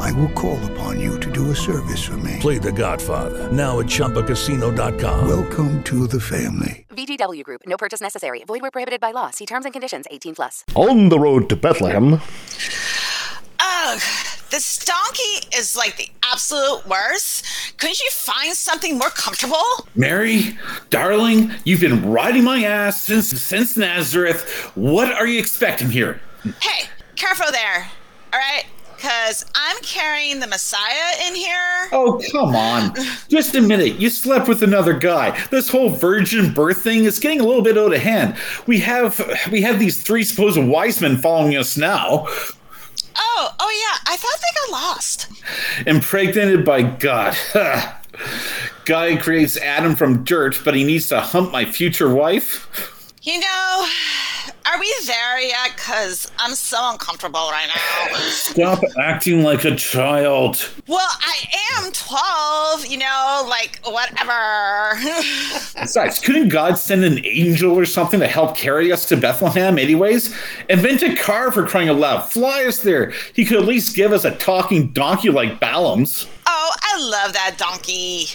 I will call upon you to do a service for me. Play The Godfather now at ChumbaCasino.com. Welcome to the family. VGW Group. No purchase necessary. Void where prohibited by law. See terms and conditions. 18 plus. On the road to Bethlehem. Ugh, this donkey is like the absolute worst. Couldn't you find something more comfortable? Mary, darling, you've been riding my ass since since Nazareth. What are you expecting here? Hey, careful there. All right, because I'm carrying the Messiah in here. Oh, come on. Just a minute. You slept with another guy. This whole virgin birth thing is getting a little bit out of hand. We have we have these three supposed wise men following us now. Oh, oh yeah. I thought they got lost. Impregnated by God. Guy creates Adam from dirt, but he needs to hump my future wife. You know, are we there yet? Because I'm so uncomfortable right now. Stop acting like a child. Well, I am 12, you know, like whatever. Besides, couldn't God send an angel or something to help carry us to Bethlehem, anyways? Invent a car for crying out loud. Fly us there. He could at least give us a talking donkey like Balaam's. oh, I love that donkey.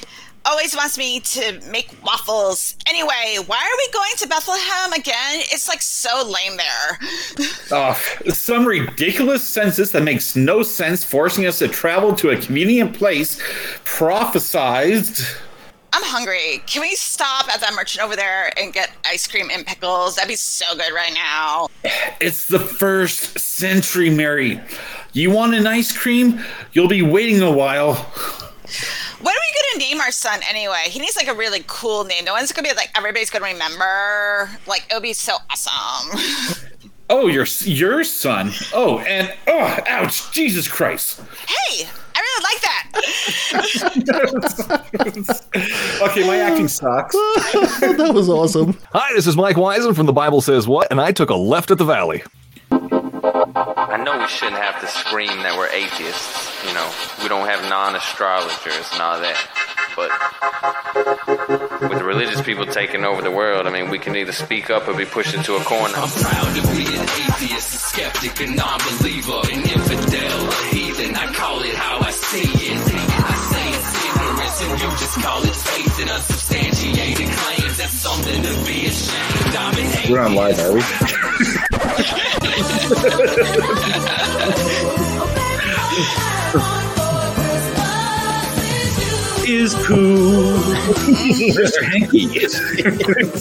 Always wants me to make waffles. Anyway, why are we going to Bethlehem again? It's like so lame there. Oh, some ridiculous census that makes no sense, forcing us to travel to a convenient place prophesized. I'm hungry. Can we stop at that merchant over there and get ice cream and pickles? That'd be so good right now. It's the first century, Mary. You want an ice cream? You'll be waiting a while. What are we gonna name our son anyway? He needs like a really cool name. The one's gonna be like everybody's gonna remember. Like it would be so awesome. Oh, your your son. Oh, and oh, ouch! Jesus Christ. hey, I really like that. Okay, my acting sucks. that was awesome. Hi, this is Mike Wisen from The Bible Says What, and I took a left at the Valley. I know we shouldn't have to scream that we're atheists. You know, we don't have non astrologers and all that. But with the religious people taking over the world, I mean, we can either speak up or be pushed into a corner. I'm proud to be an atheist, a skeptic, a non-believer, an infidel, a heathen. I call it how I see it. I say it's ignorance, and you just call it faith and unsubstantiated claims. That's something to be ashamed. An We're on live, are we? Is cool. Mr. Hanky.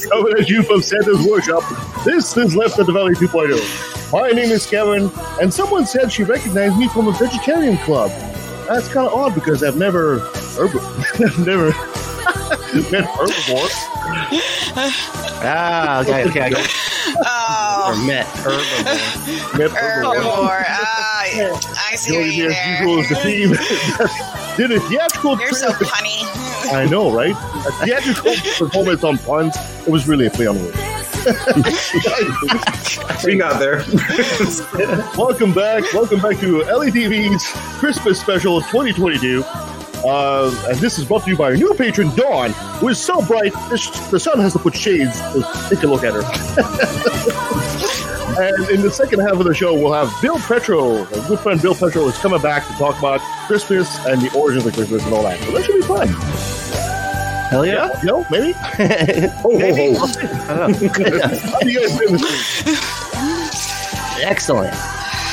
Coming at you from Santa's workshop. This is Left at the Valley 2.0. My name is Kevin, and someone said she recognized me from a vegetarian club. That's kind of odd because I've never, herb- I've never met herbivore. Ah, okay, okay, I got it. Oh, Or met herbivore. Met herbivore. herbivore. Ah, I see what you as there. usual is the theme. Did a theatrical You're so trailer- punny. I know, right? A theatrical performance on puns. It was really a play on words. We got there. Welcome back. Welcome back to LEDV's Christmas Special 2022. Uh, and this is brought to you by our new patron, Dawn, who is so bright, the sun has to put shades to take a look at her. and in the second half of the show, we'll have Bill Petro. Our good friend Bill Petro is coming back to talk about Christmas and the origins of Christmas and all that. So that should be fun. Hell yeah. No, maybe? Oh, ho, ho. How do you guys been? Excellent.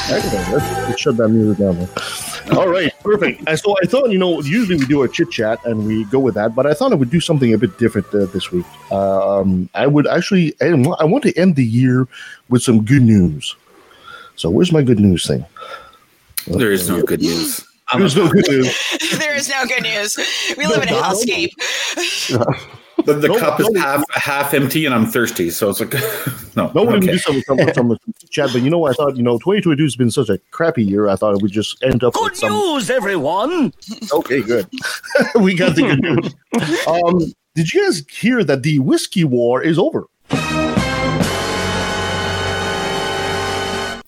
Excellent. Let's, let's shut that music down. There. All right. Perfect. And so I thought, you know, usually we do a chit chat and we go with that, but I thought I would do something a bit different uh, this week. Um, I would actually, I I want to end the year with some good news. So where's my good news thing? There is no good news. There's no good news. there is no good news. We live in a hellscape. The, the No, cup is no. half half empty, and I'm thirsty. So it's like, no, No one okay. can do some, some, some chat, but you know what? I thought, you know, 2022 has been such a crappy year. I thought we'd just end up with some. News, everyone. Okay, good. we got the good news. Um, did you guys hear that the whiskey war is over?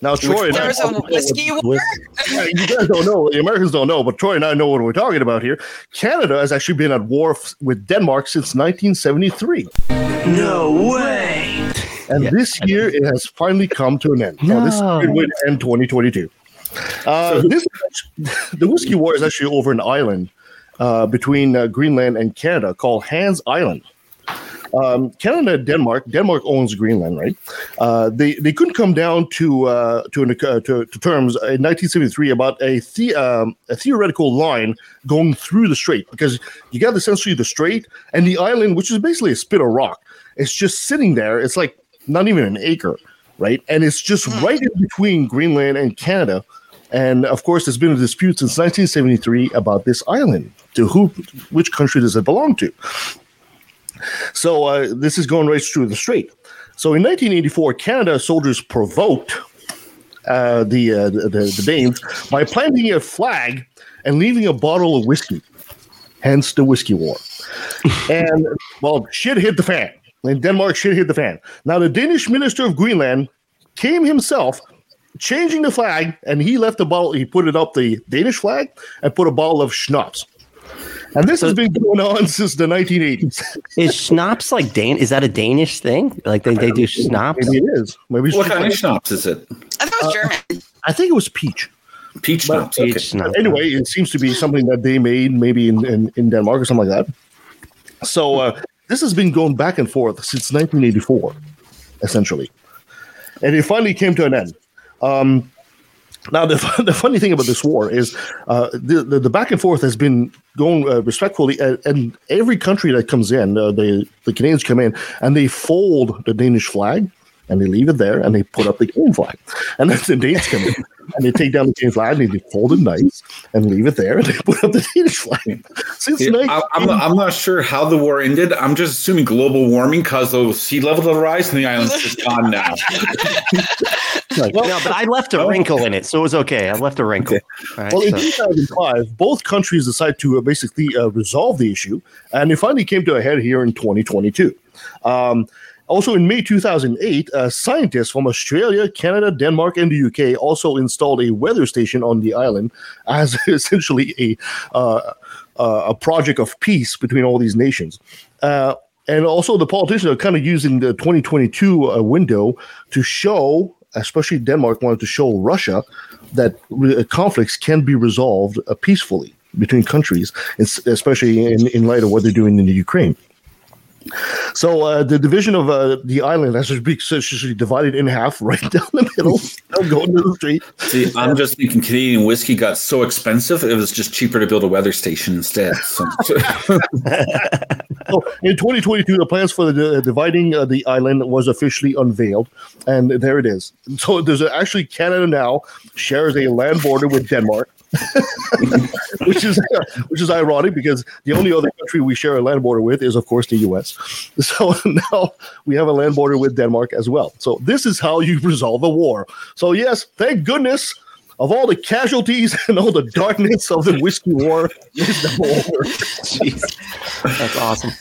Now, Troy and I, There's a whiskey war. Yeah, you guys don't know, the Americans don't know, but Troy and I know what we're talking about here. Canada has actually been at war f- with Denmark since 1973. No way. And this year, it has finally come to an end. So this is a good end 2022. Uh, this, the whiskey war is actually over an island uh, between uh, Greenland and Canada called Hans Island. Um, Canada and Denmark. Denmark owns Greenland, right? Uh, they they couldn't come down to uh, to, an, uh, to to terms in 1973 about a the, um, a theoretical line going through the strait because you got essentially the strait and the island, which is basically a spit of rock. It's just sitting there. It's like not even an acre, right? And it's just right in between Greenland and Canada. And of course, there's been a dispute since 1973 about this island. To who, which country does it belong to? So uh, this is going right through the strait. So in 1984, Canada soldiers provoked uh, the, uh, the the Danes by planting a flag and leaving a bottle of whiskey. Hence the whiskey war. and well, shit hit the fan. In Denmark, shit hit the fan. Now the Danish minister of Greenland came himself, changing the flag, and he left a bottle. He put it up the Danish flag and put a bottle of schnapps. And this has been going on since the 1980s. Is schnapps like Dan? Is that a Danish thing? Like they, they do schnapps? Maybe it is. Maybe What kind of schnapps is it? I thought it was German. I think it was peach. Peach But schnapps. Okay. Peach schnapps. anyway, it seems to be something that they made maybe in, in, in Denmark or something like that. So uh, this has been going back and forth since 1984, essentially. And it finally came to an end. Um, now, the, the funny thing about this war is uh, the, the, the back and forth has been going uh, respectfully, and, every country that comes in, uh, they, the Canadians come in and they fold the Danish flag and they leave it there and they put up the Canadian flag. And then the Danes come in and they take down the Canadian flag and they fold it nice and leave it there and they put up the Danish flag. Since Yeah, 19 I, I'm, not, I'm not sure how the war ended. I'm just assuming global warming caused the sea level to rise, and the island's just gone now. no, but I left a wrinkle in it, so it was okay. I left a wrinkle. All right, Well, in 2005, both countries decided to uh, basically uh, resolve the issue, and it finally came to a head here in 2022. Um, also, in May 2008, uh, scientists from Australia, Canada, Denmark, and the UK also installed a weather station on the island as essentially a uh, uh, a project of peace between all these nations. Uh, and also, the politicians are kind of using the 2022 uh, window to show, especially Denmark wanted to show Russia that re- conflicts can be resolved uh, peacefully between countries, especially in, in light of what they're doing in the Ukraine. So uh, the division of uh, the island has been essentially divided in half, right down the middle, still going to the street. See, I'm just thinking Canadian whiskey got so expensive, it was just cheaper to build a weather station instead. So, So in 2022, the plans for the uh, dividing uh, the island was officially unveiled, and there it is. So there's a, actually Canada now shares a land border with Denmark, which is which is ironic because the only other country we share a land border with is, of course, the U.S. So now we have a land border with Denmark as well. So this is how you resolve a war. So yes, thank goodness. Of all the casualties and all the darkness of the whiskey war, is now over. That's awesome.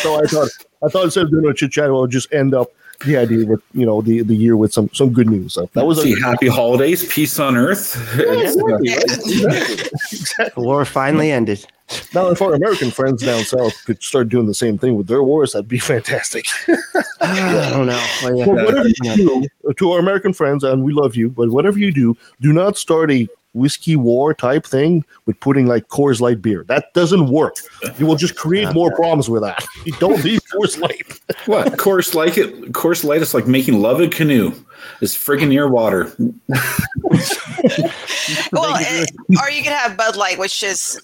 so I thought I thought instead of doing a chit chat, we'll just end up the idea with you know the the year with some some good news. So that was see, a happy holidays, peace on earth. exactly, right? exactly. exactly. The war finally ended. Now, if our American friends down south could start doing the same thing with their wars, that'd be fantastic. I don't know. Well, yeah. Well, whatever you do to our American friends, and we love you, but whatever you do, do not start a whiskey war type thing with putting like Coors Light beer. That doesn't work. You will just create more problems with that. You don't need Coors Light. What course like it? Coors Light is like making love in a canoe. It's friggin' near water. Well, eh, it, or you could have Bud Light, which is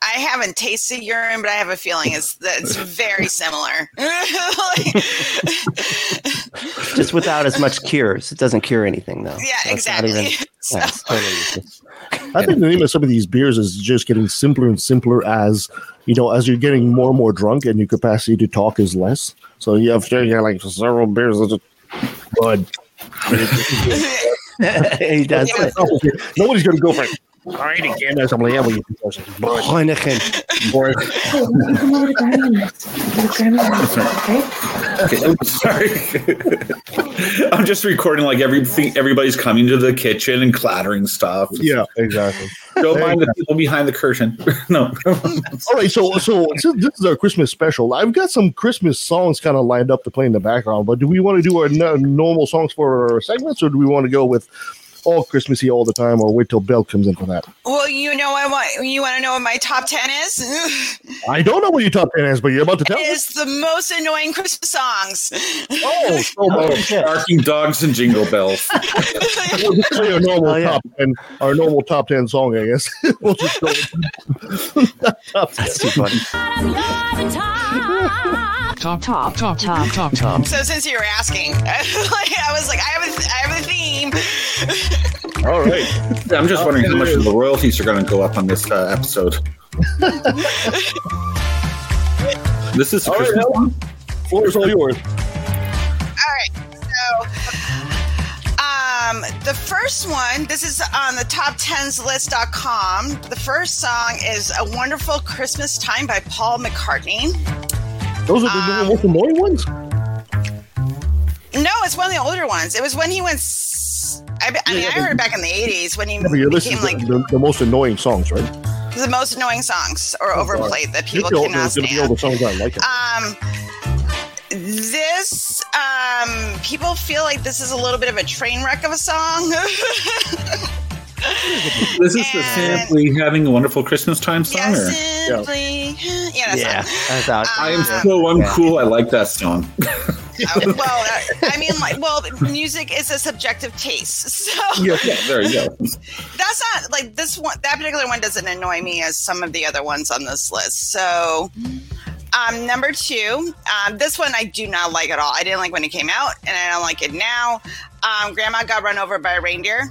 I haven't tasted urine, but I have a feeling it's that it's very similar. Just without as much cures. It doesn't cure anything though. Yeah, So exactly. even- So- yeah, totally. I think the name of some of these beers is just getting simpler and simpler as you know, as you're getting more and more drunk and your capacity to talk is less. So you have you got like several beers that just Bud. he does it. Nobody's gonna go for it. All right, again, as I'm like, yeah, well, you Heineken. Okay, I'm sorry. I'm just recording like everything. Everybody's coming to the kitchen and clattering stuff. Yeah, exactly. Don't mind the people behind the curtain. no. All right, so so this is our Christmas special, I've got some Christmas songs kind of lined up to play in the background. But do we want to do our no- normal songs for our segments, or do we want to go with all Christmassy all the time, or wait till Bell comes in for that? well, you know what? what you want to know what my top ten is? I don't know what your top ten is, but you're about to tell us. It's the most annoying Christmas songs. Oh, so Oh, barking dogs and jingle bells. we'll just our normal Oh, yeah. top ten, our normal top ten song, I guess. we'll just go top That's too funny. Top, top, top, top, top, top. So since you were asking, like, I was like, I have a, I have a theme. All right. Yeah, I'm just wondering how much of the royalties are going to go up on this uh, episode. this is All right, Christmas. Ellen, floor is all yours. All right. So, um, the first one, this is on the top10slist.com. The first song is A Wonderful Christmas Time by Paul McCartney. Those are the Um, most annoying ones. No, it's one of the older ones. It was when he went. I, I mean, Yeah, I heard it back in the 80s when he you're became like the, the most annoying songs, right? the most annoying songs or overplayed that people cannot there's be all stand. the songs I like. Um, this um, people feel like this is a little bit of a train wreck of a song. This is the simply having a wonderful Christmas time song. yeah, or? simply. Yeah, that's Yeah, fine. I thought. I am so uncool. I like that song. Uh, well, uh, I mean, like, well, music is a subjective taste, so yeah, yeah, there you go. that's not like this one. That particular one doesn't annoy me as some of the other ones on this list. So, um, number two, um, this one I do not like at all. I didn't like when it came out, and I don't like it now. Um, Grandma got run over by a reindeer.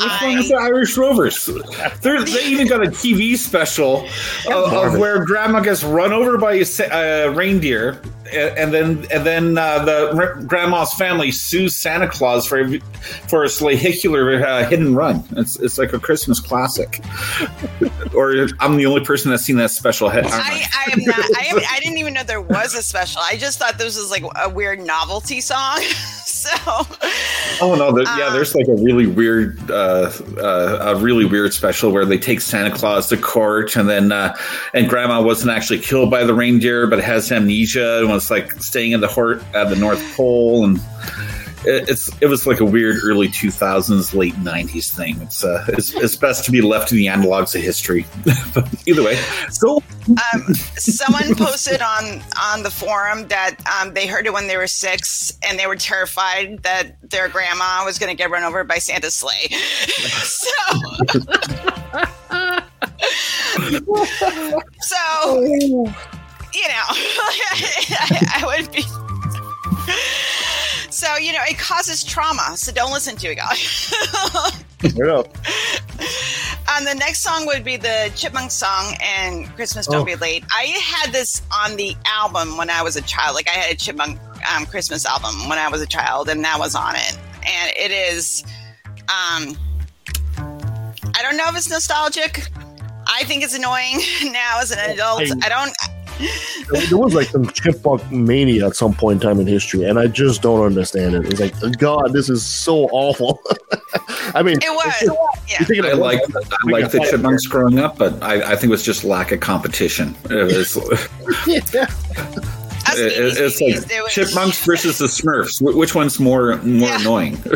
One is the Irish Rovers? They're, they even got a TV special of, of where Grandma gets run over by a uh, reindeer, and then and then uh, the Grandma's family sues Santa Claus for for a vehicular uh, hit and run. It's it's like a Christmas classic. or I'm the only person that's seen that special hit. I? I, am not. I, am, I didn't even know there was a special. I just thought this was like a weird novelty song. so, Oh no! There, yeah, Um, there's like a really weird, uh, uh, a really weird special where they take Santa Claus to court, and then uh, and Grandma wasn't actually killed by the reindeer, but has amnesia and was like staying in the hort at the North Pole, and it, it's it was like a weird early 2000s, late 90s thing. It's uh, it's, it's best to be left to the analogs of history. but either way, so um, someone posted on on the forum that um, they heard it when they were six, and they were terrified that their grandma was going to get run over by Santa's sleigh. so, so you know, I, I would be. So you know, it causes trauma. So don't listen to it, guys. Yeah. Um, the next song would be the Chipmunk song and Christmas Don't Oh. Be Late. I had this on the album when I was a child. Like I had a Chipmunk um, Christmas album when I was a child, and that was on it. And it is, um, I don't know if it's nostalgic. I think it's annoying now as an adult. I don't. There was like some chipmunk mania at some point in time in history, and I just don't understand it. It's like, God, this is so awful. I mean, It was. you Yeah. think I like I like the chipmunks growing up, but I, I think it was just lack of competition. It was, yeah. It- it's like it was- chipmunks versus the Smurfs. Which one's more more Yeah. annoying?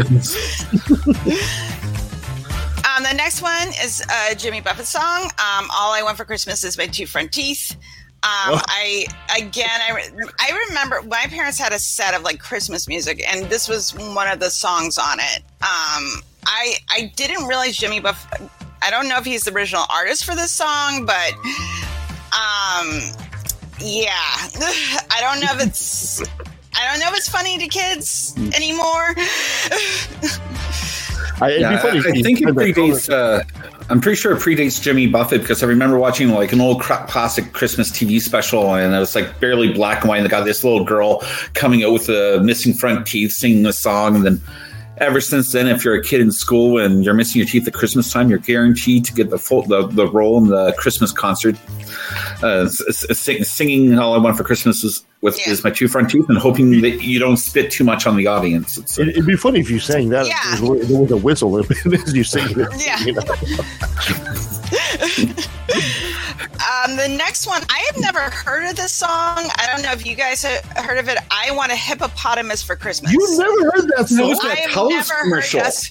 Um, the next next one is a Jimmy Buffett song. Um, All I Want for Christmas is my two front teeth. Um. I again, I, I remember my parents had a set of like Christmas music, and this was one of the songs on it. Um, I I didn't realize Jimmy Buff. I don't know if he's the original artist for this song, but um, yeah, I don't know if it's. I don't know if it's funny to kids anymore. I, Yeah. I, I think it predates. Uh, I'm pretty sure it predates Jimmy Buffett because I remember watching like an old cra- classic Christmas TV special, and it was like barely black and white. And they got this little girl coming out with the missing front teeth, singing a song, and then. Ever since then, if you're a kid in school and you're missing your teeth at Christmas time, you're guaranteed to get the full the, the role in the Christmas concert. Uh, s- s- sing, singing "All I Want for Christmas" is with is my two front teeth, and hoping that you don't spit too much on the audience. It's, It, it'd be funny if you sang that. Yeah. There was, a whistle as you sing it. Yeah. You know? Um, the next one, I have never heard of this song. I don't know if you guys have heard of it. I want a hippopotamus for Christmas. You never heard that song? I have never heard that.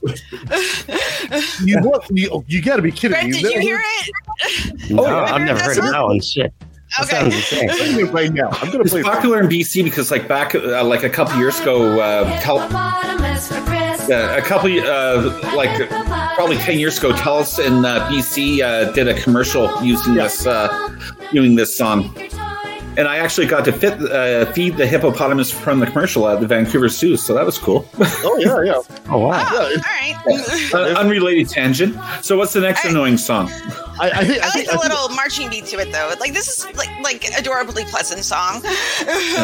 You, what, you, you got to be kidding Brett, me. did you hear it? No, yeah. I've never heard of that one. Shit. Okay. I'm playing it right now. I'm going to It's play it. popular in BC because, like, back uh, like a couple years ago, uh, tel- a couple uh, like probably ten years ago, Telus in uh, BC uh, did a commercial using this uh, using this song, and I actually got to fit, uh, feed the hippopotamus from the commercial at the Vancouver Zoo, so that was cool. Oh, yeah, yeah. Oh wow. Yeah, All it's- Uh, unrelated tangent. So, what's the next annoying song? I, I think, I I like think, the I think- little marching beat to it though. Like this is like like adorably pleasant song.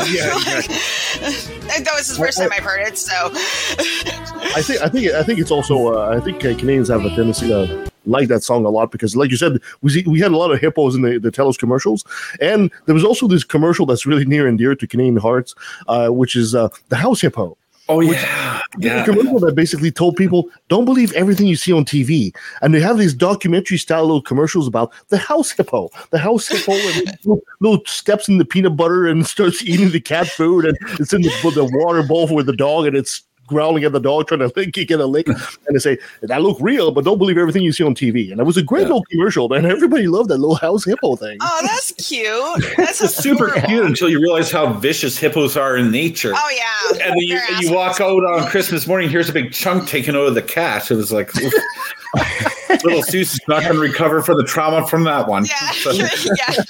Yeah, Like, That was the first time I've heard it, so I think I think I think it's also uh, I think uh, Canadians have a tendency to like that song a lot because, like you said, we see, we had a lot of hippos in the the Telus commercials, and there was also this commercial that's really near and dear to Canadian hearts, uh, which is uh, the house hippo. Oh yeah, A commercial that basically told people don't believe everything you see on TV, and they have these documentary style little commercials about the house hippo, the house hippo, and little, little steps in the peanut butter and starts eating the cat food, and it's in the, the water bowl with the dog, and it's growling at the dog trying to lick, get a lick, and they say that look real, but don't believe everything you see on TV. And it was a great little commercial, man. Everybody loved that little house hippo thing. oh, that's cute. That's It's super cute until you realize how vicious hippos are in nature. Oh yeah, and then you, They're you walk out on Christmas morning. Here's a big chunk taken out of the cat. It was like little Seuss is not going to recover for the trauma from that one. So- yeah.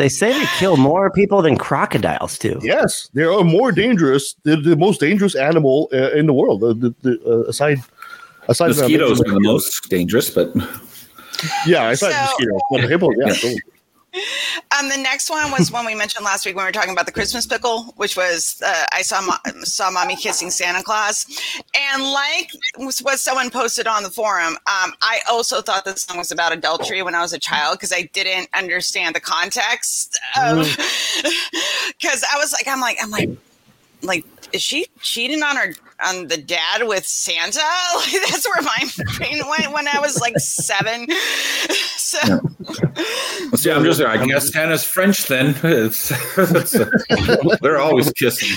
They say they kill more people than crocodiles too. Yes, they are more dangerous. They're the most dangerous animal uh, in the world. The, the, the, uh, aside, aside from- Mosquitoes are the most dangerous, but Yeah, aside So- from mosquitoes, but the hippo, yeah. totally. Um, the next one was one we mentioned last week when we were talking about the Christmas pickle, which was uh, I saw mo- saw mommy kissing Santa Claus, and like what someone posted on the forum, um, I also thought this song was about adultery when I was a child because I didn't understand the context of because I was like I'm like I'm like like is she cheating on her on the dad with Santa? Like that's where my brain went when I was like seven. So. see, I'm just there. I guess Santa's French. Then It's- it's- they're always kissing.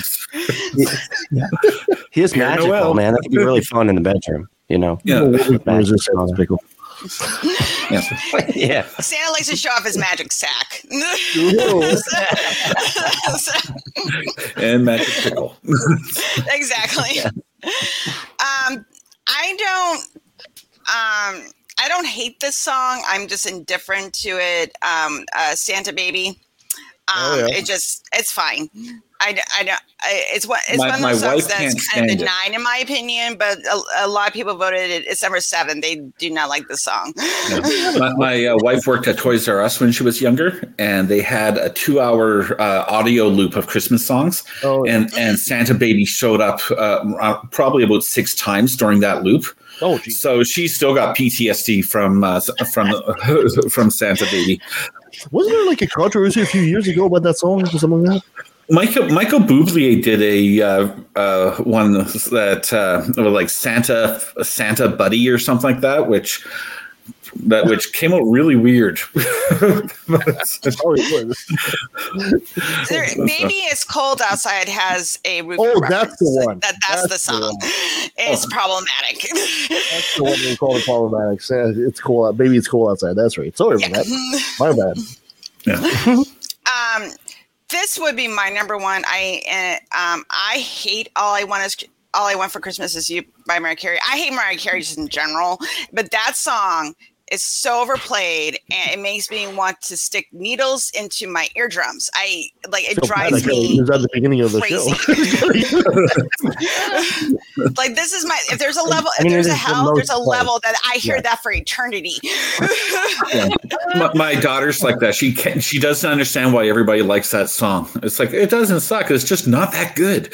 He is Père magical, Noel. man. That could be really fun in the bedroom. You know. Yeah. Magic Resist Santa's color. pickle. yeah. Santa likes to show off his magic sack. and magic pickle. exactly. Um, I don't. Um, I don't hate this song. I'm just indifferent to it. Um, uh, Santa Baby. Um, Oh, yeah. It just, it's fine. I, I don't. I, it's one. It's My- one of my those songs wife that's can't kind of stand it. denied in my opinion. But a, a lot of people voted it. It's number seven. They do not like the song. my my uh, wife worked at Toys R Us when she was younger, and they had a two-hour uh, audio loop of Christmas songs, Oh, and and Santa Baby showed up uh, uh, probably about six times during that loop. Oh, so she still got PTSD from uh, from from Santa Baby. Wasn't there like a controversy a few years ago about that song or something like that? Michael Michael Bublé did a uh, uh, one that uh, was like Santa Santa Buddy or something like that, which that which came out really weird. There, maybe it's cold outside has a roof. Oh, reference. that's the one. That that's, the That's the song. It's problematic. That's the one we call it problematic. It's cool. out- Maybe it's cool outside. That's right. Sorry about that. My bad. um, this would be my number one. I uh, um, I hate all I want is all I want for Christmas is you by Mariah Carey. I hate Mariah Carey just in general, but that song is so overplayed and it makes me want to stick needles into my eardrums. I like it Feel bad, drives me It at the beginning of the show. like this is my if there's a level I if mean, there's a is the hell there's a most level that I hear Yeah. that for eternity. Yeah. my, my daughter's like that. She can She doesn't understand why everybody likes that song. It's like it doesn't suck. It's just not that good.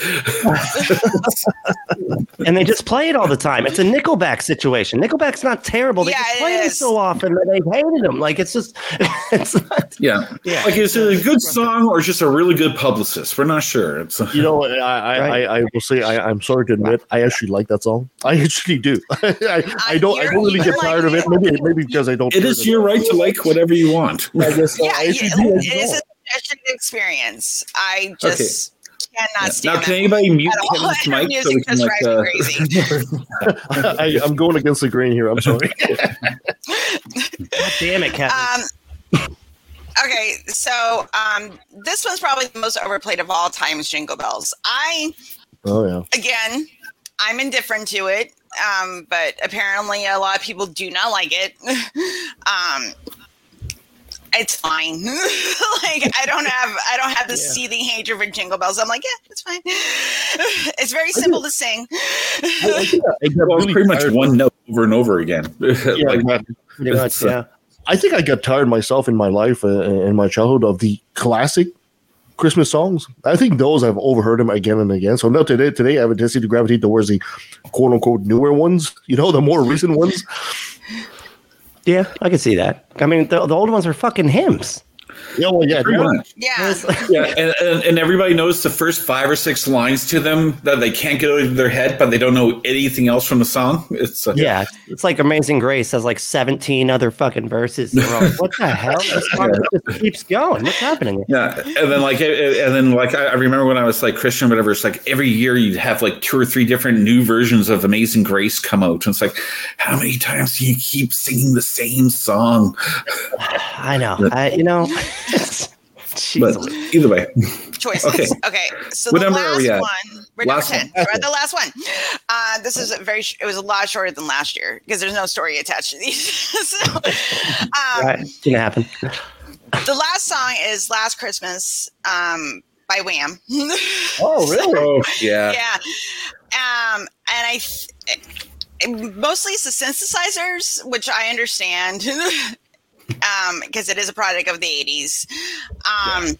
and they just play it all the time. It's a Nickelback situation. Nickelback's not terrible. They Yeah, just it play it is. So often that they hated them. Like it's just, it's not, Yeah. Like is it a good song or just a really good publicist? We're not sure. It's uh, You know, I I, I, I will say I, I'm sorry to admit I actually like that song. I actually do. I, I don't I don't really get tired of it. Maybe maybe because I don't. it is your right to like whatever you want. I guess yeah, I it, actually do it enjoy a suggestion experience. I just cannot stand Now, can anybody mute at. Kevin's mic so Music we can just like? drives me Uh, crazy. I, I'm going against the grain here. I'm sorry. God damn it, Kevin. Um, okay, so um, this one's probably the most overplayed of all times, Jingle Bells. I oh yeah. again, I'm indifferent to it, um, but apparently a lot of people do not like it. um, it's fine. like I don't have I don't have this seething hatred for Jingle Bells. I'm like, yeah, it's fine. it's very simple to sing. I get well, really pretty much one note over and over again. Yeah, like. Pretty much, it's, yeah. I think I got tired myself in my life uh, in my childhood of the classic Christmas songs. I think those I've overheard them again and again. So now today, today I have a tendency to gravitate towards the quote unquote newer ones. You know, the more recent ones. Yeah, I can see that. I mean, the, the old ones are fucking hymns. Yeah, well, yeah, Pretty. Yeah. yeah, and, and, and everybody knows the first five or six lines to them that they can't get out of their head, but they don't know anything else from the song. It's uh, Yeah, it's like Amazing Grace has like 17 other fucking verses. Like, what the hell? This song just keeps going. What's happening? Yeah, and then like, eh, and then like, I I remember when I was like Christian, or whatever. It's like every year you'd have like two or three different new versions of Amazing Grace come out, and it's like, how many times do you keep singing the same song? I know. I, you know, But either way, choices. Okay. Okay. So What the number are last we at? one, we're Last number 10. one. We're at the last one. Uh, this is a very, it was a lot shorter than last year because there's no story attached to these. so, um, right, didn't happen. the last song is Last Christmas um, by Wham. Oh, really? Oh, yeah. yeah. Um, and I, th- mostly it's the synthesizers, which I understand. um, because it is a product of the 80s. Um,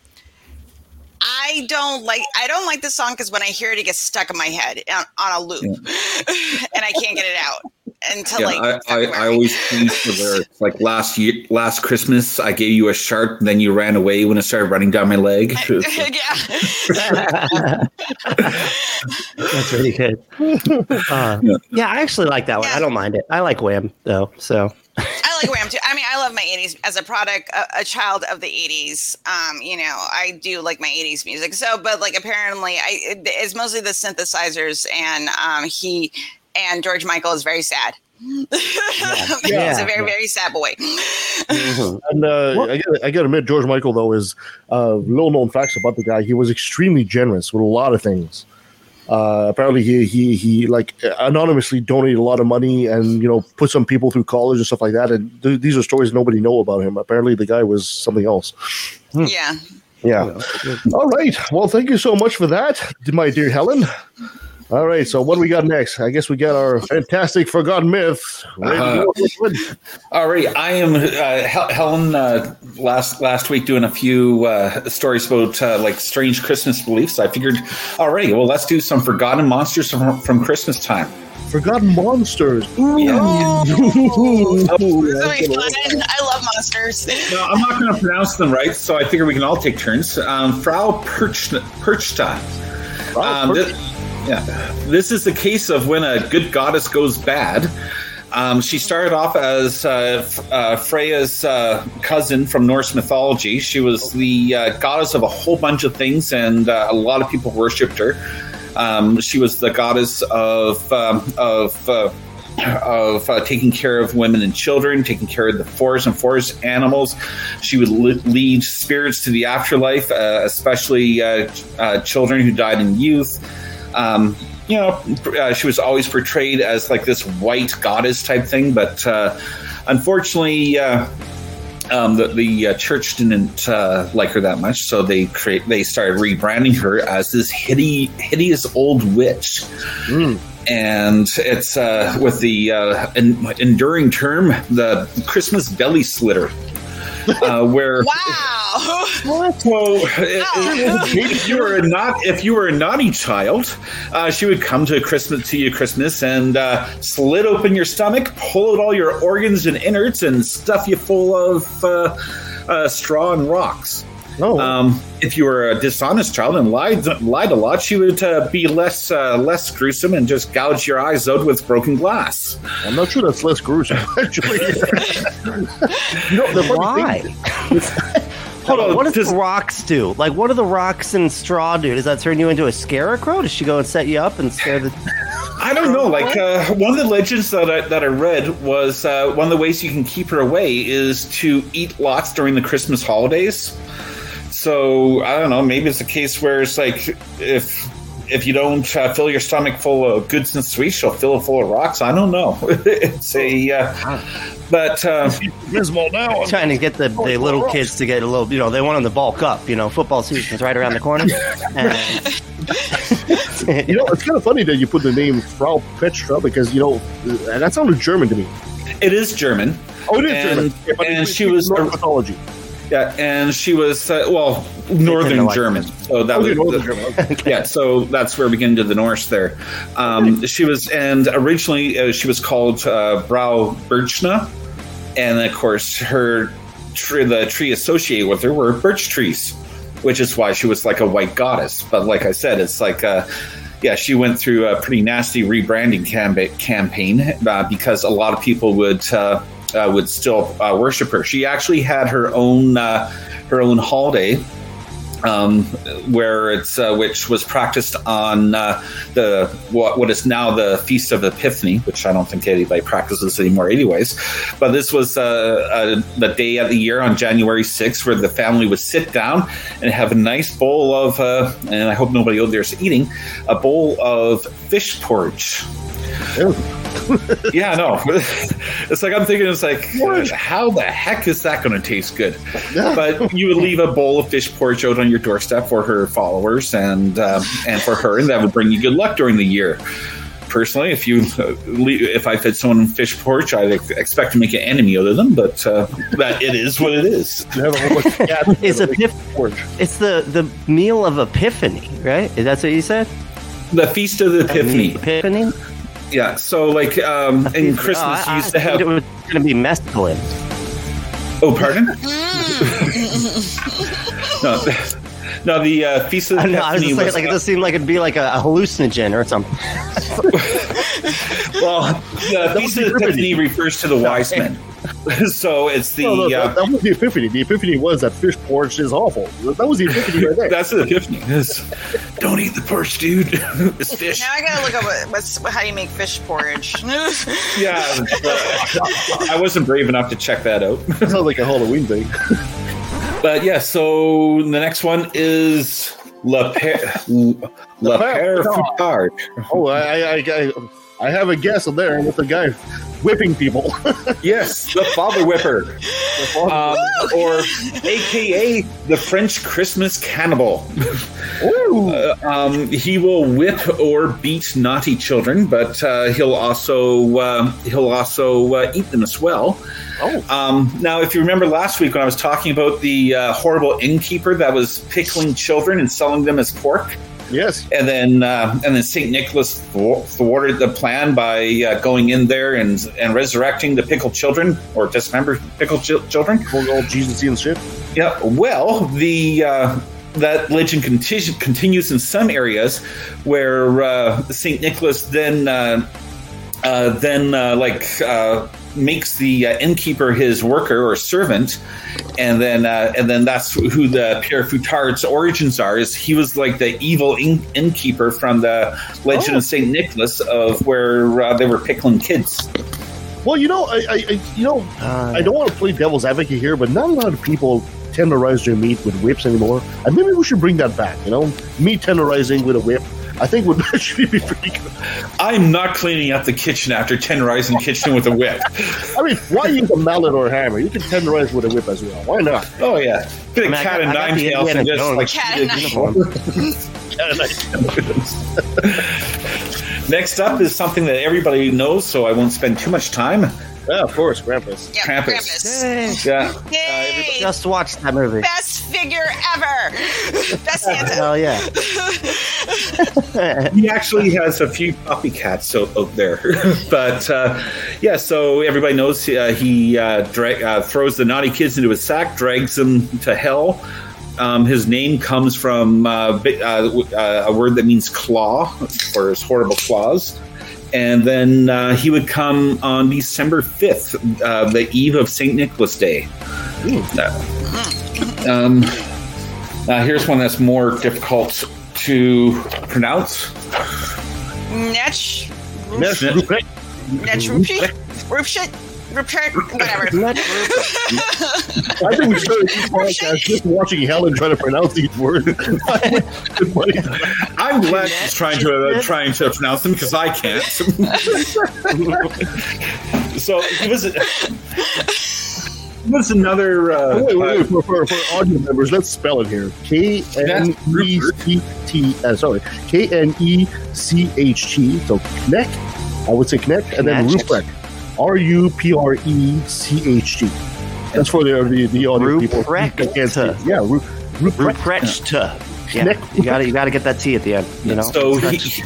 I don't like I don't like this song because when I hear it, it gets stuck in my head on, on a loop, and I can't get it out until Yeah, like I, I, I always tease the lyrics. Like last year, last Christmas, I gave you a shark, then you ran away when it started running down my leg. That's really good. Uh, yeah, I actually like that one. I don't mind it. I like Wham though. So I like Wham too. I mean, I love my 80s as a product, a, a child of the 80s. Um, you know, I do like my 80s music. So, but like apparently, I it- it's mostly the synthesizers, and um, he and George Michael is very sad. He's Yeah. a very very sad boy. And uh, I got I got to admit, George Michael though is uh, little known facts about the guy. He was extremely generous with a lot of things. Uh, apparently, he he he like anonymously donated a lot of money and you know put some people through college and stuff like that. And th- these are stories nobody know about him. Apparently, the guy was something else. Yeah. Yeah. All right. Well, thank you so much for that, my dear Helen. All right. So, what do we got next? I guess we got our fantastic forgotten myth. Uh-huh. All right, I am uh, Hel- Helen. Uh, last last week, doing a few uh, stories about uh, like strange Christmas beliefs. I figured, all right, well, let's do some forgotten monsters from, from Christmas time. Forgotten monsters. This will be fun. I love monsters. No, I'm not going to pronounce them right, so I figure we can all take turns. Um, Frau Perchta. Perchta. Um, thi- yeah, this is the case of when a good goddess goes bad. Um, she started off as uh, uh, Freya's uh, cousin from Norse mythology. She was the uh, goddess of a whole bunch of things, and uh, a lot of people worshipped her. Um, she was the goddess of um, of uh, of uh, taking care of women and children, taking care of the forest and forest animals. She would le- lead spirits to the afterlife, uh, especially uh, children who died in youth. Um, you know, uh, she was always portrayed as like this white goddess type thing, but uh, unfortunately, uh, um, the, the uh, church didn't uh, like her that much, so they create they started rebranding her as this hideous, hideous old witch. And it's uh, with the uh, en- enduring term, the Christmas belly slitter, uh, where Wow. So if, if you were a not if you were a naughty child, uh, she would come to Christmas to you Christmas and uh, slit open your stomach, pull out all your organs and innards, and stuff you full of uh, uh, straw and rocks. Um, if you were a dishonest child and lied lied a lot, she would uh, be less uh, less gruesome and just gouge your eyes out with broken glass. I'm not sure that's less gruesome. Actually, you know the funny Why? Thing- Hold on. What does the rocks do? Like, what do the rocks and straw do? Does that turn you into a scarecrow? Does she go and set you up and scare the? I don't know. Like uh, one of the legends that I, that I read was uh, one of the ways you can keep her away is to eat lots during the Christmas holidays. So I don't know. Maybe it's a case where it's like if if you don't uh, fill your stomach full of goods and sweets, you'll fill it full of rocks. I don't know. it's a uh, but uh, Gizmo now. Trying to get the, the little kids to get a little, you know, they want them to bulk up. You know, football season's right around the corner. And, you know, it's kind of funny that you put the name Frau Petra because you know uh, that sounded German to me. It is German. Oh, it is and, German. Yeah, but and it's she was Norse mythology. Yeah, and she was uh, well northern like German. So that Okay, was northern German, yeah. So that's where we get into the Norse there. Um, she was, and originally uh, she was called uh, Brau Birchna, and of course her tree, the tree associated with her were birch trees, which is why she was like a white goddess. But like I said, it's like. Uh, yeah, she went through a pretty nasty rebranding cam- campaign uh, because a lot of people would uh, would still uh, worship her. She actually had her own uh, her own holiday, um, where it's uh, which was practiced on uh, the what what is now the Feast of Epiphany, which I don't think anybody practices anymore, anyways. But this was the day of the year on January sixth, where the family would sit down and have a nice bowl of, and I hope nobody out there is eating a bowl of fish porridge. yeah, no. It's like I'm thinking. It's like, how the heck is that going to taste good? But you would leave a bowl of fish porridge out on your doorstep for her followers and um, and for her, and that would bring you good luck during the year. Personally, if you uh, leave, if I fed someone fish porridge, I'd expect to make an enemy out of them. But uh, that it is what it is. it's a Epiph- It's the the meal of Epiphany, right? That's what you said. The Feast of the Epiphany. Epiphany. Yeah. So like um, in Christmas, Oh, I- you used to I have. thought It was going to be mescaline. Oh, pardon? no, no. The uh, Feast of the I know. I was just like, was like it does seem like it'd be like a, a hallucinogen or something. well, the Feast of the Epiphany refers to the wise men. so it's the No, no, uh, that, that was the epiphany. The epiphany was that fish porridge is awful. That was the epiphany right there. that's the epiphany. It's, don't eat the porridge, dude. it's fish. Now I gotta look up what, what's how you make fish porridge. Yeah, uh, I wasn't brave enough to check that out. Sounds like a Halloween thing. But yeah, so the next one is La Père La Père Fouettard. Oh, I, I, I, I have a guess there with the guy whipping people. Yes, the father whipper, um, or AKA the French Christmas cannibal. Uh, um, he will whip or beat naughty children, but uh, he'll also uh, he'll also uh, eat them as well. Oh. Um, now, if you remember last week when I was talking about the uh, horrible innkeeper that was pickling children and selling them as pork. Yes, and then uh, and then Saint Nicholas thwarted the plan by uh, going in there and and resurrecting the pickled children or dismembered pickled chil- children. All Jesus and shit. Yeah. Well, the uh, that legend conti- continues in some areas where uh, Saint Nicholas then. Uh, then uh, like uh, makes the uh, innkeeper his worker or servant, and then uh, and then that's who the Père Fouettard's origins are. Is he was like the evil inn- innkeeper from the Legend of Saint Nicholas of where uh, they were pickling kids. Well, you know, I, I, I you know, I don't want to play devil's advocate here, but not a lot of people tenderize their meat with whips anymore. And maybe we should bring that back. You know, meat tenderizing with a whip. I think would actually be pretty good. I'm not cleaning up the kitchen after tenderizing the kitchen with a whip. I mean, why use a mallet or a hammer? You can tenderize with a whip as well. Why not? Oh yeah, bit of I mean, cat got- and I got nine tails and Indiana just Jones. like Cat and Next up is something that everybody knows, so I won't spend too much time. Yeah, of course, Krampus. Yeah, Krampus. Yeah. Yay! Just watched that movie. Best figure ever. Best Santa. Hell yeah. he actually has a few copycats out, out there, but uh, yeah. So everybody knows uh, he uh, dra- uh, throws the naughty kids into his sack, drags them to hell. Um, his name comes from uh, uh, uh, a word that means claw, or his horrible claws. And then uh, he would come on December 5th, uh, the eve of St. Nicholas Day. Uh, um, uh, here's one that's more difficult to pronounce. Netch. Netch Netch Rupshit. Rupshit. Rupshit. Whatever. I think we started this podcast just watching Helen try to pronounce these words. I'm glad she's trying to uh, trying to pronounce them because I can't. so he was. he was another. Uh, wait, wait, wait, for, for, for audio members, let's spell it here. K N E C T. Uh, sorry, K N E C H T. So connect. I would say connect, and then Connect. Ruprecht. R U P R E C H T. That's for the the, the audio people. Ruprecht. that can't see. Yeah, Ru- Ruprecht. Ruprecht. Yeah, you got to you got to get that T at the end. You know. So he,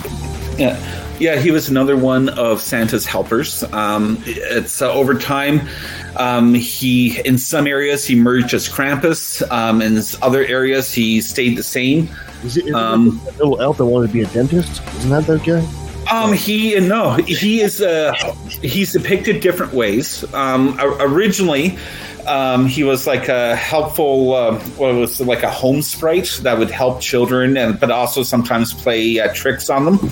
yeah, yeah, he was another one of Santa's helpers. Um, it's uh, over time. Um, he in some areas he merged as Krampus. Um, in other areas he stayed the same. Is it, is Um, it that little elf that wanted to be a dentist? Isn't that that guy? Um, he no, he is uh, he's depicted different ways. Um, originally, um, he was like a helpful, uh, what was it, like a home sprite that would help children, and but also sometimes play uh, tricks on them.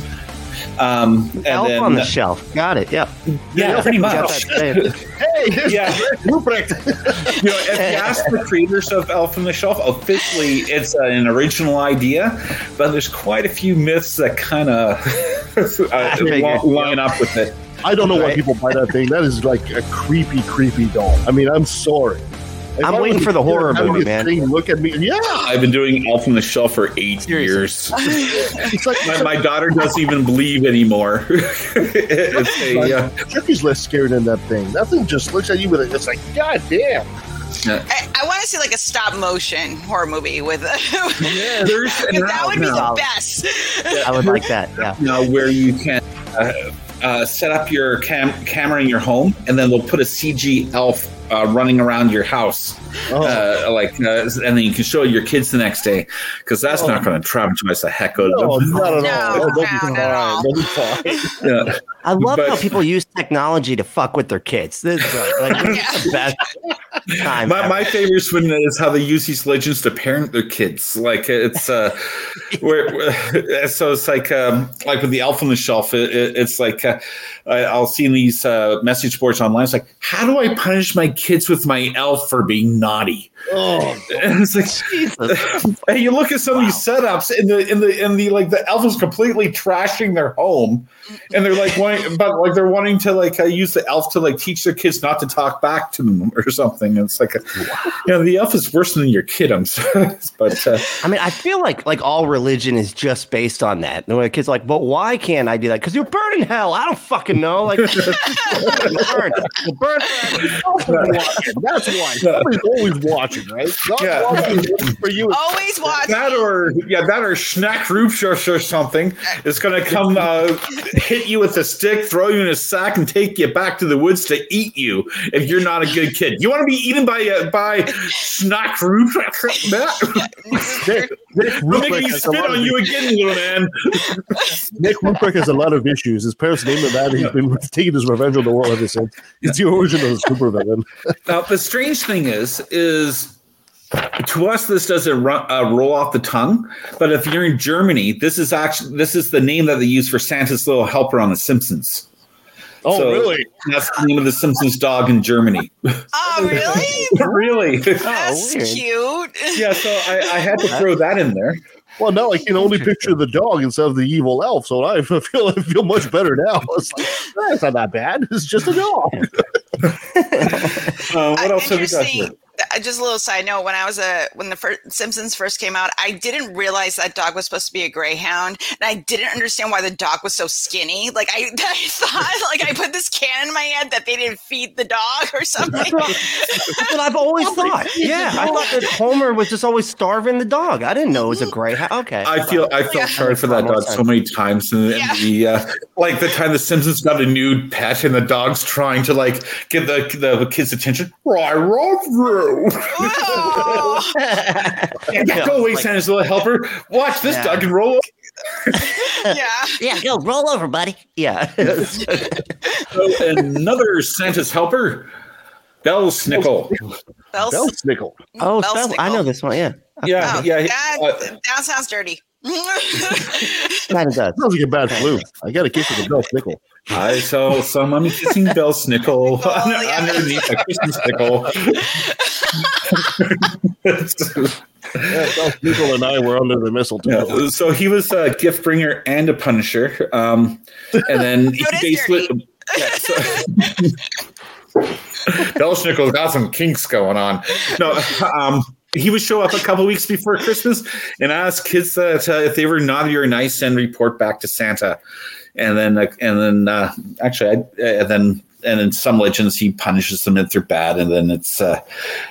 Um, and Elf then, on the shelf. Got it. Yep. Yeah, pretty much. Hey, Yeah. Ruprecht. you know, if you ask the creators of Elf on the Shelf, officially it's an original idea, but there's quite a few myths that kind of uh, figured. line up with it. I don't know why people buy that thing. That is like a creepy, creepy doll. I mean, I'm sorry. If I'm I waiting for the horror having movie, this man. thing Look at me. Yeah. I've been doing Elf on the Shelf for eight years. It's like My, my daughter doesn't even believe anymore. it's a, uh, Chucky's less scared than that thing. That thing just looks at you with it. It's like, God damn. I, I want to see like a stop motion horror movie with. yeah, there's that would be the now. best. I would like that. Yeah. you know, where you can uh, uh, set up your cam- camera in your home, and then they'll put a CG elf uh, running around your house, Oh. uh, like, uh, and then you can show your kids the next day because that's not going to traumatize the heck out of No, not at No, all. That'll be no, fine. not at all. That'll be fine. Yeah. I love But- how people use technology to fuck with their kids. This is like this is the best time. My, ever. my favorite one is how they use these legends to parent their kids. Like it's uh, where, where- so it's like um, like with the elf on the shelf. It, it- it's like uh, I- I'll see in these uh, message boards online. It's like, how do I punish my kids with my elf for being naughty? Oh, And it's like, and you look at some of these setups, and the in the in the like the elf is completely trashing their home, and they're like wanting, but like they're wanting to like uh, use the elf to like teach their kids not to talk back to them or something. And it's like, a, you know, the elf is worse than your kid. I'm sorry, but uh, I mean, I feel like like all religion is just based on that. And when kid's like, "But why can't I do that?" Because you're burning hell. I don't fucking know. Like, burn. Burn. That's why. Somebody's always watching. Watching, right? God's Yeah. watching for you. Always watch. That or yeah, that or snack roof or, or something is going to come uh, hit you with a stick, throw you in a sack, and take you back to the woods to eat you if you're not a good kid. You want to be eaten by uh, by snack roof? Nick, Nick We're Ruprecht making me has spit on you again, little man. Nick Ruprecht has a lot of issues. His parents named him that. He's been taking his revenge on the world ever since. It's the original supervillain. Now, the strange thing is, is to us this doesn't ru- uh, roll off the tongue, but if you're in Germany, this is actually this is the name that they use for Santa's little helper on The Simpsons. Oh, really? That's the name of the Simpsons dog in Germany. Oh, really? really? That's cute. Yeah, so I, I had to throw that in there. Well, now I can only picture the dog instead of the evil elf, so I feel I feel much better now. It's like, that's not that bad. It's just a dog. Uh, what else have you got here? Interesting. uh, Just a little side note: when I was a when the first Simpsons first came out, I didn't realize that dog was supposed to be a greyhound, and I didn't understand why the dog was so skinny. Like I, I thought, like I put this can in my head that they didn't feed the dog or something. That's what I've always thought. Yeah, I thought that Homer was just always starving the dog. I didn't know it was a greyhound. Okay, I feel I felt sorry for that dog so many times, and, and the uh, like the time the Simpsons got a new pet, and the dog's trying to like get the the kids' attention. I love you. yeah, go away, Santa's little helper. Watch this Yeah. dog and roll. yeah, yeah, go roll over, buddy. Yeah. So another Santa's helper, Belsnickel. Bell Belsnickel. Oh, Bell Spell- I know this one. Yeah, Yeah, Oh, yeah. that, uh, that sounds dirty. Kind of does. Sounds like a bad flu. I got a kiss with a Belsnickel. I saw some mommy kissing Belsnickel under- yeah. underneath a Christmas pickle. Yeah, Belsnickel and I were under the mistletoe. Yeah, so he was a gift bringer and a punisher. Um, and then he basically. Yeah, so, Belschnickel's got some kinks going on. No, um, he would show up a couple weeks before Christmas and ask kids that uh, if they were naughty or nice and report back to Santa. And then, uh, and then, uh, actually, I, and then, and in some legends, he punishes them if they're bad. And then it's, uh,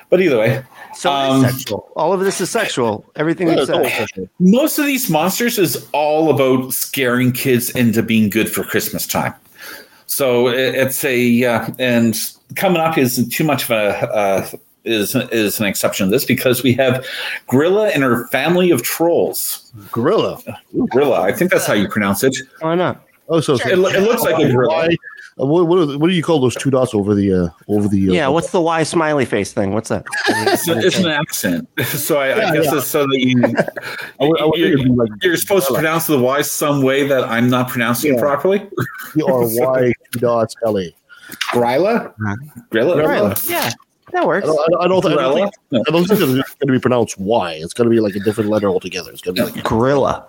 but either way, So Um, sexual. All of this is sexual. Everything Yeah, you it's all said. sexual. most of these monsters is all about scaring kids into being good for Christmas time. So it, it's a uh, and coming up isn't too much of a uh, is is an exception to this because we have Grilla and her family of trolls. Gorilla. Grilla, I think that's how you pronounce it. Why not? Oh, so It, it looks like a gorilla. Why- what, what, are- what do you call those two dots over the uh, over the? Uh, Yeah, what's the Y smiley face thing? What's that? It's, it's an accent, so I, I guess yeah. it's so that you, I would- I would think it'd like you're supposed to pronounce the Y some way that I'm not pronouncing it Yeah. properly. G R Y two dots L A. Grilla, Grilla, Grilla. Yeah, that works. I don't, I don't, I don't think, I don't think it's going to be pronounced Y. It's going to be like a different letter altogether. It's going to be like Gorilla.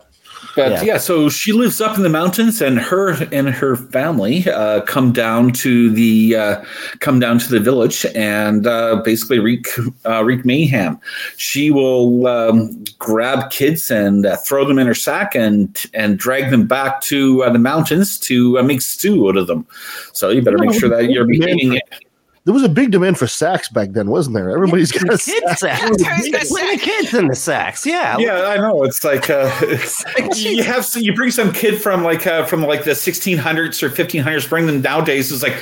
But Yeah. yeah. so she lives up in the mountains, and her and her family uh, come down to the uh, come down to the village and uh, basically wreak uh, wreak mayhem. She will um, grab kids and uh, throw them in her sack and and drag them back to uh, the mountains to uh, make stew out of them. So you better make sure that you're behaving it. There was a big demand for sacks back then, wasn't there? Everybody's got a Kids sacks. The kids in the sacks. Yeah. Yeah, I know. It's like uh, you have some, you bring some kid from like uh, from like the 1600s or 1500s, bring them nowadays. It's like,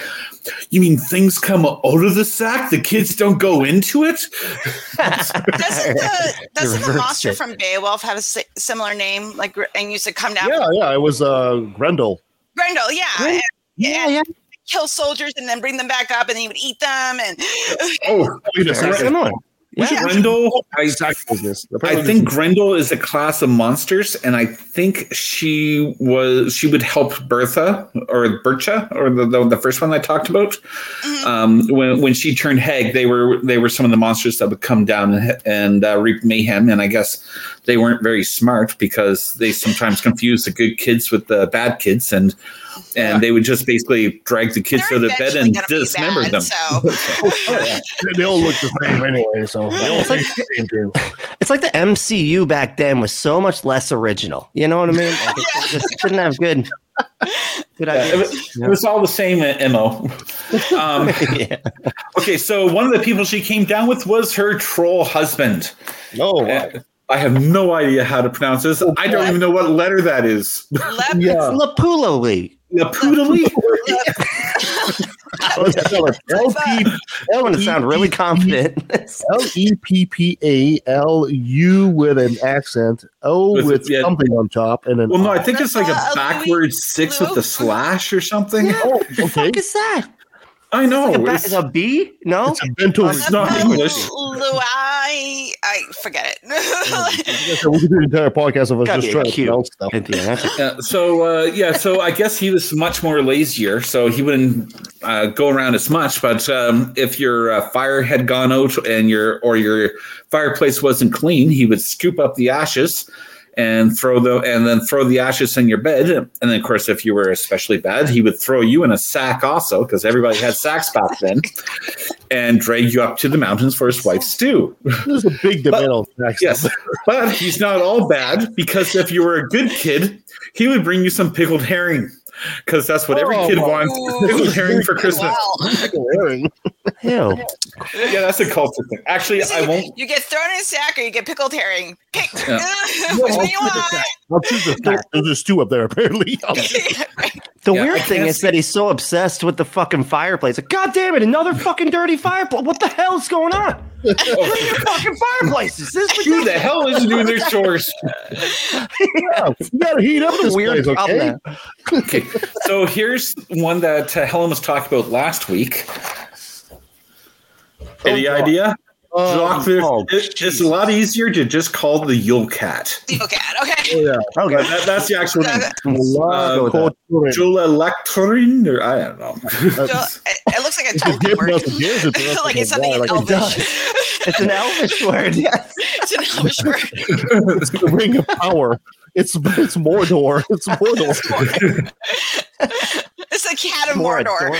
you mean things come out of the sack? The kids don't go into it. Doesn't the, doesn't the monster it. from Beowulf have a si- similar name? Like, and used to come down. Yeah, yeah. It was uh, Grendel. Grendel, yeah. Gren- yeah, yeah. Kill soldiers and then bring them back up, and then he would eat them. And Oh, Wait a Very second. similar. Yeah. Grendel, call it I- sack. I think this is- Grendel is a class of monsters, and I think she was she would help Bertha or Bercha or the, the, the first one I talked about. Um, when when she turned hag, they were they were some of the monsters that would come down and, and uh, reap mayhem. And I guess they weren't very smart because they sometimes confused the good kids with the bad kids, and and they would just basically drag the kids They're out of bed and dismember bad, them. so they all look the same anyway. So they all It's like- the same too. It's like the MCU back then was so much less original. You know what I mean? Like, it just didn't have good. Good Yeah, it, was, it was all the same uh, mo. Um, Okay, so one of the people she came down with was her troll husband. Oh, I have no idea how to pronounce this. I don't even know what letter that is. Yeah. Lapulali. Lapudali? LP. I want to sound really confident. L E P P A L U with an accent. O With- with, yeah. something on top, and then Well, no, I think it's like a backwards six with the slash or something. Oh, okay. fuck is that? I know. Like a, ba- it's- is a B? No. It's a bento. It's not English. Luai, I forget it. So we could do an entire podcast of us Gotta just be trying to cute. stuff. Cynthia, Yeah, so uh, yeah, so I guess he was much more lazier, so he wouldn't uh, go around as much. But um, if your uh, fire had gone out and your or your fireplace wasn't clean, he would scoop up the ashes and throw the and then throw the ashes in your bed. And then, of course, if you were especially bad, he would throw you in a sack also because everybody had sacks back then, and drag you up to the mountains for his wife's stew. There's a big debate on. Yes, but he's not all bad because if you were a good kid, he would bring you some pickled herring because that's what every Oh, kid my- wants pickled herring for Christmas. Pickle herring. Ew. Yeah, that's a culture thing. Actually, I won't. You get thrown in a sack or you get pickled herring. Pick Yeah. which one you want. I'll choose the fact. There's just two up there, apparently. The Yeah, I weird thing is see- that he's so obsessed with the fucking fireplace. Like, God damn it, another fucking dirty fireplace. What the hell's going on? Clean your fucking fireplaces. This Who the hell is doing their chores? Yeah, you gotta heat up this weird place, okay? problem. Okay, so here's one that uh, Helen was talking about last week. Any Oh, God. idea? Jacques, there's- oh, it- it's a lot easier to just call the Yule Cat. Okay, okay. Oh, yeah. Okay. That- that's the actual name. Uh, go with. Jula Lecturin, or I don't know. So, it, it looks like a Just give word. us a gift, it's like it's something in like it Elvish. It's an elvish word. Yes. it's an Elvish word. It's the ring of power. It's it's Mordor. It's Mordor. It's the cat of More Mordor.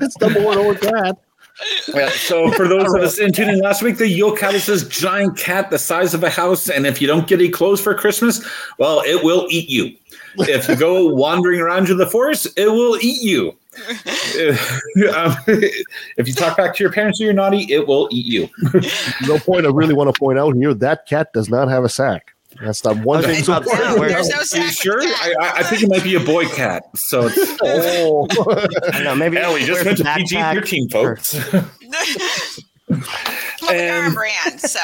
it's the Mordor cat. Yeah, so for those of us in tuning last week, the Yule Cat is this giant cat the size of a house, and if you don't get any clothes for Christmas, well, it will eat you. If you go wandering around in the forest, it will eat you. Um, if you talk back to your parents or you're naughty, it will eat you. No point. I really want to point out here that cat does not have a sack. That's not one Okay, thing. stop So there. Where- There's no Are sack you sure? I. I- I think it might be a boy cat. So it's, oh, I don't know. Maybe yeah, we just wears went a to PG backpack 13, or- folks. Well, they're on And- brand, so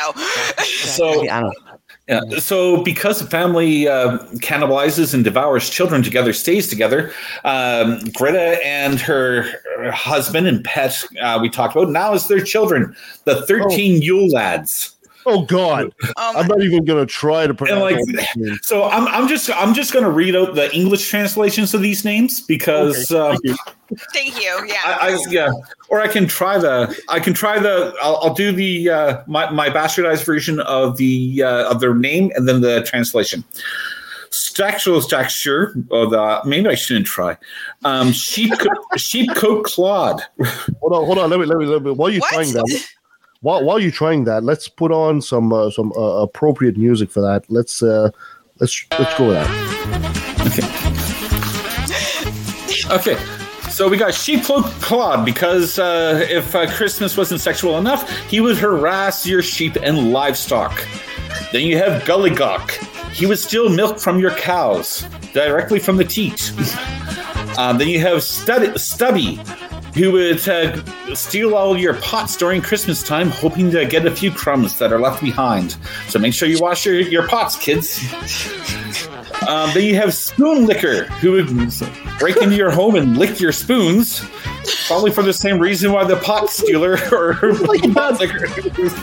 So I don't know. Yeah. So, because a family uh, cannibalizes and devours children together, stays together, um, Greta and her husband and pet, uh, we talked about, now is their children, the 13 Yule lads. Oh God! oh I'm not even gonna try to pronounce. like- all these names. So I'm, I'm just I'm just going to read out the English translations of these names because Okay, um, thank you. thank you. Yeah. I, I yeah, or I can try the I can try the I'll, I'll do the uh, my my bastardized version of the uh, of their name and then the translation. Stactual texture of the maybe I shouldn't try. Um, sheep sheepcoat clod. Hold on, hold on. Let me, let me, let me. While you're What? trying that, while while you're trying that, let's put on some uh, some uh, appropriate music for that. Let's uh, let's let's go with that. Okay. So we got sheepcoat clod because uh, if uh, Christmas wasn't sexual enough, he would harass your sheep and livestock. Then you have Gullygawk. He would steal milk from your cows directly from the teat. Uh, then you have Stubby, who would uh, steal all your pots during Christmas time, hoping to get a few crumbs that are left behind. So make sure you wash your, your pots, kids. Um, then you have Spoon Licker, who would break into your home and lick your spoons, probably for the same reason why the pot stealer or pot licker. This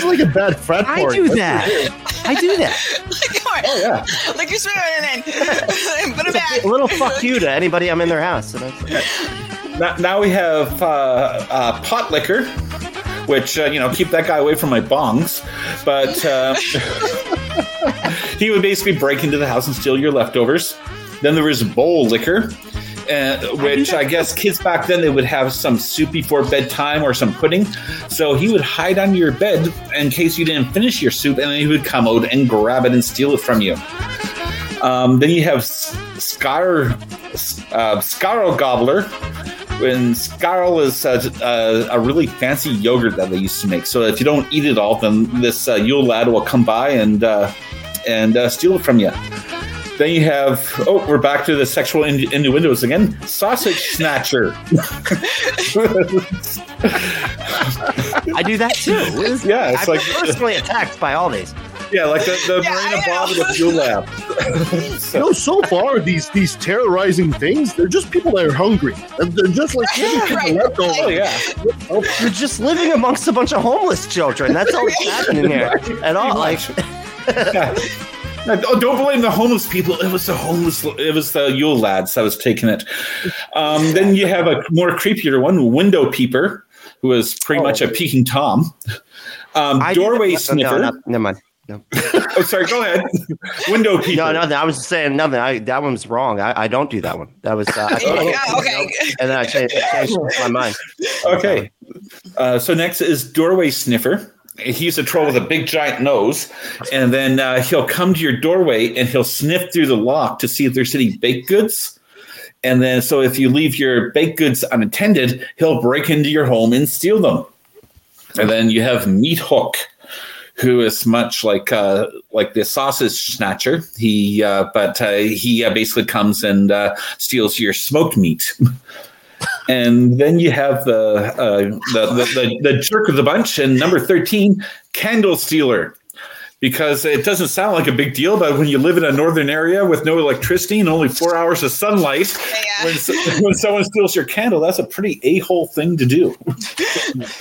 is like a bad frat I party. do That's that. I do that. Oh yeah. Lick your spoon and then put it back. A little fuck you to anybody I'm in their house. Now, now we have uh, uh, pot liquor, which uh, you know keep that guy away from my bongs. But uh, he would basically break into the house and steal your leftovers. Then there was bowl liquor. Which I guess kids back then they would have some soup before bedtime or some pudding. So he would hide under your bed in case you didn't finish your soup, and then he would come out and grab it and steal it from you. Um, then you have Scar, uh, Scarl Gobbler. When Scarl is uh, uh, a really fancy yogurt that they used to make. So if you don't eat it all, then this uh, Yule lad will come by and uh, and uh, steal it from you. Then you have oh, we're back to the sexual innu- innuendos again. Sausage snatcher. I do that too. Yeah, it's I'm like- personally attacked by all these. Yeah, like the, the Marina Bob of the Fuel Lab. You know, so far these these terrorizing things, they're just people that are hungry. And They're just like Yeah, people right. leftovers. Oh yeah. You're just living amongst a bunch of homeless children. That's all that's happening here. at all like oh, don't blame the homeless people. It was the homeless. It was the Yule lads that was taking it. Um, then you have a more creepier one, window peeper, who is pretty much a peeking tom. Um, I did- doorway no, sniffer. No, no, never mind. No. oh, sorry. Go ahead. window peeper. No, nothing. I was saying nothing. I, that one was wrong. I, I don't do that one. That was. Uh, I thought- yeah, okay. And then I changed, changed my mind. Okay. Uh, so next is doorway sniffer. He's a troll with a big giant nose, and then uh, he'll come to your doorway and he'll sniff through the lock to see if there's any baked goods. And then, so if you leave your baked goods unattended, he'll break into your home and steal them. And then you have Meat Hook, who is much like uh, like the sausage snatcher. He, uh, but uh, he uh, basically comes and uh, steals your smoked meat. And then you have the, uh, the, the, the the jerk of the bunch, and number thirteen, candle stealer, because it doesn't sound like a big deal, but when you live in a northern area with no electricity and only four hours of sunlight, when, when someone steals your candle, that's a pretty a hole thing to do.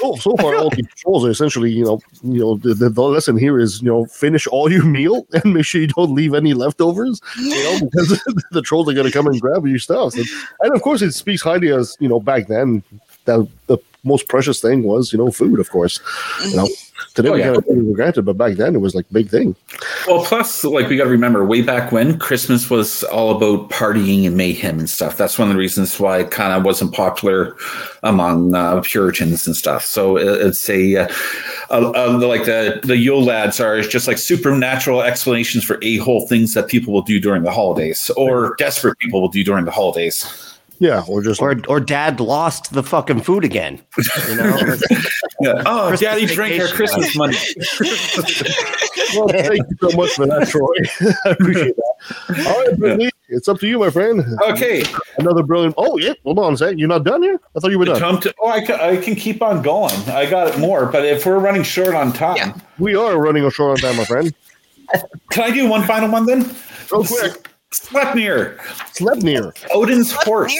Oh, so far all these trolls are essentially, you know, you know, the, the, the lesson here is, you know, finish all your meal and make sure you don't leave any leftovers, you know, because the trolls are going to come and grab your stuff. And, and of course, it speaks highly as, you know, back then that the most precious thing was, you know, food, of course. You know, today Oh, we yeah. kind of take it for granted, but back then it was like big thing. Well, plus, like we got to remember, way back when Christmas was all about partying and mayhem and stuff. That's one of the reasons why it kind of wasn't popular among uh, Puritans and stuff. So it- it's a, uh, uh, uh, like the the Yule lads are just like supernatural explanations for a whole things that people will do during the holidays, or desperate people will do during the holidays. Yeah, or just or or dad lost the fucking food again. You know, Yeah. Oh, Christmas Daddy drank our. Christmas money. Well, thank you so much for that, Troy. I appreciate that. All right, Brittany, it's up to you, my friend. Okay. Another brilliant. Oh, yeah. Hold on a sec. You're not done here? I thought you were done. Come to, oh, I can, I can keep on going. I got it more, but if we're running short on time, We are running a short on time, my friend. can I do one final one then? Real quick. Sleipnir, Sleipnir. Odin's horse.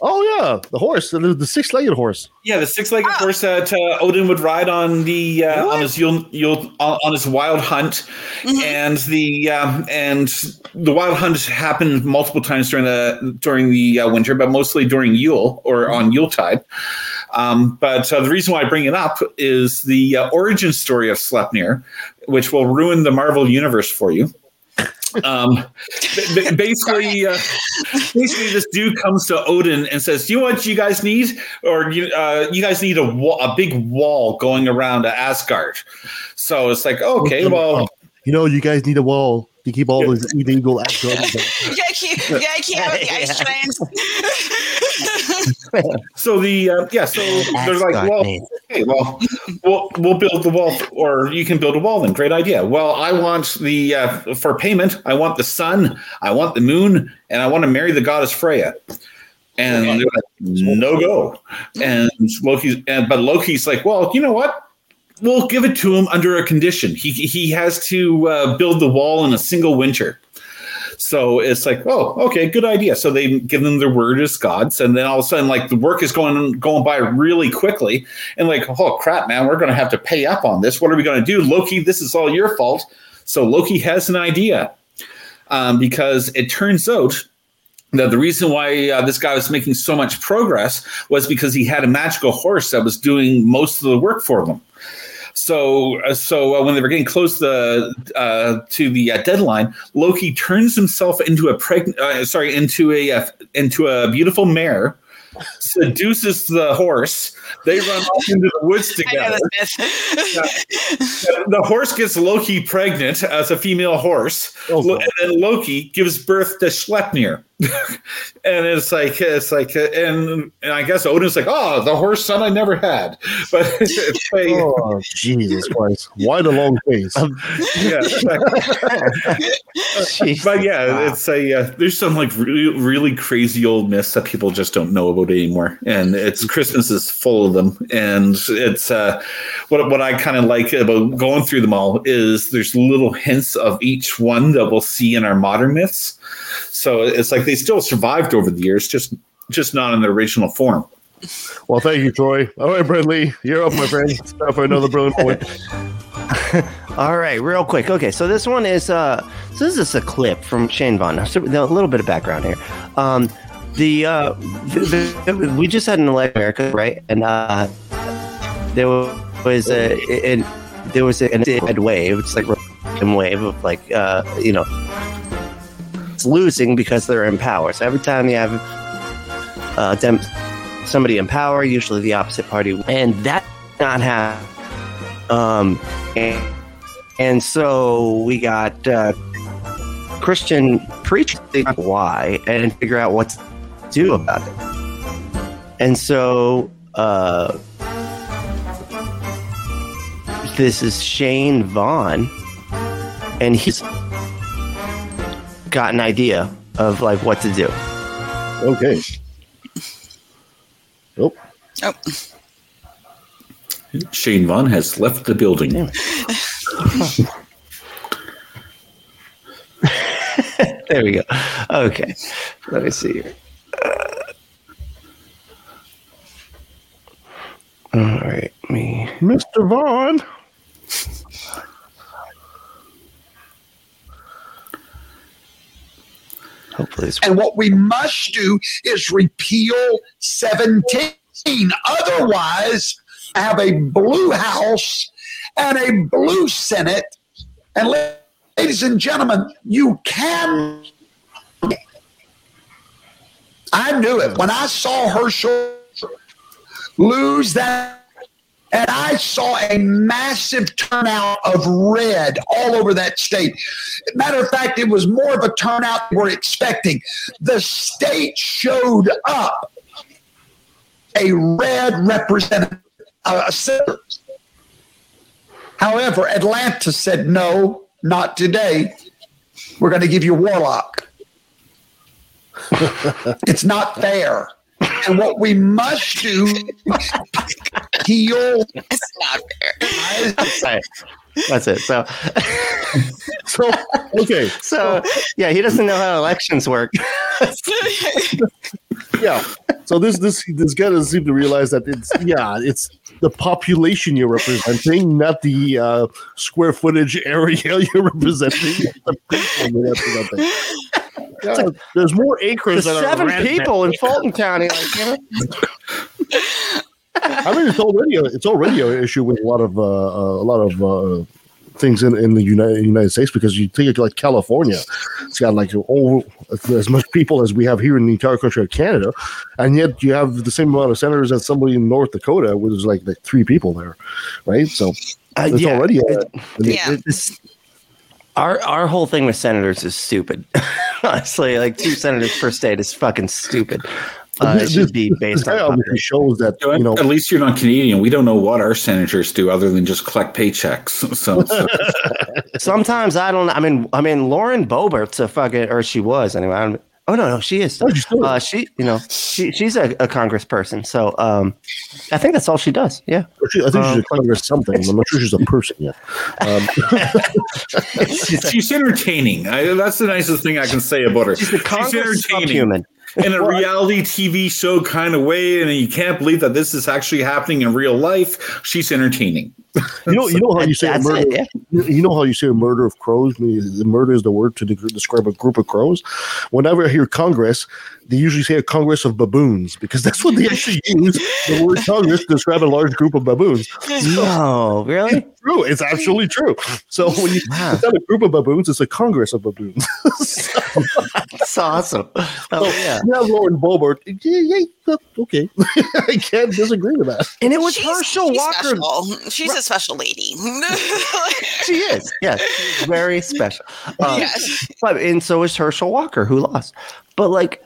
Oh, yeah. The horse, the, the six legged horse. Yeah, the six-legged horse that uh, Odin would ride on the uh, on his Yule, Yule on, on his wild hunt, and the um, and the wild hunt happened multiple times during the during the uh, winter, but mostly during Yule or on Yuletide. Um, but uh, the reason why I bring it up is the uh, origin story of Sleipnir, which will ruin the Marvel universe for you. Um, ba- ba- basically, uh, basically, this dude comes to Odin and says, "You know what you guys need, or you, uh, you guys need a wa- a big wall going around Asgard." So it's like, okay, well, You know, you guys need a wall to keep all those illegal actors. yeah, gotta keep, you gotta keep having the ice trains. so the uh, yeah, so they're like, well, man. okay, well, we'll we'll build the wall, or you can build a wall. Then, great idea. Well, I want the uh, for payment. I want the sun. I want the moon, and I want to marry the goddess Freya. And they're like, no go. And Loki's, and, but Loki's like, well, you know what? We'll give it to him under a condition. He he has to uh, build the wall in a single winter. So it's like, oh, okay, good idea. So they give them their word as gods, and then all of a sudden, like the work is going going by really quickly, and like, oh crap, man, we're going to have to pay up on this. What are we going to do, Loki? This is all your fault. So Loki has an idea, um, because it turns out that the reason why uh, this guy was making so much progress was because he had a magical horse that was doing most of the work for them. So, uh, so uh, when they were getting close to the uh, to the deadline, Loki turns himself into a pregnant, sorry, into a into a beautiful mare seduces the horse. They run off into the woods I know together. the horse gets Loki pregnant as a female horse, Oh, and then Loki gives birth to Schleppnir. and it's like it's like, and, and I guess Odin's like, oh, the horse son I never had, but it's like, Oh, Jesus Christ. Why the long face? yeah, but yeah, it's a uh, there's some like really, really crazy old myths that people just don't know about anymore, and it's Christmas is full of them, and it's uh, what what I kind of like about going through them all is there's little hints of each one that we'll see in our modern myths, so it's like they still survived over the years, just just not in their original form. Well, thank you, Troy. All right, Bradley, you're up, my friend. It's time for another brilliant point. All right, real quick. Okay, so this one is uh, so this is a clip from Shane Vaughn. So, a little bit of background here. Um, the, uh, the, the we just had an election in America, right? And uh, there was a it, there was a, red wave. It's like a wave of like uh, you know, it's losing because they're in power. So every time you have uh, dem- somebody in power, usually the opposite party, and that not have um, and, and so we got uh, Christian preaching why and figure out what to do about it. And so uh, this is Shane Vaughn, and he's got an idea of like what to do. Okay. Oh. Oh. Shane Vaughn has left the building. there we go. Okay, let me see here. All right, me, Mr. Vaughn. Hopefully, And what we must do is repeal 17. Otherwise, have a blue House and a blue Senate. And ladies and gentlemen, you can. I knew it when I saw Herschel lose that. And I saw a massive turnout of red all over that state. Matter of fact, it was more of a turnout we're expecting. The state showed up a red representative, uh. However, Atlanta said, no, not today. We're going to give you Warnock. It's not fair. And what we must do heal. It's not fair. That's it. That's it. So, so okay. So, yeah, he doesn't know how elections work. yeah. So this this this guy doesn't seem to realize that it's yeah it's the population you're representing, not the uh, square footage area you're representing. The people you're representing. Yeah, there's more acres than seven red people in Fulton County. Like, you know? I mean, it's already a, it's already an issue with a lot of uh, uh, a lot of uh, things in, in the United United States because you take it to like California, it's got like over as much people as we have here in the entire country of Canada, and yet you have the same amount of senators as somebody in North Dakota, where there's like, like three people there, right? So Uh, it's yeah, already a, it- it- it's- our our whole thing with senators is stupid. Honestly, like two senators per state is fucking stupid. Uh, it should be based guy on obviously shows that you know At least you're not Canadian. We don't know what our senators do other than just collect paychecks. So, so Sometimes I don't. I mean, I mean, Lauren Boebert's a fucking, or she was anyway. I don't, oh no, no, she is. Still. Uh, she, you know, she she's a, a congressperson. So, um, I think that's all she does. Yeah. She, I think she's Um, a Congress something. I'm not sure she's a person yet. Um, she's entertaining. I, that's the nicest thing I can say about her. She's the Congress subhuman. in a reality TV show kind of way, and you can't believe that this is actually happening in real life. She's entertaining. You know, you know how you say a murder. it, yeah. you- know how you say a murder of crows. The murder is the word to de- describe a group of crows. Whenever I hear Congress, they usually say a Congress of baboons because that's what they actually use the word Congress to describe a large group of baboons. No, really? It's true. It's absolutely true. So when you it's not a group of baboons, it's a Congress of baboons. That's awesome. Oh, so, yeah. Have Lauren Boebert. Yeah, yeah, okay, I can't disagree with that. And it was She's- Herschel she's Walker. Special. She's a special lady. She is, yes, she's very special. Um, Yes. But and so is Herschel Walker, who lost. But like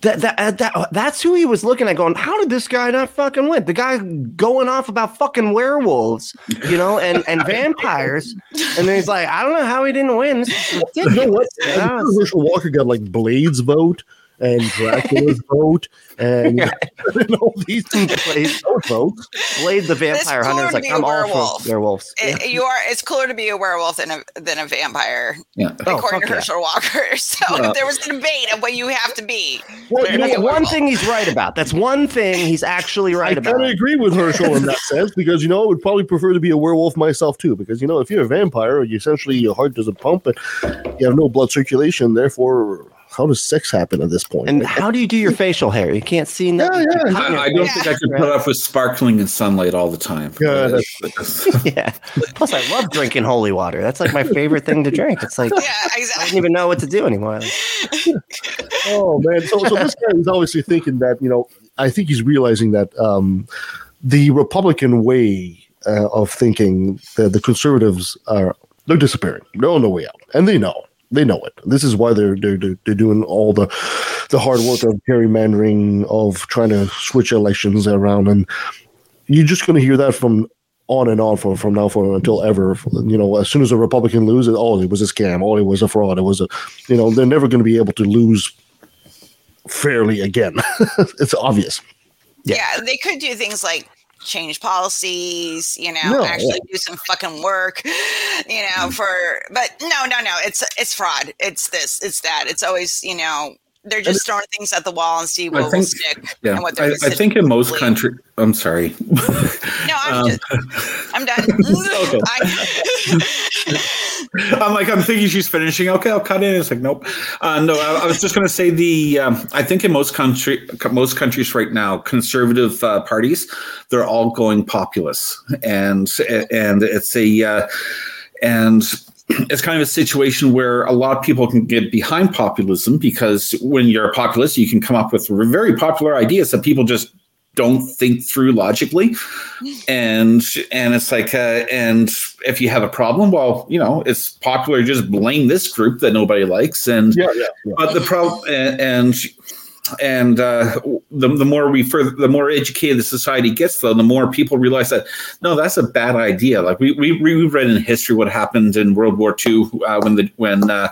that, that, uh, that that's who he was looking at, going, how did this guy not fucking win? The guy going off about fucking werewolves, you know, and and vampires, and then he's like, I don't know how he didn't win. This You know what? ridiculous. Herschel Walker got like Blade's vote and Dracula's vote and, and all these Blade, votes. Blade the vampire It's hunter is like, I'm all werewolf. for werewolves. It- you are. It's cooler to be a werewolf than a than a vampire, Yeah. Oh, according fuck to yeah. Herschel Walker. So Yeah. if there was a debate of what you have to be. Well, you know be One thing he's right about. That's one thing he's actually I right about. kind of agree with Herschel in that sense because you know I would probably prefer to be a werewolf myself too because you know if you're a vampire you essentially your heart doesn't pump and you have no blood circulation therefore how does sex happen at this point? And how do you do your facial hair? You can't see nothing. yeah, yeah. I, I don't face. think I could put up with sparkling in sunlight all the time. Yeah, that's- yeah. Plus, I love drinking holy water. That's like my favorite thing to drink. It's like Yeah, I exactly. don't even know what to do anymore. oh man so, so this guy is obviously thinking that you know i think he's realizing that um, the republican way uh, of thinking the, the conservatives are they're disappearing they're on their way out and they know they know it this is why they're they're, they're, doing all the the hard work of gerrymandering of trying to switch elections around and you're just going to hear that from on and on from, from now for until ever. You know, as soon as a Republican loses, oh, it was a scam. Oh, it was a fraud. It was a, you know, they're never going to be able to lose fairly again. it's obvious. Yeah. they could do things like change policies, you know, No, actually do some fucking work, you know, mm. for but no, no, no, it's it's fraud. It's this, it's that. It's always, you know, they're just throwing things at the wall and see what I will stick yeah, and what I, they're I think in most countries, I'm sorry. No, I'm Um, just I'm done. Okay. I, I'm like, I'm thinking she's finishing. Okay, I'll cut in. It's like, nope. Uh, no, I, I was just going to say the. Um, I think in most country, most countries right now, conservative uh, parties, they're all going populist, and and it's a uh, and it's kind of a situation where a lot of people can get behind populism because when you're a populist, you can come up with very popular ideas that people just don't think through logically and and it's like uh, and if you have a problem well you know it's popular just blame this group that nobody likes and Yeah, yeah, yeah. but the problem and and, and uh, the, the more we further the more educated the society gets though the more people realize that no that's a bad idea like we we, we read in history what happened in world war ii uh, when the when uh,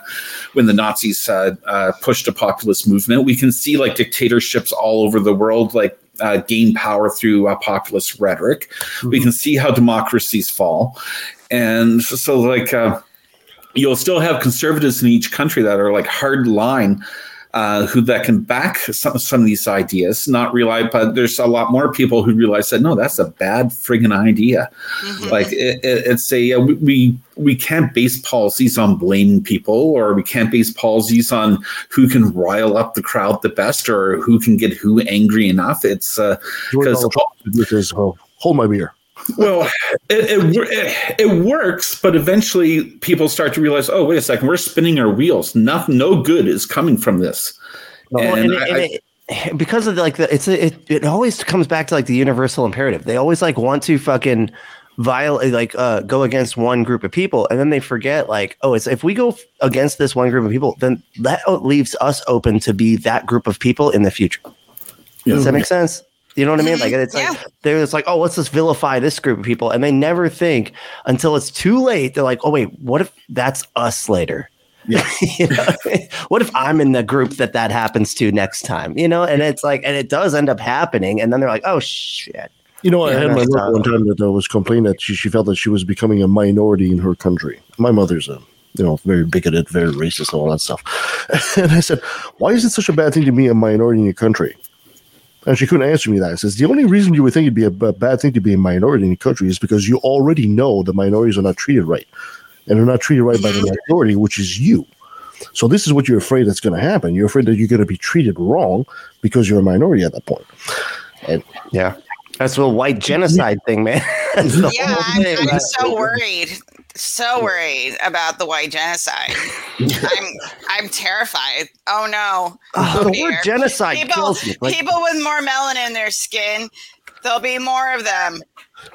when the nazis uh, uh, pushed a populist movement we can see like dictatorships all over the world like uh, gain power through uh, populist rhetoric. We can see how democracies fall, and so like uh, you'll still have conservatives in each country that are like hard line. Uh, who that can back some, some of these ideas, not realize, but there's a lot more people who realize that no, that's a bad friggin' idea. Like it, it, it's a uh, we- we we can't base policies on blaming people, or we can't base policies on who can rile up the crowd the best, or who can get who angry enough. It's because Donald Trump with his, oh, hold my beer. Well, it, it, it, works, but eventually people start to realize, oh, wait a second, we're spinning our wheels. Not, no good is coming from this. Well, And and, I- and it, because of the, like the it's a, it it always comes back to like the universal imperative. They always like want to fucking violate like uh go against one group of people and then they forget like oh it's if we go against this one group of people then that leaves us open to be that group of people in the future does that make sense you know what i mean? Like it's like they're just like oh let's just vilify this group of people. And they never think until it's too late they're like oh wait what if that's us later? Yeah. You know? what if i'm in the group that that happens to next time? You know? And it's like and it does end up happening and then they're like oh shit. You know, I had my that's mother one time that uh, was complaining that she, she felt that she was becoming a minority in her country. My mother's a you know very bigoted, very racist, and all that stuff. And I said, "Why is it such a bad thing to be a minority in your country?" And she couldn't answer me that. I says, "The only reason you would think it'd be a, b- bad thing to be a minority in your country is because you already know the minorities are not treated right, and they're not treated right by the mm-hmm. majority, which is you." So this is what you're afraid that's going to happen. You're afraid that you're going to be treated wrong because you're a minority at that point. And yeah, that's a white genocide thing, man. Yeah, I'm, thing, I'm right? so worried, so mm. worried about the white genocide. I'm I'm terrified. Oh no! Oh, the word genocide people, kills me. Like- people with more melanin in their skin, there'll be more of them.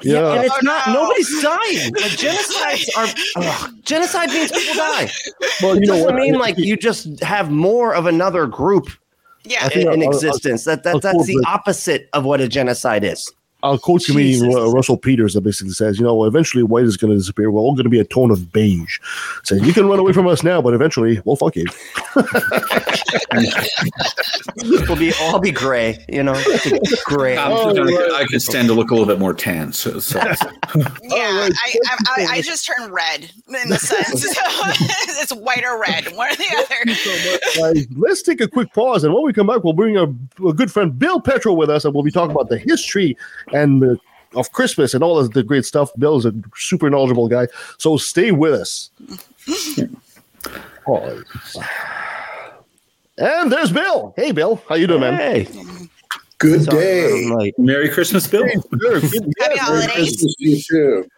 Yeah, and it's Oh, not. no. Nobody's dying. Like genocides are. ugh, genocide means people die. Well, you it doesn't what? mean I- like you just have more of another group Yeah. in, in I'll- I'll- existence. That, I'll that that's the opposite of what a genocide is. I'll quote comedian Jesus. Russell Peters that basically says, you know, eventually white is going to disappear. We're all going to be a tone of beige. Says you can run away from us now, but eventually we'll fuck you. We'll be all be gray. You know, gray. I'm- Oh, I could stand to look a little bit more tan. So, so Yeah, I, I, I, I just turned red in the sun. So it's white or red, one or the other. Guys, let's take a quick pause, and when we come back, we'll bring a, a good friend Bill Petro with us, and we'll be talking about the history and the, of Christmas and all of the great stuff. Bill is a super knowledgeable guy, so stay with us. Pause. And there's Bill. Hey, Bill, how you doing, man? Hey, Good Sorry, day. Like, Merry Christmas, Bill. Sure. Happy Yes, holidays. Christmas to you too.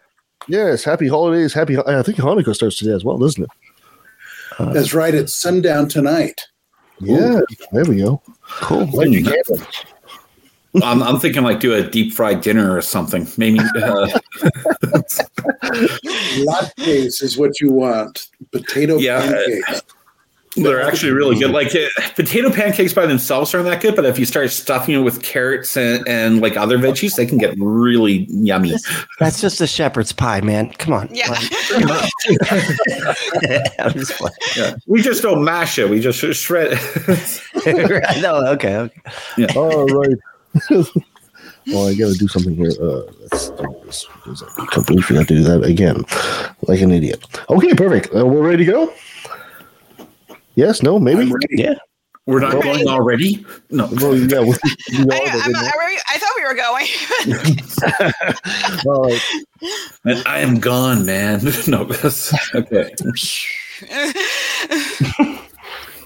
Yes, happy holidays. Happy. I think Hanukkah starts today as well, doesn't it? Uh, That's right. It's sundown tonight. Yeah, there we go. cool. Light your candle. I'm, I'm thinking like do a deep fried dinner or something. Maybe uh, Latkes is what you want. Potato Yeah. pancakes. they're actually really good. Like uh, potato pancakes by themselves aren't that good, but if you start stuffing it with carrots and, and like other veggies, they can get really yummy. That's just a shepherd's pie, man. Come on. Yeah. I'm just. Yeah. We just don't mash it. We just shred it. no, okay, okay. All right. well, I got to do something here. Uh, let's do this because I completely forgot to do that again, like an idiot. Okay, perfect. Uh, we're ready to go. Yes, no, maybe. Yeah. We're not going already? No. Well, yeah, we, we I, are, I'm, but- I, I thought we were going. all right. And I am gone, man. No, that's okay.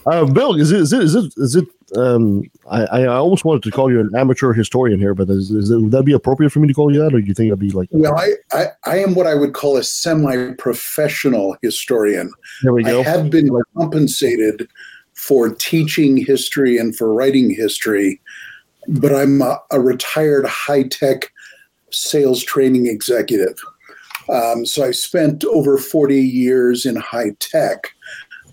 Uh, Bill, is it is it is it is it? Um, I I almost wanted to call you an amateur historian here, but is, is it, would that be appropriate for me to call you that, or do you think that'd be like? Well, I, I, I am what I would call a semi professional historian. There we go. I have been compensated for teaching history and for writing history, but I'm a, a retired high tech sales training executive. Um, so I spent over 40 years in high tech,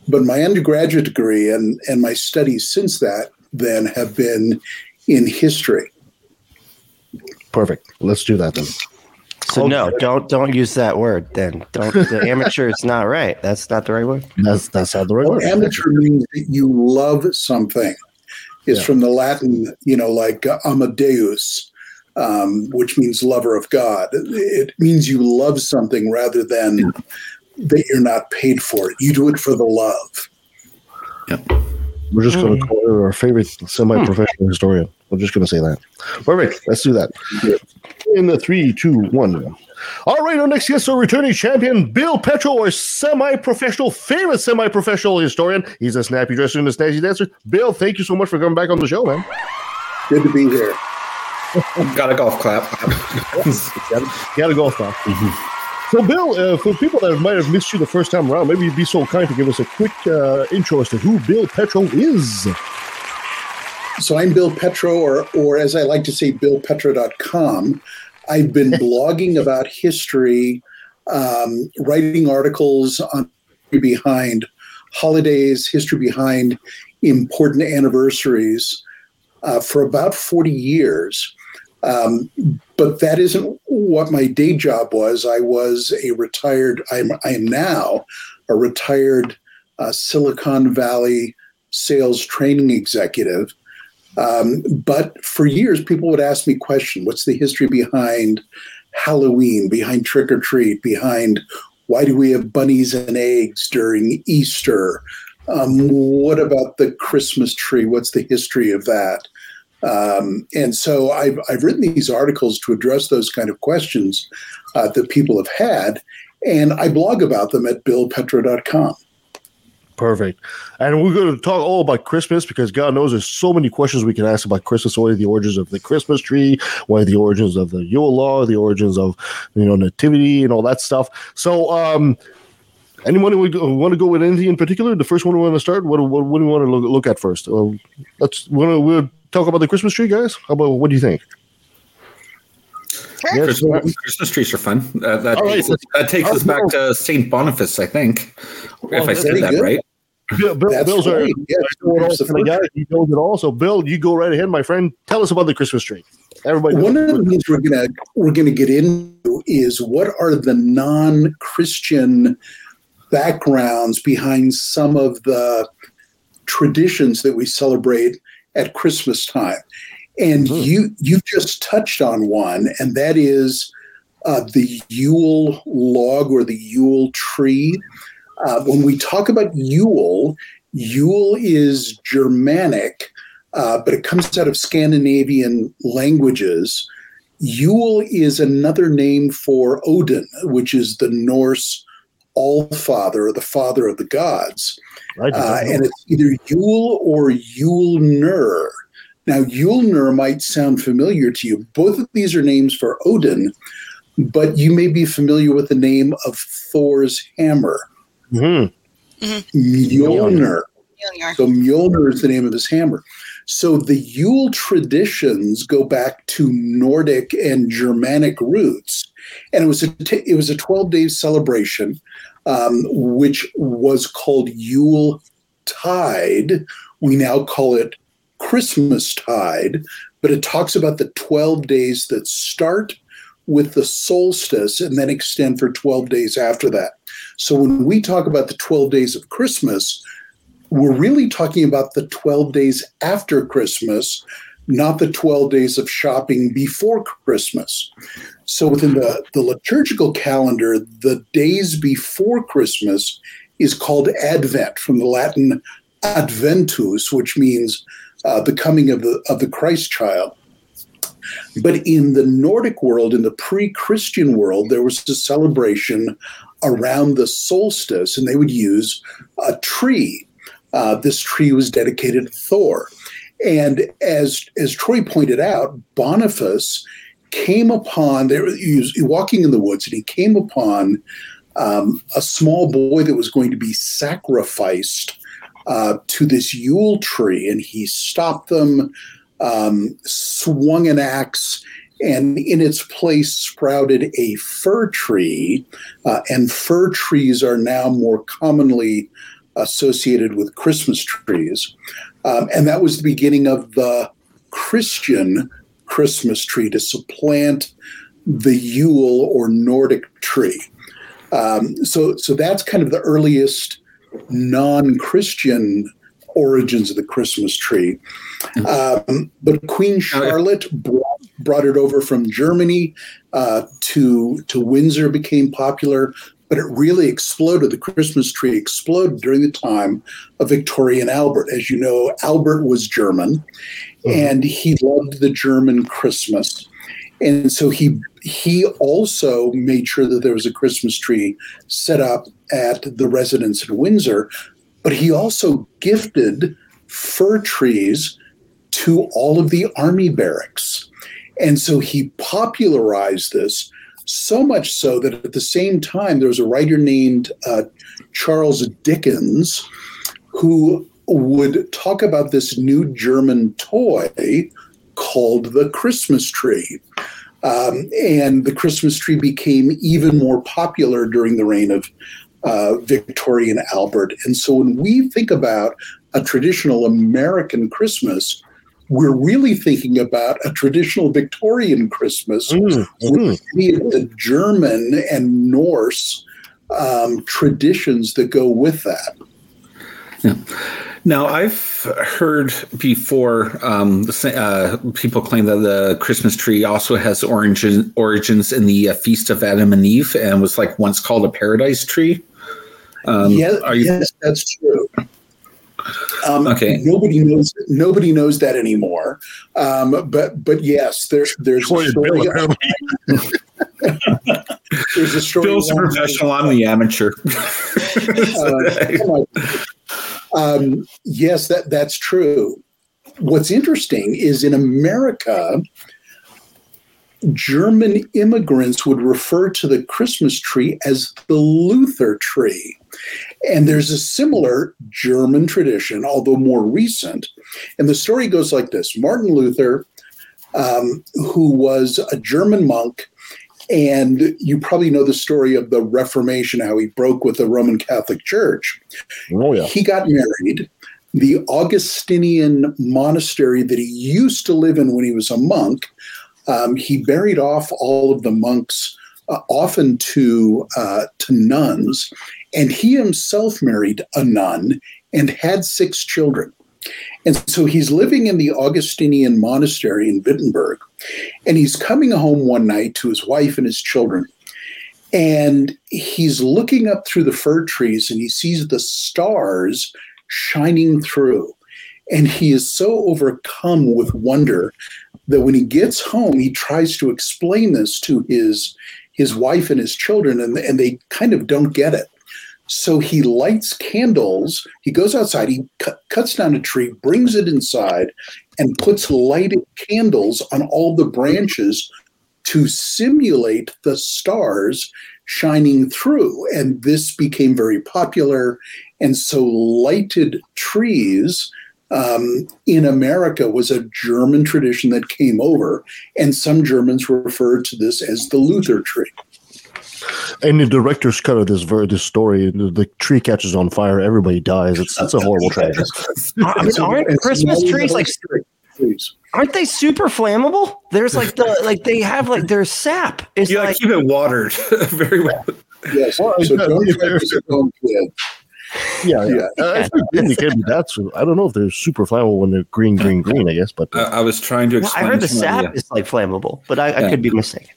but my undergraduate degree and, and my studies since that then have been in history. Perfect. Let's do that then. So no, don't don't use that word. Then don't. The amateur is not right. That's not the right word. That's that's not the right Well, word. amateur means that you love something. It's Yeah. from the Latin, you know, like uh, Amadeus, um, which means lover of God. It means you love something rather than that you're not paid for it. You do it for the love. Yep. We're just going Hmm. to call her our favorite semi-professional historian. We're just going to say that. Perfect. Let's do that. In the three, two, one. All right, our next guest, our returning champion, Bill Petro, our semi-professional, famous semi-professional historian. He's a snappy dresser and a snazzy dancer. Bill, thank you so much for coming back on the show, man. Good to be here. Got a golf clap. You got a golf ball. So, Bill, uh, for people that might have missed you the first time around, maybe you'd be so kind to give us a quick uh, intro as to who Bill Petro is. So I'm Bill Petro, or, or as I like to say, BillPetro.com. I've been blogging about history, um, writing articles on history behind holidays, history behind important anniversaries uh, for about 40 years. Um, but that isn't what my day job was. I was a retired, I'm, I am now a retired uh, Silicon Valley sales training executive. Um, but for years, people would ask me questions What's the history behind Halloween, behind trick or treat, behind why do we have bunnies and eggs during Easter? Um, what about the Christmas tree? What's the history of that? Um, and so I've, I've written these articles to address those kind of questions uh, that people have had, and I blog about them at billpetro.com. Perfect. And we're going to talk all about Christmas because God knows there's so many questions we can ask about Christmas. What are the origins of the Christmas tree? What are the origins of the Yule log? The origins of you know nativity and all that stuff. So, um, anyone would want to go with anything in particular? The first one we want to start. What, what, what do we want to look, look at first? Uh, let's we'll, we'll talk about the Christmas tree, guys. How about what do you think? Yes. Christmas, Christmas trees are fun. Uh, that, All takes, right. us- that takes us back to Saint Boniface, I think, if I said that good. right. Bill, Bill, Bill's our right. Yes, our that's the guy. He knows it all. So, Bill, you go right ahead, my friend. Tell us about the Christmas tree. Everybody, One of the things we're gonna we're gonna get into is what are the non-Christian backgrounds behind some of the traditions that we celebrate at Christmas time. And you you just touched on one, and that is uh, the Yule log or the Yule tree. Uh, when we talk about Yule, Yule is Germanic, uh, but it comes out of Scandinavian languages. Yule is another name for Odin, which is the Norse All Father, or the father of the gods. I did not Uh, and it's either Yule or Yulnir. Now, Yulnir might sound familiar to you. Both of these are names for Odin, but you may be familiar with the name of Thor's hammer, Mjolnir. So Mjolnir is the name of his hammer. So the Yule traditions go back to Nordic and Germanic roots, and it was a t- it was a twelve day celebration, um, which was called Yule Tide. We now call it Christmas Tide, but it talks about the twelve days that start with the solstice and then extend for 12 days after that. So when we talk about the 12 days of Christmas, we're really talking about the 12 days after Christmas, not the 12 days of shopping before Christmas. So within the, the liturgical calendar, the days before Christmas is called Advent from the Latin adventus, which means uh, the coming of the of the Christ child. But in the Nordic world, in the pre Christian world, there was a celebration around the solstice, and they would use a tree. Uh, this tree was dedicated to Thor. And as, as Troy pointed out, Boniface came upon, there, he was walking in the woods, and he came upon um, a small boy that was going to be sacrificed uh, to this Yule tree, and he stopped them, um, swung an axe, and in its place sprouted a fir tree. Uh, and fir trees are now more commonly associated with Christmas trees. Um, and that was the beginning of the Christian Christmas tree to supplant the Yule or Nordic tree. Um, so, so that's kind of the earliest non-Christian origins of the Christmas tree. Um, but Queen Charlotte brought, brought it over from Germany uh, to to Windsor, became popular. But it really exploded. The Christmas tree exploded during the time of Victoria and Albert. As you know, Albert was German, and he loved the German Christmas. And so he he also made sure that there was a Christmas tree set up at the residence in Windsor, but he also gifted fir trees to all of the army barracks. And so he popularized this so much so that at the same time, there was a writer named uh, Charles Dickens who would talk about this new German toy called the Christmas tree. Um, and the Christmas tree became even more popular during the reign of uh, Victoria and Albert. And so when we think about a traditional American Christmas, we're really thinking about a traditional Victorian Christmas with many of the German and Norse um, traditions that go with that. Now, I've heard before um, uh, people claim that the Christmas tree also has origin, origins in the uh, Feast of Adam and Eve and was like once called a paradise tree. Um, yes, are you- yes, that's true. Um, Okay. Nobody knows. Nobody knows that anymore. Um, but but yes, there's there's a story. there's a story. Bill's a professional. I'm the amateur. uh, come on. Um, yes, that that's true. What's interesting is in America, German immigrants would refer to the Christmas tree as the Luther tree. And there's a similar German tradition, although more recent. And the story goes like this Martin Luther, um, who was a German monk, and you probably know the story of the Reformation, how he broke with the Roman Catholic Church. Oh, yeah. He got married. The Augustinian monastery that he used to live in when he was a monk, um, he buried off all of the monks, uh, often to uh, to nuns, and he himself married a nun and had six children. And so he's living in the Augustinian monastery in Wittenberg, and he's coming home one night to his wife and his children. And he's looking up through the fir trees and he sees the stars shining through. And he is so overcome with wonder that when he gets home, he tries to explain this to his his wife and his children, and, and they kind of don't get it. So he lights candles. He goes outside, he cu- cuts down a tree, brings it inside, and puts lighted candles on all the branches to simulate the stars shining through. And this became very popular. And so lighted trees um, in America was a German tradition that came over, and some Germans referred to this as the Luther tree. And the director's cut of this ver- this story, the, the tree catches on fire, everybody dies. It's it's a horrible tragedy. I mean, aren't Christmas trees like trees. aren't they super flammable? There's like the like they have like their sap. It's You like keep it watered very well. Yes. Well, so yeah, don't yeah. try this at home, kid. Yeah, yeah. Yeah. Uh, I think maybe can be that's. I don't know if they're super flammable when they're green, green, green. I guess, but uh, I, I was trying to Well, I heard the to my- sap is like flammable, but I, I could be mistaken.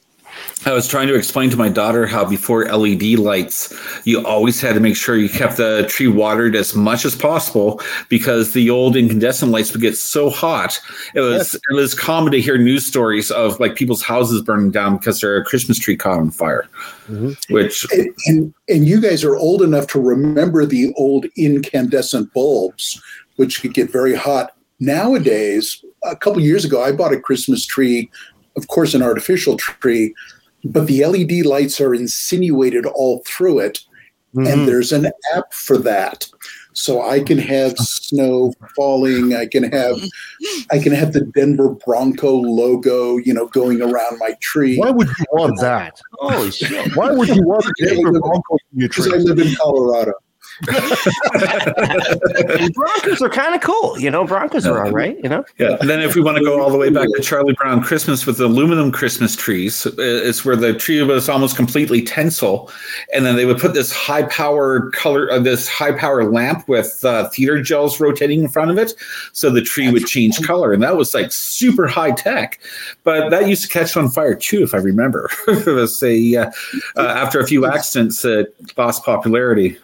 I was trying to explain to my daughter how before LED lights, you always had to make sure you kept the tree watered as much as possible because the old incandescent lights would get so hot. It was it was common to hear news stories of like people's houses burning down because their Christmas tree caught on fire. Mm-hmm. Which And, and and you guys are old enough to remember the old incandescent bulbs, which could get very hot. Nowadays, a couple years ago, I bought a Christmas tree, of course, an artificial tree, but the LED lights are insinuated all through it, Mhm. and there's an app for that. So I can have snow falling. I can have, I can have the Denver Bronco logo, you know, going around my tree. why would you want that? Holy shit! Why would you want the Denver Broncos in your Because I live in Colorado. Broncos are kind of cool, you know. Broncos are all right, you know. Yeah. And then if we want to go all the way back to Charlie Brown Christmas with the aluminum Christmas trees, it's where the tree was almost completely tinsel, and then they would put this high power color, uh, this high power lamp with uh, theater gels rotating in front of it, so the tree would change color, and that was like super high tech. But that used to catch on fire too, if I remember. it was a uh, uh, after a few accidents, it lost popularity.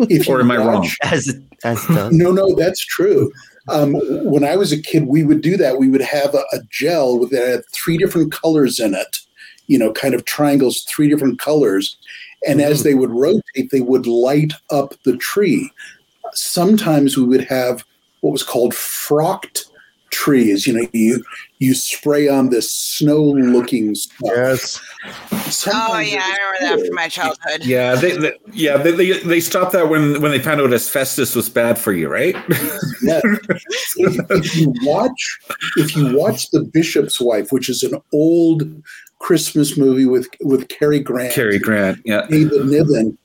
If you Or am I wrong? As it, as. No, no, that's true. Um, when I was a kid, we would do that. We would have a, a gel with that had three different colors in it, you know, kind of triangles, three different colors. And as they would rotate, they would light up the tree. Sometimes we would have what was called frocked trees. You know, you you spray on this snow-looking stuff. Yes. Oh yeah, I remember that from my childhood. Yeah, they, they yeah they, they they stopped that when when they found out asbestos was bad for you, right? Yeah. if, if you watch, if you watch The Bishop's Wife, which is an old Christmas movie with with Cary Grant, Cary Grant, yeah. David Niven,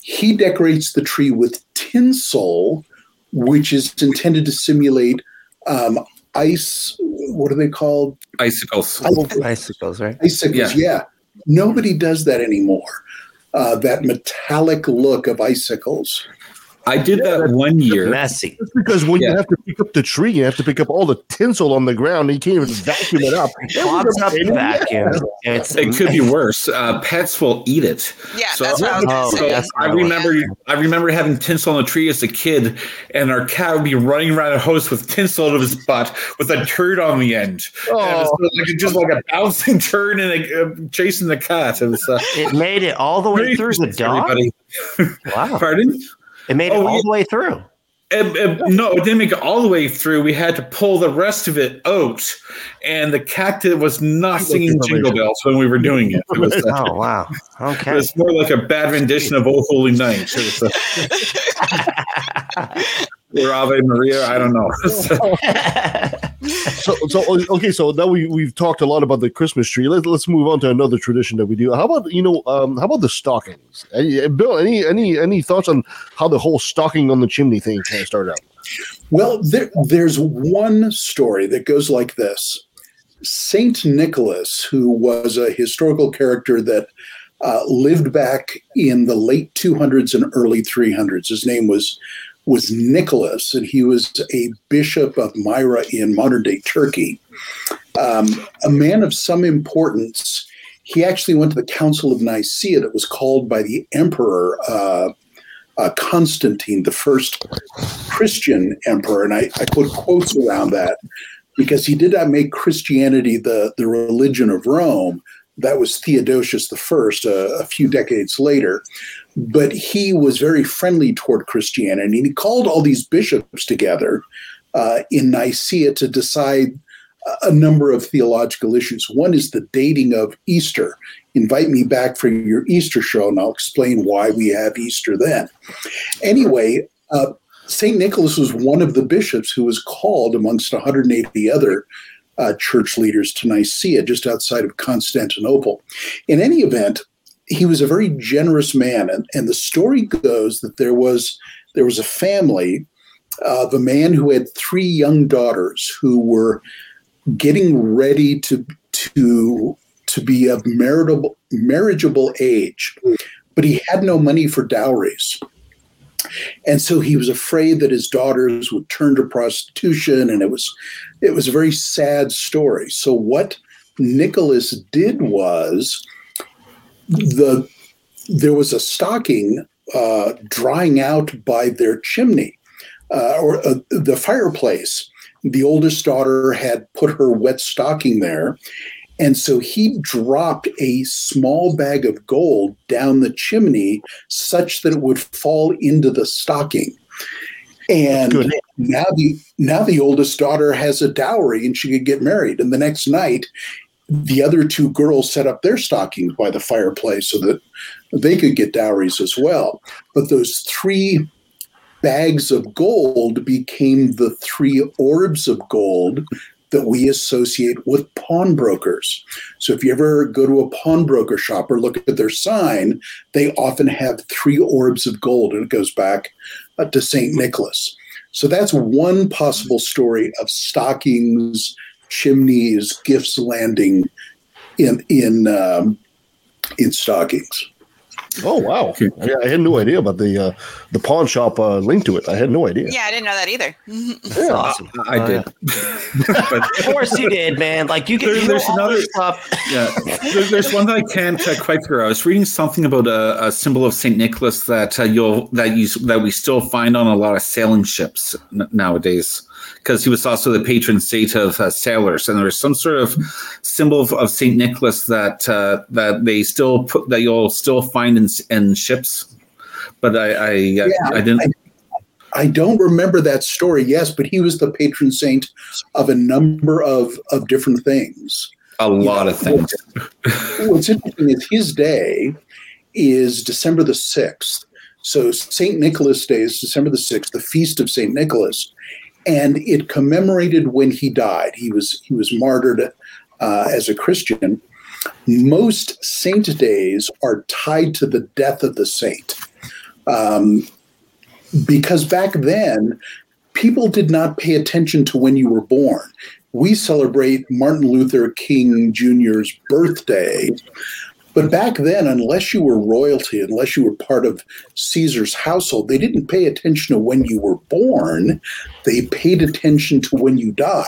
he decorates the tree with tinsel, which is intended to simulate um, ice. What are they called? Icicles. Icicles, right? Icicles. Yeah. Nobody does that anymore. Uh, that metallic look of icicles. I did that one year. Messy. That's because when you have to pick up the tree, you have to pick up all the tinsel on the ground. And you can't even vacuum it up. Clogs up the vacuum. It's It could be worse. Uh, pets will eat it. Yeah, that's what I was gonna Oh, say. that's I remember, I remember having tinsel on the tree as a kid, and our cat would be running around a house with tinsel out of his butt with a turd on the end. And it was like, just like a bouncing turd and a, uh, chasing the cat. It was uh, It made it all the way through the dog. everybody. Wow! Pardon? It made it Oh, all yeah. the way through. No, it didn't make it all the way through. We had to pull the rest of it out, and the cactus was not singing jingle bells when we were doing it. It was, uh, Oh wow. it Okay. was more like a bad rendition of "Oh Holy Night." It was a, or Ave Maria. I don't know. so, so okay, so now we we've talked a lot about the Christmas tree. Let's let's move on to another tradition that we do. How about you know, um, how about the stockings? Any, Bill, any any any thoughts on how the whole stocking on the chimney thing kind of started out? Well, there, there's one story that goes like this Saint Nicholas, who was a historical character that uh, lived back in the late 200s and early 300s. His name was was Nicholas, and he was a bishop of Myra in modern day Turkey. Um, a man of some importance. He actually went to the Council of Nicaea that was called by the emperor uh, uh, Constantine, the first Christian emperor, and I, I put quotes around that because he did not make Christianity the, the religion of Rome. That was Theodosius I, a, a few decades later. But he was very friendly toward Christianity, and he called all these bishops together uh, in Nicaea to decide a number of theological issues. One is the dating of Easter. Invite me back for your Easter show, and I'll explain why we have Easter then. Anyway, uh, St. Nicholas was one of the bishops who was called amongst 180 other uh, church leaders to Nicaea, just outside of Constantinople. In any event, he was a very generous man, and, and the story goes that there was there was a family uh, of a man who had three young daughters who were getting ready to to to be of marriageable marriageable age, but he had no money for dowries. And so he was afraid that his daughters would turn to prostitution, and it was it was a very sad story. So what Nicholas did was the there was a stocking uh, drying out by their chimney uh, or uh, the fireplace. The oldest daughter had put her wet stocking there, and so he dropped a small bag of gold down the chimney such that it would fall into the stocking. And now the now the oldest daughter has a dowry and she could get married. And the next night, the other two girls set up their stockings by the fireplace so that they could get dowries as well. But those three bags of gold became the three orbs of gold that we associate with pawnbrokers. So if you ever go to a pawnbroker shop or look at their sign, they often have three orbs of gold, and it goes back uh, to St. Nicholas. So that's one possible story of stockings, chimneys, gifts landing in in um, in stockings. Oh wow! Yeah, I had no idea about the uh, the pawn shop uh, link to it. I had no idea. Yeah, I didn't know that either. That's awesome. I Oh, did. Of course you did, man. Like you can. There- there's another- stuff. yeah, there, there's one that I can't uh, quite figure out. I was reading something about a, a symbol of Saint Nicholas that uh, you'll that you that we still find on a lot of sailing ships n- nowadays, because he was also the patron saint of uh, sailors, and there was some sort of symbol of, of Saint Nicholas that uh, that they still put that you'll still find in in ships. But I I, Yeah, I didn't. I don't remember that story, yes, but he was the patron saint of a number of, of different things. a lot of things. What's interesting is his day is December the 6th. So St. Nicholas Day is December the 6th, the feast of St. Nicholas. And it commemorated when he died. He was he was martyred uh, as a Christian. Most saint days are tied to the death of the saint. Um, because back then, people did not pay attention to when you were born. We celebrate Martin Luther King Jr.'s birthday, but back then, unless you were royalty, unless you were part of Caesar's household, they didn't pay attention to when you were born. They paid attention to when you died.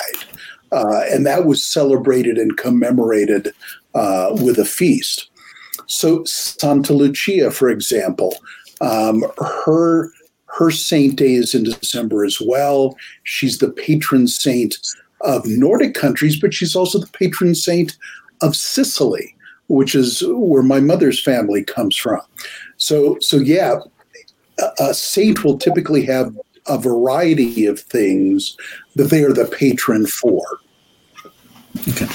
Uh, and that was celebrated and commemorated uh, with a feast. So, Santa Lucia, for example, um, her her saint day is in December as well. She's the patron saint of Nordic countries, but she's also the patron saint of Sicily, which is where my mother's family comes from. So, so yeah, a, a saint will typically have a variety of things that they are the patron for.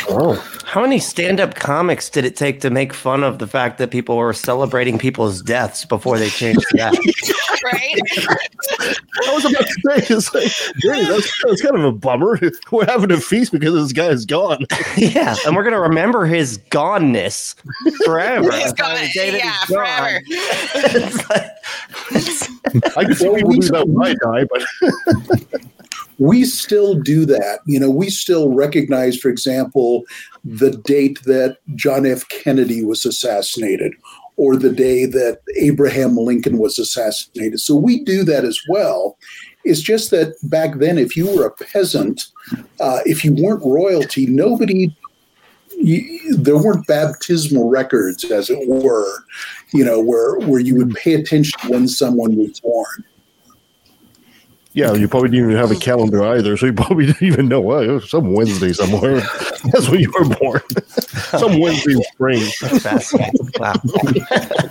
Oh. How many stand up comics did it take to make fun of the fact that people were celebrating people's deaths before they changed that? right? I was about to say, it's like, dang, that's, that's kind of a bummer. We're having a feast because this guy is gone. yeah, and we're going to remember his goneness forever. He's By gone. the day that Yeah, he's gone. forever. I can see people do that when I die, but we still do that. You know, we still recognize, for example, the date that John F. Kennedy was assassinated or the day that Abraham Lincoln was assassinated. So we do that as well. It's just that back then, if you were a peasant, uh, if you weren't royalty, nobody, you, there weren't baptismal records, as it were, you know, where, where you would pay attention when someone was born. Yeah, you probably didn't even have a calendar either, so you probably didn't even know. Well, it was some Wednesday somewhere. That's when you were born. some Wednesday in spring. Fascinating. Wow.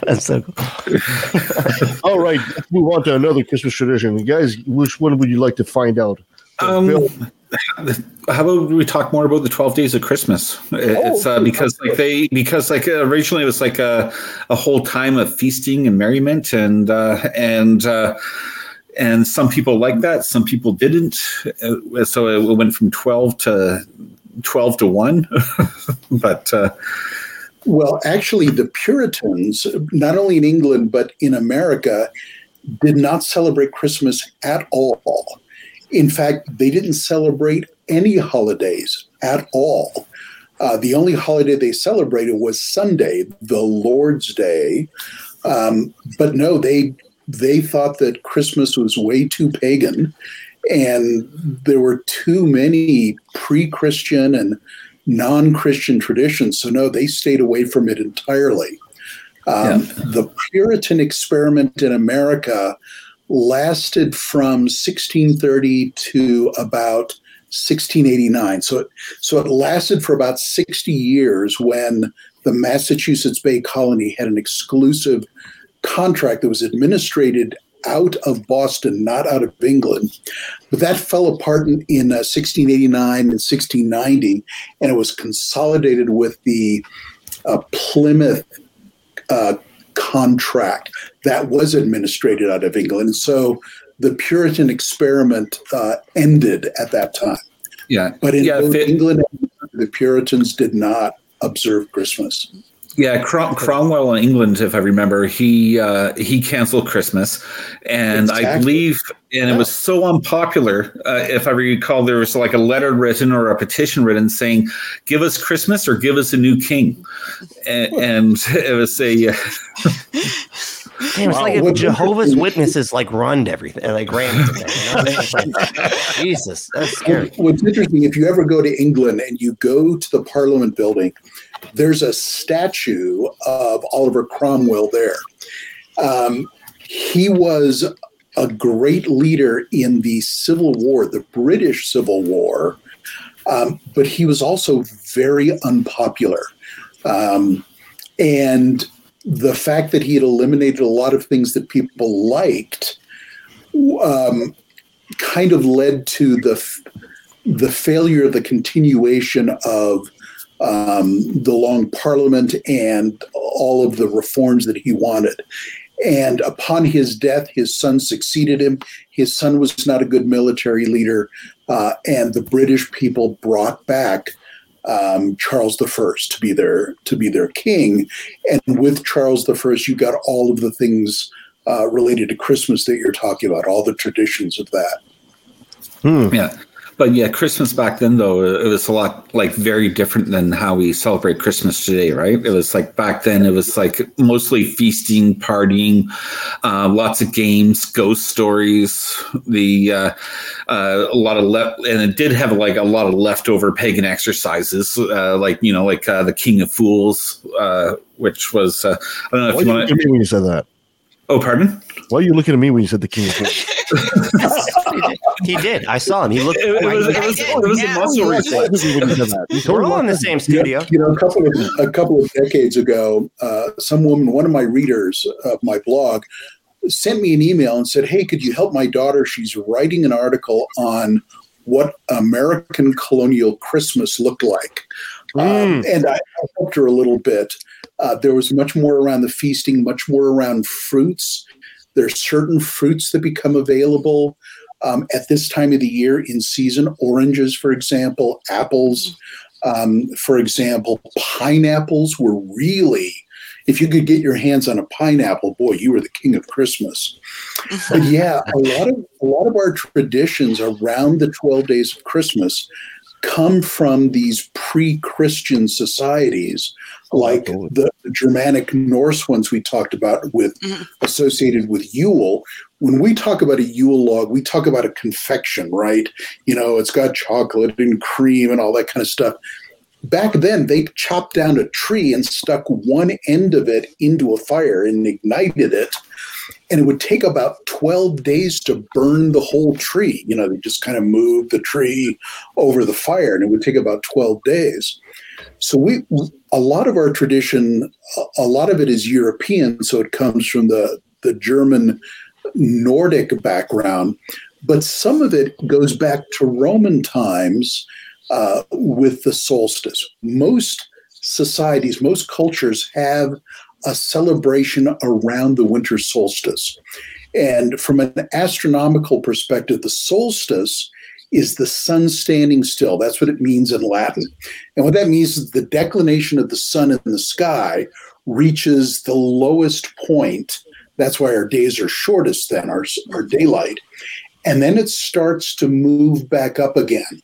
That's so cool. All right, let's move on to another Christmas tradition. Guys, which one would you like to find out? Um, Bill? how about we talk more about the 12 days of christmas it's uh, because like they because like originally it was like a, a whole time of feasting and merriment and uh and uh and some people like that some people didn't Uh, so it went from 12 to 12 to 1 but uh Well, actually, the Puritans, not only in England, but in America, did not celebrate Christmas at all. In fact, they didn't celebrate any holidays at all. Uh, the only holiday they celebrated was Sunday, the Lord's Day. Um, but no, they they thought that Christmas was way too pagan, and there were too many pre-Christian and non-Christian traditions. So no, they stayed away from it entirely. Um, The Puritan experiment in America lasted from 1630 to about 1689. So it, so it lasted for about 60 years when the Massachusetts Bay Colony had an exclusive contract that was administrated out of Boston, not out of England. But that fell apart in, in uh, 1689 and 1690, and it was consolidated with the uh, Plymouth uh, contract that was administrated out of England. So the Puritan experiment uh, ended at that time. yeah But in yeah England and the Puritans did not observe Christmas. Yeah, Crom- Cromwell in England, if I remember, he uh, he canceled Christmas, and I believe, and it was so unpopular. Uh, if I recall, there was like a letter written or a petition written saying, "Give us Christmas or give us a new king," and, and it was a. Uh, Damn, it's Wow. like if Jehovah's Witnesses like run everything, like ran everything. You know? Like, Jesus, that's scary. What's interesting, if you ever go to England and you go to the Parliament building, there's a statue of Oliver Cromwell there. Um, he was a great leader in the Civil War, the British Civil War, um, but he was also very unpopular. Um, and the fact that he had eliminated a lot of things that people liked um, kind of led to the the failure of the continuation of um, the long parliament and all of the reforms that he wanted. And upon his death, his son succeeded him. His son was not a good military leader, uh, and the British people brought back um, Charles I to be their to be their king. And with Charles I, you got all of the things uh, related to Christmas that you're talking about, all the traditions of that. Yeah. But yeah, Christmas back then though it was a lot like very different than how we celebrate Christmas today, right? It was like back then it was like mostly feasting, partying, uh, lots of games, ghost stories, the uh, uh, a lot of left, and it did have like a lot of leftover pagan exercises, uh, like you know, like uh, the King of Fools, uh, which was uh, I don't know if you want to. when you said that? Oh, pardon? Why are you looking at me when you said the king of Fools? He did. I saw him. He looked. It, it was, it was, it was a muscle reflex. When you said that. We're all in the same studio. You know, a couple of a couple of decades ago, uh, some woman, one of my readers of my blog, sent me an email and said, Hey, could you help my daughter? She's writing an article on what American colonial Christmas looked like. Um, and I, I helped her a little bit. Uh, there was much more around the feasting, much more around fruits. There's certain fruits that become available um, at this time of the year in season. Oranges, for example, apples, um, for example, pineapples were really. If you could get your hands on a pineapple, boy, you were the king of Christmas. But yeah, a lot of a lot of our traditions around the twelve days of Christmas come from these pre-Christian societies, oh, like the Germanic Norse ones we talked about with mm-hmm. associated with Yule. When we talk about a Yule log, we talk about a confection, right? You know, it's got chocolate and cream and all that kind of stuff. Back then, they chopped down a tree and stuck one end of it into a fire and ignited it and it would take about 12 days to burn the whole tree. You know, they just kind of moved the tree over the fire, and it would take about 12 days. So we, a lot of our tradition, a- lot of it is European, so it comes from the the German Nordic background, but some of it goes back to Roman times uh, with the solstice. Most societies, most cultures have a celebration around the winter solstice. And from an astronomical perspective, the solstice is the sun standing still. That's what it means in Latin. And what that means is the declination of the sun in the sky reaches the lowest point. That's why our days are shortest then, our, our daylight. And then it starts to move back up again.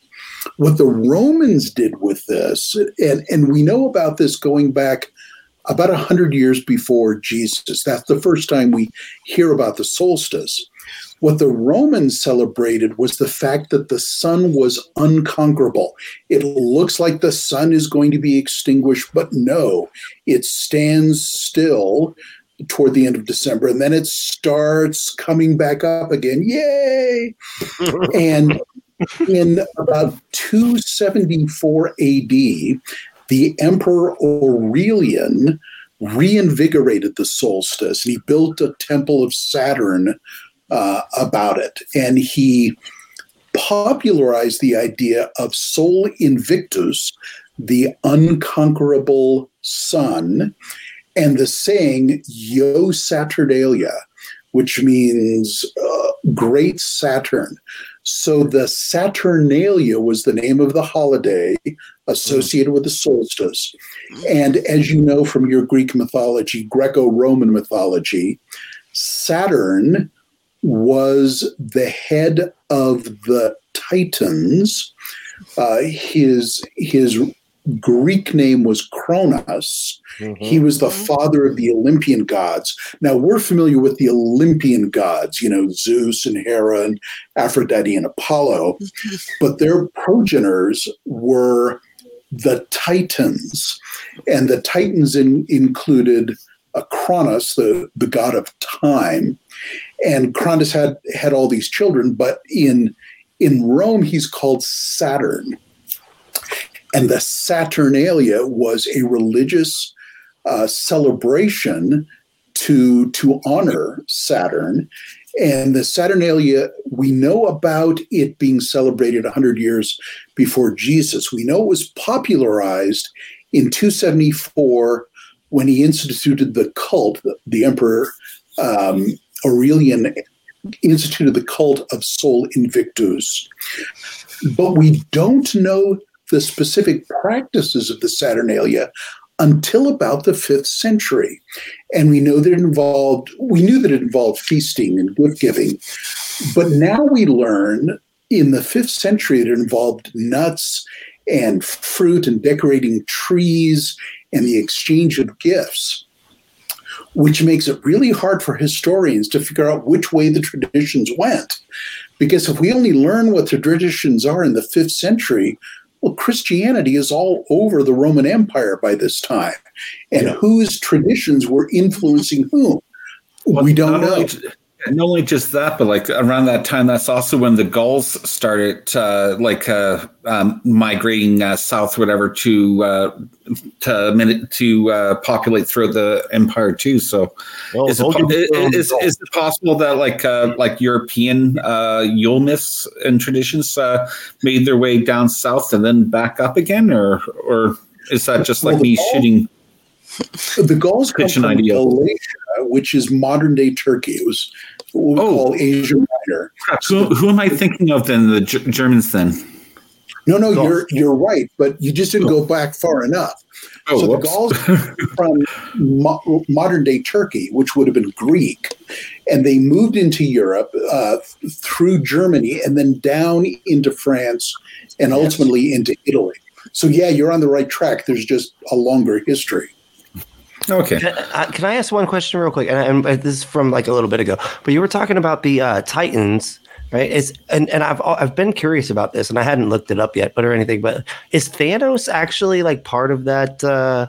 What the Romans did with this, and, and we know about this going back about 100 years before Jesus. That's the first time we hear about the solstice. What the Romans celebrated was the fact that the sun was unconquerable. It looks like the sun is going to be extinguished, but no, it stands still toward the end of December and then it starts coming back up again. Yay! and in about 274 AD, the Emperor Aurelian reinvigorated the solstice. And he built a temple of Saturn uh, about it, and he popularized the idea of Sol Invictus, the unconquerable sun, and the saying "Io Saturnalia," which means uh, great Saturn. So the Saturnalia was the name of the holiday associated with the solstice. And as you know from your Greek mythology, Greco Roman mythology, Saturn was the head of the Titans. Uh, his, his Greek name was Kronos. He was the father of the Olympian gods. Now we're familiar with the Olympian gods, you know, Zeus and Hera and Aphrodite and Apollo, but their progenitors were the Titans. And the Titans in, included uh, Kronos, the, the god of time. And Cronus had, had all these children, but in, in Rome, he's called Saturn. And the Saturnalia was a religious uh, celebration to, to honor Saturn. And the Saturnalia, we know about it being celebrated 100 years before Jesus. We know it was popularized in 274 when he instituted the cult, the Emperor um, Aurelian instituted the cult of Sol Invictus. But we don't know the specific practices of the Saturnalia until about the fifth century. And we know that it involved, we knew that it involved feasting and gift giving. But now we learn in the fifth century it involved nuts and fruit and decorating trees and the exchange of gifts, which makes it really hard for historians to figure out which way the traditions went. Because if we only learn what the traditions are in the fifth century, well, Christianity is all over the Roman Empire by this time. And whose traditions were influencing whom? we don't know. only- not only just that, but like around that time, that's also when the Gauls started uh, like uh, um, migrating uh, south, whatever, to uh, to minute to uh, populate throughout the empire too. So, Oh, is, it, don't po- get is, is it possible that like uh, like European uh, Yule myths and traditions uh, made their way down south and then back up again, or or is that just like Well, me Gauls- shooting? The Gauls come Pitch an from idea. Galatia, which is modern day Turkey. It was what we Oh. call Asia Minor. Crap, who, who am I thinking of then? The G- Germans then? No, no, you're you're right, but you just didn't go back far enough. Oh, so the. Gauls from mo- modern day Turkey, which would have been Greek, and they moved into Europe uh, through Germany and then down into France and ultimately into Italy. So yeah, you're on the right track. There's just a longer history. Okay. Can, uh, can I ask one question real quick? And, and this is from like a little bit ago, but you were talking about the uh, Titans, right? It's and, and I've I've been curious about this, and I hadn't looked it up yet, but or anything. But is Thanos actually like part of that uh,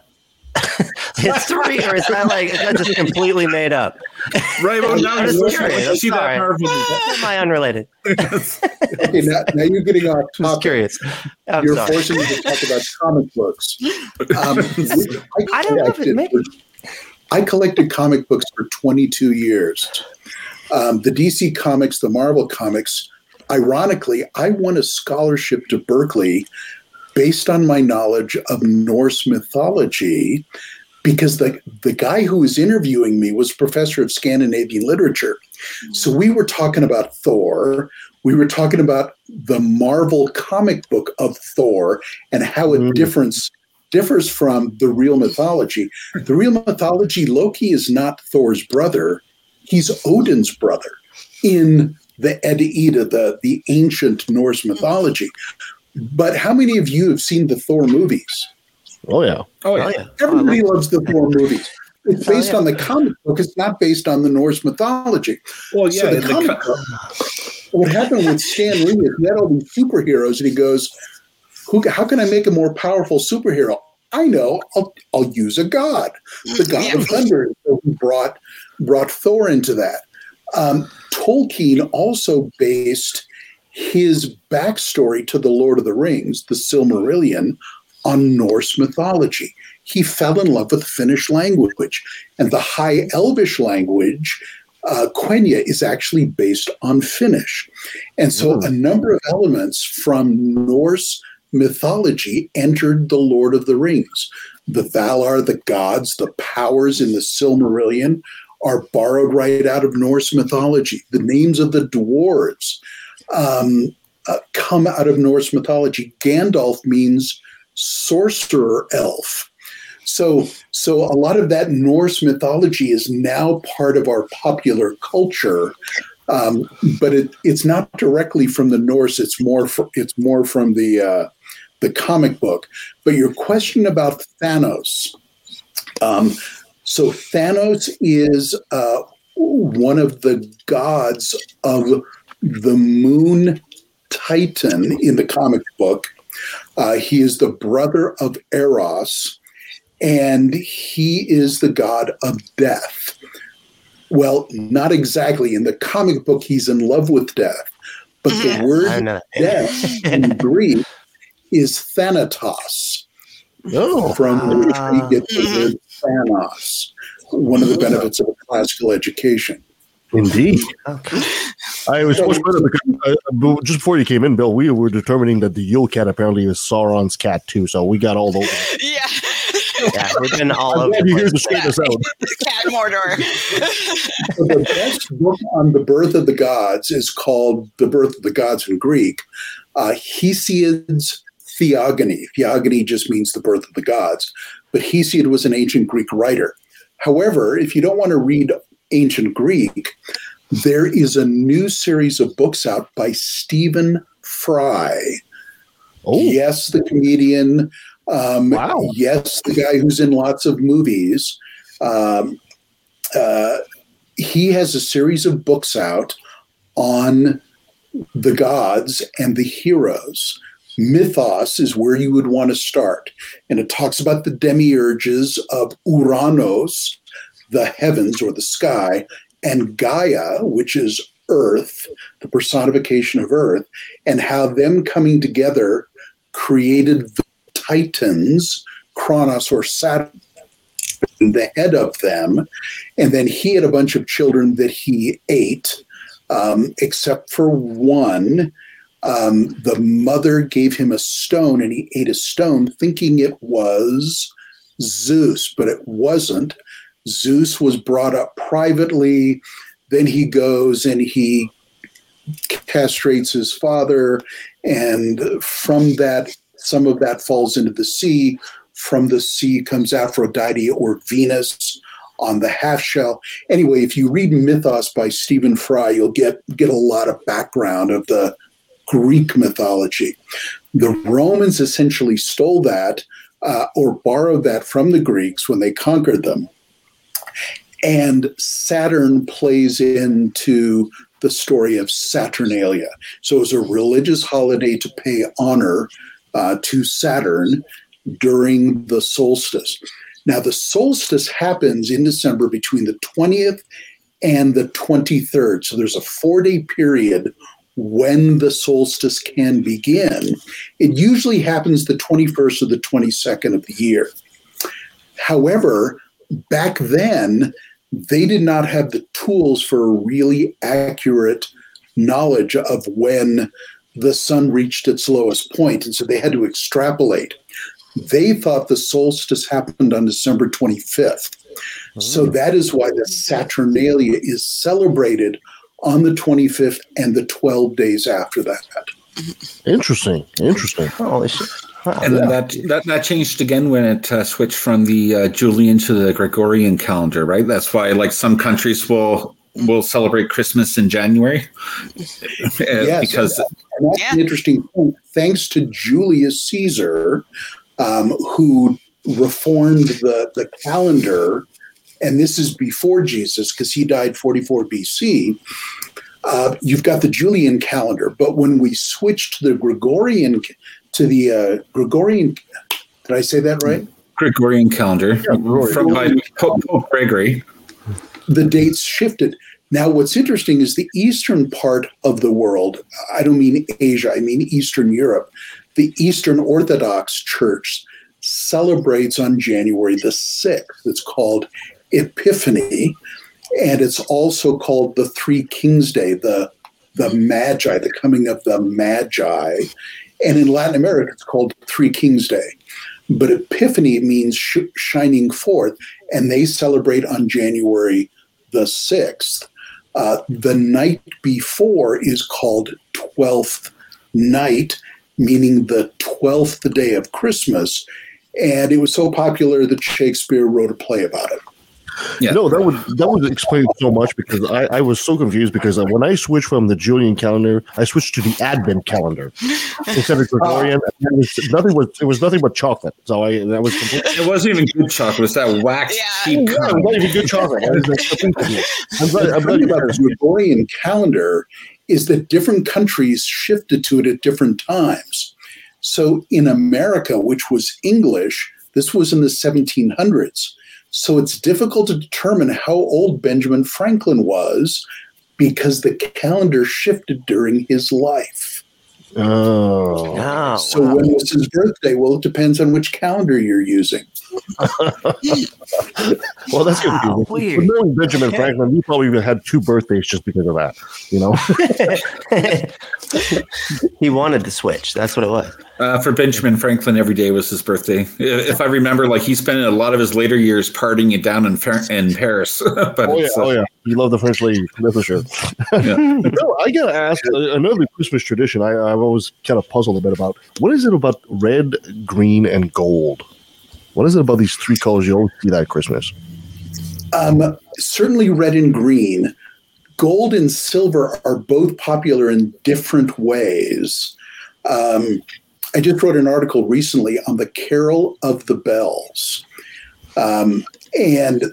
history, or is that like is that just completely made up? Right. Well, now I'm you're just curious. I'm see that sorry. Marvel. Am I unrelated? Okay, now, now you're getting off Just topic. curious. I'm You're sorry. forcing me to talk about comic books. Um, I don't know if it collected I collected comic books for 22 years. Um, the DC comics, the Marvel comics. Ironically, I won a scholarship to Berkeley based on my knowledge of Norse mythology because the, the guy who was interviewing me was professor of Scandinavian literature. So we were talking about Thor. We were talking about the Marvel comic book of Thor and how it mm. differs differs from the real mythology. The real mythology, Loki is not Thor's brother; he's Odin's brother in the Edda, the the ancient Norse mythology. But how many of you have seen the Thor movies? Oh yeah. Oh yeah. Everybody loves the Thor movies. It's based on the comic book. It's not based on the Norse mythology. Well, yeah, the the comic co- book, what happened with Stan Lee is he had all these superheroes, and he goes, Who, "How can I make a more powerful superhero?" I know. I'll, I'll use a god, the god of thunder. So he brought brought Thor into that. Um, Tolkien also based his backstory to the Lord of the Rings, the Silmarillion, on Norse mythology. He fell in love with Finnish language, and the High Elvish language, uh, Quenya, is actually based on Finnish. And so a number of elements from Norse mythology entered the Lord of the Rings. The Valar, the gods, the powers in the Silmarillion are borrowed right out of Norse mythology. The names of the dwarves um, uh, come out of Norse mythology. Gandalf means sorcerer elf. So, so a lot of that Norse mythology is now part of our popular culture, um, but it, it's not directly from the Norse. It's more it's more from the uh, the comic book. But your question about Thanos, um, so Thanos is uh, one of the gods of the Moon Titan in the comic book. Uh, he is the brother of Eros, and he is the god of death. Well, not exactly. In the comic book, he's in love with death, but the word death in Greek is thanatos, Oh. from which Ah. we get the word Thanos, one of the benefits of a classical education. Indeed. Okay. I was much better because uh, just before you came in, Bill, we were determining that the Yule cat apparently is Sauron's cat too. So we got all those. Yeah. Yeah, we've been all I'm over. glad the you're here place to with us out. Cat Mordor. So the best book on the birth of the gods is called The Birth of the Gods in Greek. Uh, Hesiod's Theogony. Theogony just means the birth of the gods, but Hesiod was an ancient Greek writer. However, if you don't want to read ancient Greek, there is a new series of books out by Stephen Fry. Oh, Yes, the comedian. Um, Wow. Yes, the guy who's in lots of movies. Um, uh, he has a series of books out on the gods and the heroes. Mythos is where you would want to start. And it talks about the demiurges of Uranos, the heavens or the sky, and Gaia, which is Earth, the personification of Earth, and how them coming together created the Titans, Kronos or Saturn, the head of them. And then he had a bunch of children that he ate, um, except for one. Um, the mother gave him a stone and he ate a stone thinking it was Zeus, but it wasn't. Zeus was brought up privately. Then he goes and he castrates his father. And from that, some of that falls into the sea. From the sea comes Aphrodite or Venus on the half shell. Anyway, if you read Mythos by Stephen Fry, you'll get, get a lot of background of the Greek mythology. The Romans essentially stole that uh, or borrowed that from the Greeks when they conquered them. And Saturn plays into the story of Saturnalia. So it was a religious holiday to pay honor uh, to Saturn during the solstice. Now, the solstice happens in December between the 20th and the 23rd. So there's a four day period when the solstice can begin. It usually happens the 21st or the 22nd of the year. However, back then, they did not have the tools for a really accurate knowledge of when the sun reached its lowest point, and so they had to extrapolate. They thought the solstice happened on December 25th. So oh. that is why the Saturnalia is celebrated on the 25th and the 12 days after that. Interesting. Interesting. Holy shit. And then that, that that changed again when it uh, switched from the uh, Julian to the Gregorian calendar, right? That's why like some countries will will celebrate Christmas in January Uh, Yes, because and that's an interesting point. Thanks to Julius Caesar, um, who reformed the, the calendar, and this is before Jesus because he died 44 BC. Uh, you've got the Julian calendar, but when we switched to the Gregorian, to the uh, Gregorian, did I say that right? Gregorian calendar from by Pope, Pope Gregory. the dates shifted. Now, what's interesting is the eastern part of the world, I don't mean Asia, I mean Eastern Europe, the Eastern Orthodox Church celebrates on January the 6th. It's called Epiphany, and it's also called the Three Kings Day, the, the Magi, the coming of the Magi. And in Latin America, it's called Three Kings Day. But Epiphany means sh- shining forth, and they celebrate on January the 6th. Uh, the night before is called Twelfth Night, meaning the 12th day of Christmas. And it was so popular that Shakespeare wrote a play about it. No, that would that would explain so much because I, I was so confused because uh, when I switched from the Julian calendar, I switched to the Advent calendar instead of Gregorian. It was nothing was it was nothing but chocolate. So I that was completely. It wasn't even good chocolate. It was that wax cheap. Yeah, it was not even good chocolate. I was like, I'm glad, I'm the glad about the Gregorian calendar is that different countries shifted to it at different times. So in America, which was English, this was in the 1700s. So it's difficult to determine how old Benjamin Franklin was because the calendar shifted during his life. Oh. Ah, so when was his birthday? Well, it depends on which calendar you're using. Well, that's confusing. weird. But knowing Benjamin Franklin, you probably even had two birthdays just because of that. You know. he wanted to switch. That's what it was. Uh, for Benjamin Franklin, every day was his birthday. If I remember, like he spent a lot of his later years partying it down in Fer- in Paris. but oh yeah, it's, uh, oh yeah. You love the French lady. That's for sure. no, I gotta ask uh, another Christmas tradition. I, I've always kind of puzzled a bit about. What is it about red, green, and gold? What is it about these three colors you always see that at Christmas? Um, certainly red and green. Gold and silver are both popular in different ways. Um, I just wrote an article recently on the Carol of the Bells. Um, and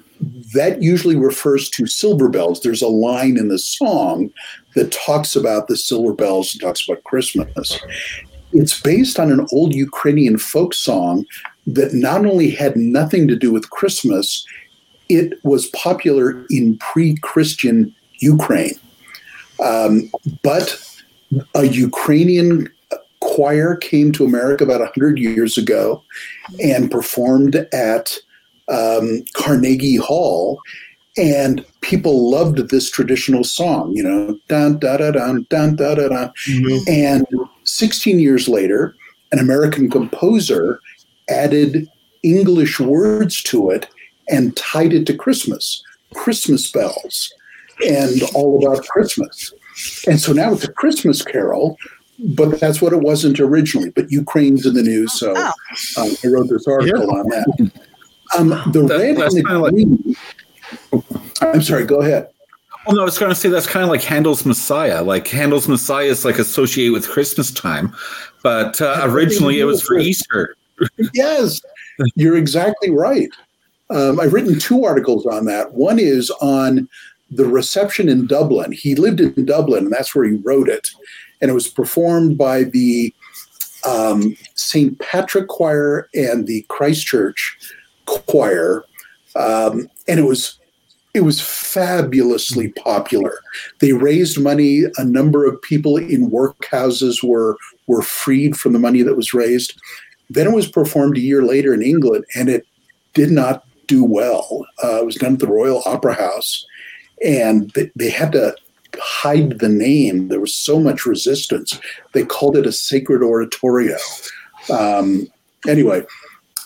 that usually refers to silver bells. There's a line in the song that talks about the silver bells and talks about Christmas. It's based on an old Ukrainian folk song that not only had nothing to do with Christmas, it was popular in pre-Christian Ukraine, um, but a Ukrainian choir came to America about 100 years ago and performed at um, Carnegie Hall. And people loved this traditional song, you know, dun da da dun dun da da dun. And 16 years later, an American composer added English words to it and tied it to Christmas, Christmas bells, and all about Christmas. And so now it's a Christmas carol, but that's what it wasn't originally. But Ukraine's in the news, so um, I wrote this article on that. Um, the red that's and the kinda like- I'm sorry. Go ahead. Well, no, I was going to say that's kind of like Handel's Messiah. Like Handel's Messiah is like associated with Christmas time, but uh, originally it was for Easter. Yes, you're exactly right. Um, I've written two articles on that. One is on the reception in Dublin. He lived in Dublin, and that's where he wrote it. And it was performed by the um, St. Patrick Choir and the Christchurch Choir, um, and it was it was fabulously popular. They raised money. A number of people in workhouses were were freed from the money that was raised. Then it was performed a year later in England, and it did not do well. Uh, it was done at the Royal Opera House, and they, they had to hide the name. There was so much resistance. They called it a sacred oratorio. Um, anyway,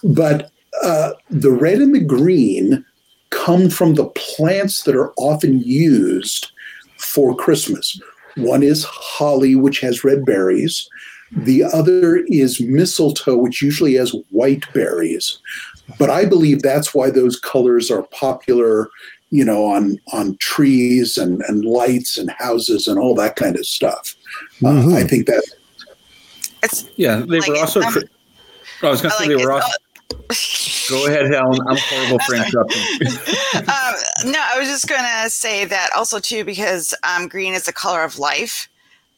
but uh, the red and the green come from the plants that are often used for Christmas. One is holly, which has red berries. The other is mistletoe, which usually has white berries. But I believe that's why those colors are popular, you know, on on trees and, and lights and houses and all that kind of stuff. Uh, I think that It's, Yeah, they were also. um, cri- I was going to say they were also. Go ahead, Helen. I'm horrible for interrupting. um, no, I was just going to say that also too because um, green is the color of life.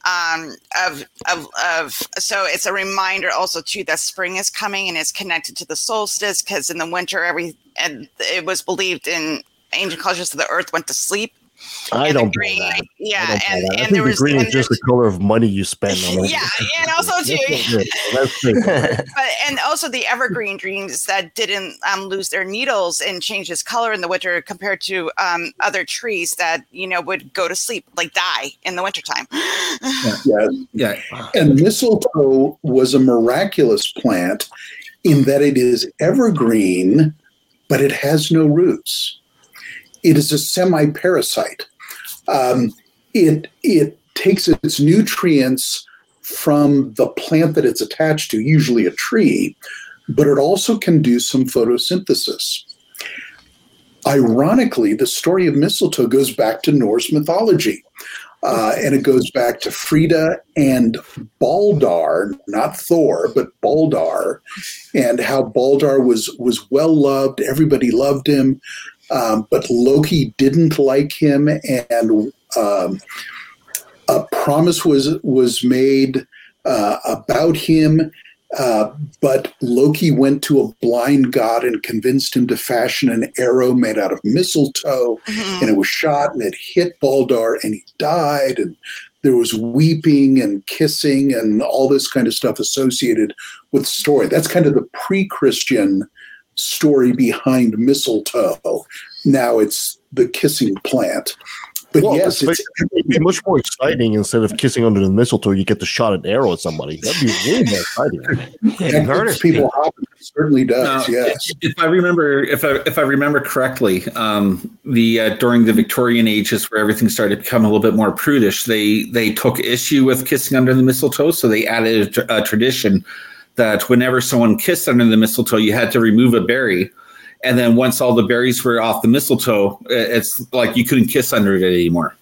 Um, of, of of so it's a reminder also too that spring is coming and it's connected to the solstice because in the winter every and it was believed in ancient cultures that the earth went to sleep. I don't buy green, that. yeah, I don't buy and, that. I and think there the was green and is just the color of money you spend on it. yeah, and also too. That's not good. That's good. but and also the evergreen trees that didn't um, lose their needles and change its color in the winter compared to um, other trees that you know would go to sleep like die in the wintertime yeah, yeah. And mistletoe was a miraculous plant in that it is evergreen, but it has no roots. It is a semi-parasite. Um, it it takes its nutrients from the plant that it's attached to, usually a tree, but it also can do some photosynthesis. Ironically, the story of mistletoe goes back to Norse mythology. Uh, and it goes back to Frida and Baldar, not Thor, but Baldar, and how Baldar was was well loved. Everybody loved him, um, but Loki didn't like him, and um, a promise was was made uh, about him. Uh, but Loki went to a blind god and convinced him to fashion an arrow made out of mistletoe, and it was shot and it hit Baldar and he died. And there was weeping and kissing and all this kind of stuff associated with the story. That's kind of the pre-Christian story behind mistletoe. Now it's the kissing plant. But well, yes, it's it'd be much more exciting instead of kissing under the mistletoe. You get to shot an arrow at somebody. That'd be way more exciting. that gets people hopping. It certainly does. Now, yes. If I remember, if I if I remember correctly, um, the uh, during the Victorian ages, where everything started to become a little bit more prudish, they they took issue with kissing under the mistletoe, so they added a, a tradition that whenever someone kissed under the mistletoe, you had to remove a berry. And then once all the berries were off the mistletoe, it's like you couldn't kiss under it anymore.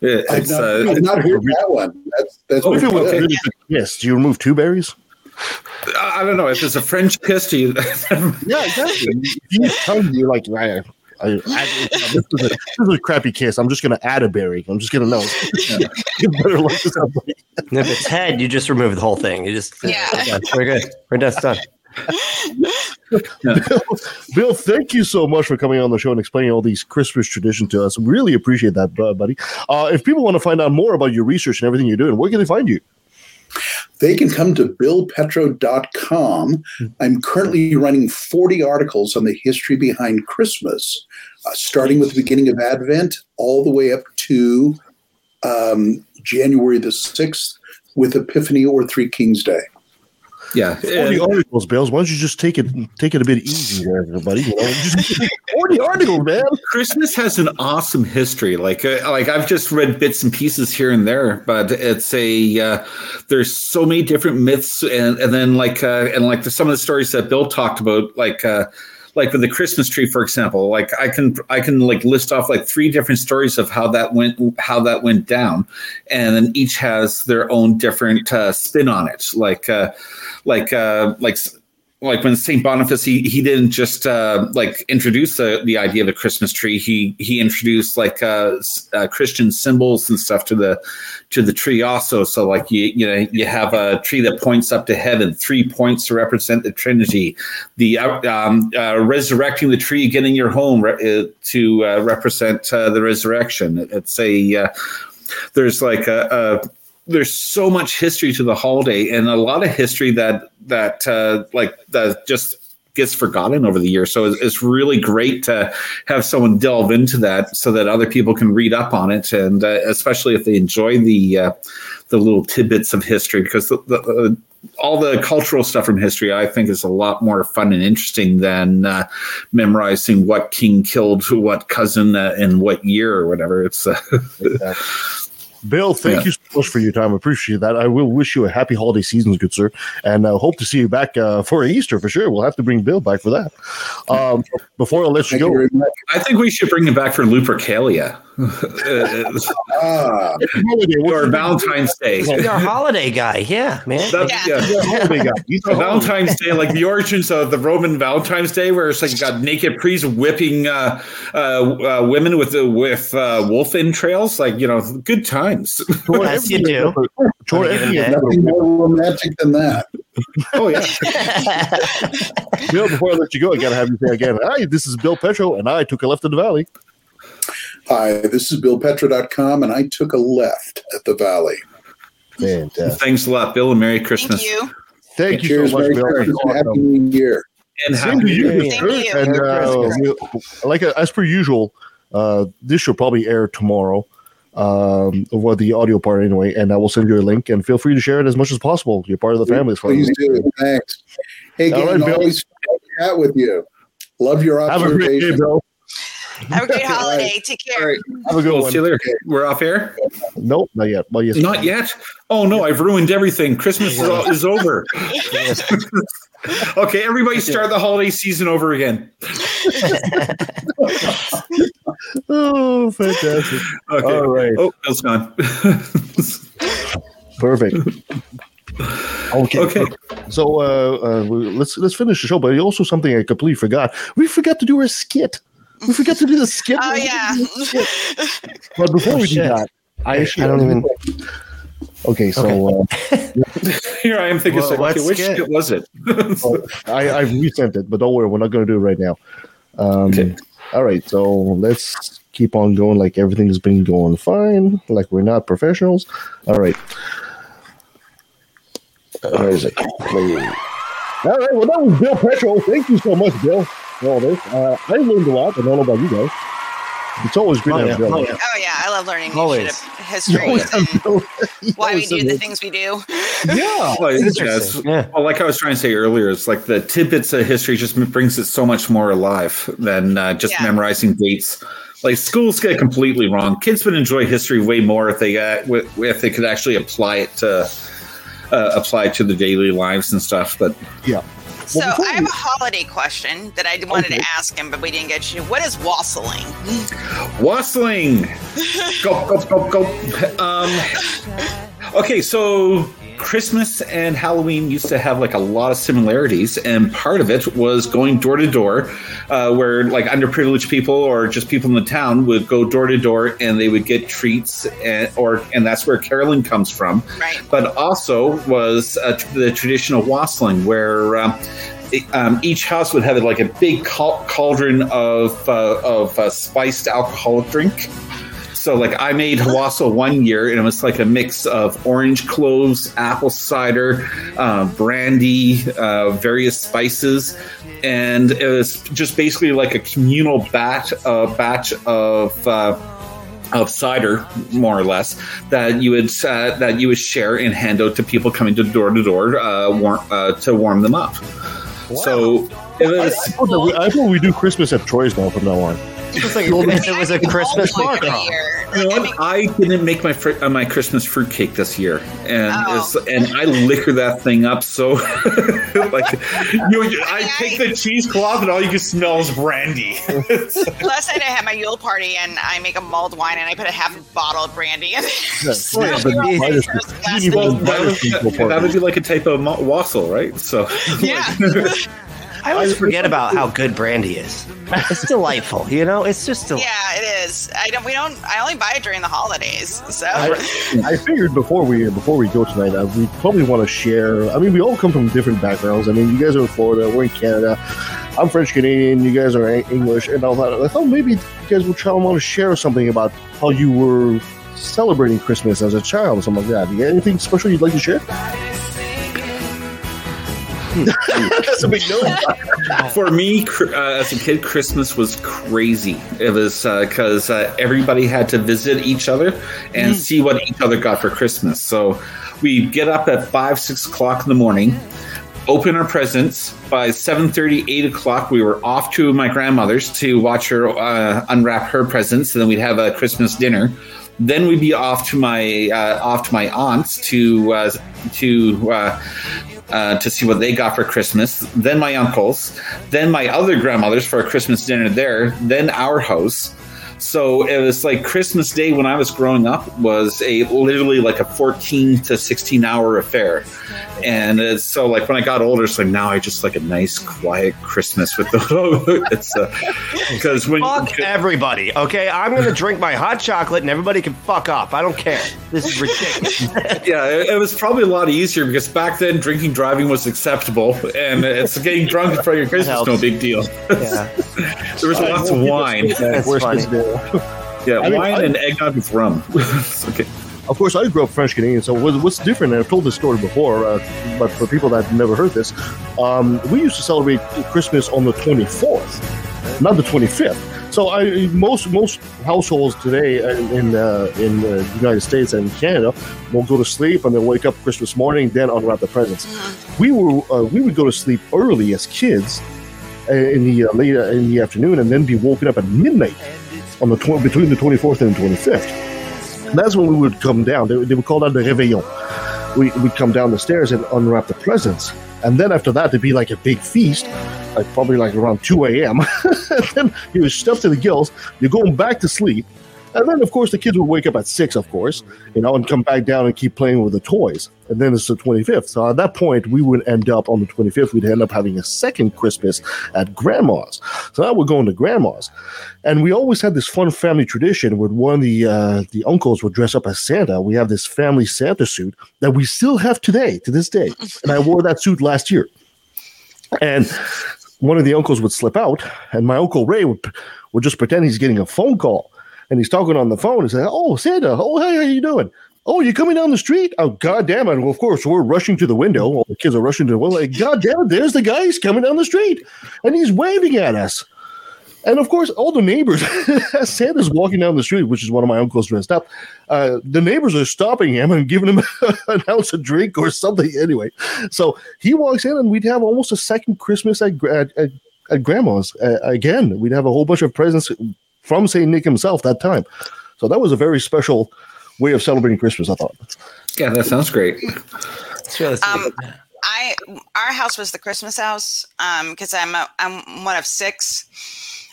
It- I've not, uh, I've not heard that one. That's that's Oh, okay. Yes. Do you remove two berries? I I don't know if it's a French kiss. Do you? Yeah, exactly. You tell me you're like, I, I, I, this, is a, this is a crappy kiss. I'm just gonna add a berry. I'm just gonna know. you better look this up. And if it's head, you just remove the whole thing. You just Yeah. we're good. We're just done. Bill, Bill, thank you so much for coming on the show and explaining all these Christmas traditions to us. Really appreciate that, buddy. Uh, if people want to find out more about your research and everything you're doing, where can they find you? They can come to billpetro.com. I'm currently running 40 articles on the history behind Christmas, uh, starting with the beginning of Advent all the way up to um, January the 6th with Epiphany or Three Kings Day. Yeah. 40 articles, Bills. Why don't you just take it take it a bit easy there, everybody? You know, just 40 articles, man. Christmas has an awesome history. Like, uh, like I've just read bits and pieces here and there, but it's a uh, there's so many different myths, and and then like uh, and like the, some of the stories that Bill talked about, like. Uh, like with the Christmas tree, for example, like I can I can like list off like three different stories of how that went how that went down, and then each has their own different uh, spin on it. Like uh, like uh, like like when Saint Boniface he, he didn't just uh, like introduce the, the idea of a Christmas tree. He he introduced like uh, uh, Christian symbols and stuff to the to the tree also. So like you you know you have a tree that points up to heaven, three points to represent the Trinity. The uh, um, uh, resurrecting the tree, getting your home re- uh, to represent the resurrection. It's a there's like a, a there's so much history to the holiday and a lot of history that that uh, like that just gets forgotten over the years. So it's, really great to have someone delve into that so that other people can read up on it and uh, especially if they enjoy the uh, the little tidbits of history because the, the, uh, all the cultural stuff from history i think is a lot more fun and interesting than uh, memorizing what king killed what cousin uh, in what year or whatever. It's uh, Bill, thank Yeah. you so much for your time. I appreciate that. I will wish you a happy holiday season, good sir, and uh, hope to see you back uh, for Easter for sure. We'll have to bring Bill back for that. Um, before I let you go, I think we should bring him back for Lupercalia. Ah. or Valentine's Day. You're a holiday guy, yeah, man. That- yeah. Valentine's Day, like the origins of the Roman Valentine's Day, where it's like you got naked priests whipping uh, uh, uh, women with uh, with uh, wolf entrails. Like you know, good times. Yes, you do. Troy, Nothing more romantic than that. Oh yeah. Bill, before I let you go, I gotta have you say again. Hi, this is Bill Petro, and I took a left in the valley. Hi, this is billpetro.com, and I took a left at the Valley. Fantastic. Thanks a lot, Bill, and Merry Christmas. Thank you. Thank you Cheers, so much, Merry Bill. Christmas, and Happy New Year. And Same happy to you, New Year. Same you. And Merry uh, like uh, as per usual, uh, this should probably air tomorrow. Um, or the audio part anyway, and I will send you a link. And feel free to share it as much as possible. You're part of the family. as Please do. Thanks. Hey, All gang, right, Bill. always chat with you. Love your Have a great day. Bill. Have a great holiday. Take care. Have a good We'll one. see you later. We're off air. Nope, not yet. Well, yes, Not yet. Oh no, I've ruined everything. Christmas is, all, is over. okay, everybody, start the holiday season over again. Oh, fantastic! Okay. All right. Oh, Bill's gone. Perfect. Okay. Okay. So uh, uh, let's let's finish the show. But also something I completely forgot. We forgot to do our skit. We forgot to do the skit. Oh yeah. But before we do that, I actually I don't even. Okay, so Here I am thinking, Well, so, okay, let's which get- skit was it? uh, I I've resent it, but don't worry, we're not going to do it right now. Um, Okay. All right, so let's keep on going like everything's been going fine, like we're not professionals. All right. Where is it? All right, well, that was Bill Petro. Thank you so much, Bill, for all this. Uh, I learned a lot. I don't know about you guys. It's always great Oh, to yeah. have Bill. Oh, yeah. Oh yeah, I love learning new Always. shit of history and why we do the things we do. Yeah. Well, it's Interesting. just- Yeah. well, like I was trying to say earlier, it's like the tidbits of history just brings it so much more alive than uh, just Yeah. memorizing dates. Like schools get completely wrong. Kids would enjoy history way more if they uh, if they could actually apply it to uh, apply it to the daily lives and stuff. But Yeah. So before I have a holiday question that I wanted to ask him, but we didn't get to. What is wassailing? Wassailing. go, go, go, go. Um, okay, so Christmas and Halloween used to have like a lot of similarities, and part of it was going door to door, uh, where like underprivileged people or just people in the town would go door to door and they would get treats, and, or and that's where caroling comes from. Right. But also was uh, the traditional wassailing, where um, um, each house would have like a big cauldron of uh, of uh, spiced alcoholic drink. So like I made a wassail one year, and it was like a mix of orange cloves, apple cider, uh, brandy, uh, various spices, and it was just basically like a communal batch, uh, batch of. Uh, of cider, more or less, that you would uh, that you would share and hand out to people coming to door to door uh, to warm them up. So it was. I, thought we, I thought we do Christmas at Troy's now from now on. It was like it was a Christmas mark. You know what? I didn't make my fr- uh, my Christmas fruitcake this year, and it's, and I liquor that thing up so like you, I take the cheesecloth and all you can smell is brandy. Last night I had my Yule party and I make a mulled wine and I put a half a bottle of brandy in it. Well, that, would, that would be like a type of mo- wassail, right? So yeah. I always forget about how good brandy is. It's delightful, you know. It's just delightful. Yeah, it is. I don't. We don't. I only buy it during the holidays. So I, I figured before we before we go tonight, uh, we probably want to share. I mean, we all come from different backgrounds. I mean, you guys are in Florida, we're in Canada. I'm French Canadian. You guys are English, and all that. I thought maybe you guys would try to want to share something about how you were celebrating Christmas as a child or something like that. You got anything special you'd like to share? Big no. For me, uh, as a kid, Christmas was crazy. It was because uh, everybody had to visit each other and see what each other got for Christmas. So we get up at five, six o'clock in the morning, open our presents. By 7.30, 8 o'clock, we were off to my grandmother's to watch her uh, unwrap her presents, and then we'd have a Christmas dinner. Then we'd be off to my uh, off to my aunt's to uh, to uh, uh, to see what they got for Christmas. Then my uncles, then my other grandmothers for a Christmas dinner there. Then our house. So it was like Christmas Day when I was growing up was a literally like a 14 to 16 hour affair. And it's so like when I got older, it's like now I just like a nice quiet Christmas with the it's uh, because when Fuck everybody, okay? I'm gonna drink my hot chocolate and everybody can fuck off. I don't care. This is ridiculous. yeah, it, it was probably a lot easier because back then drinking driving was acceptable, and it's getting drunk in front of your kids was no big deal. Yeah. there was lots of wine. That's funny. Yeah, I mean, wine I- and eggnog with rum. Okay. Of course, I grew up French Canadian, so what's different, and I've told this story before, uh, but for people that have never heard this, um, we used to celebrate Christmas on the 24th, not the 25th. So I, most most households today in in, uh, in the United States and Canada will go to sleep and they'll wake up Christmas morning, then unwrap the presents. We were uh, we would go to sleep early as kids uh, in the uh, late uh, in the afternoon, and then be woken up at midnight on the tw- between the 24th and the 25th. That's when we would come down. They, they would call that the réveillon. We, we'd come down the stairs and unwrap the presents. And then after that, it'd be like a big feast, like probably like around 2 a.m. and then you were stuffed to the gills. You're going back to sleep. And then, of course, the kids would wake up at 6, of course, you know, and come back down and keep playing with the toys. And then it's the 25th. So at that point, we would end up on the 25th, we'd end up having a second Christmas at grandma's. So now we're going to grandma's. And we always had this fun family tradition where one of the uh, the uncles would dress up as Santa. We have this family Santa suit that we still have today, to this day. And I wore that suit last year. And one of the uncles would slip out, and my uncle Ray would, would just pretend he's getting a phone call. And he's talking on the phone and say, Oh, Santa, oh, hey, how you doing? Oh, you coming down the street? Oh, God damn it. Well, of course, we're rushing to the window. All the kids are rushing to the window. Like, God damn it, there's the guy. He's coming down the street. And he's waving at us. And of course, all the neighbors, as Santa's walking down the street, which is one of my uncles dressed up, uh, the neighbors are stopping him and giving him an ounce of drink or something anyway. So he walks in, and we'd have almost a second Christmas at, at, at, at grandma's uh, again. We'd have a whole bunch of presents from St. Nick himself that time. So that was a very special way of celebrating Christmas, I thought. Yeah, that sounds great. Um, I our house was the Christmas house because I'm a, I'm one of six.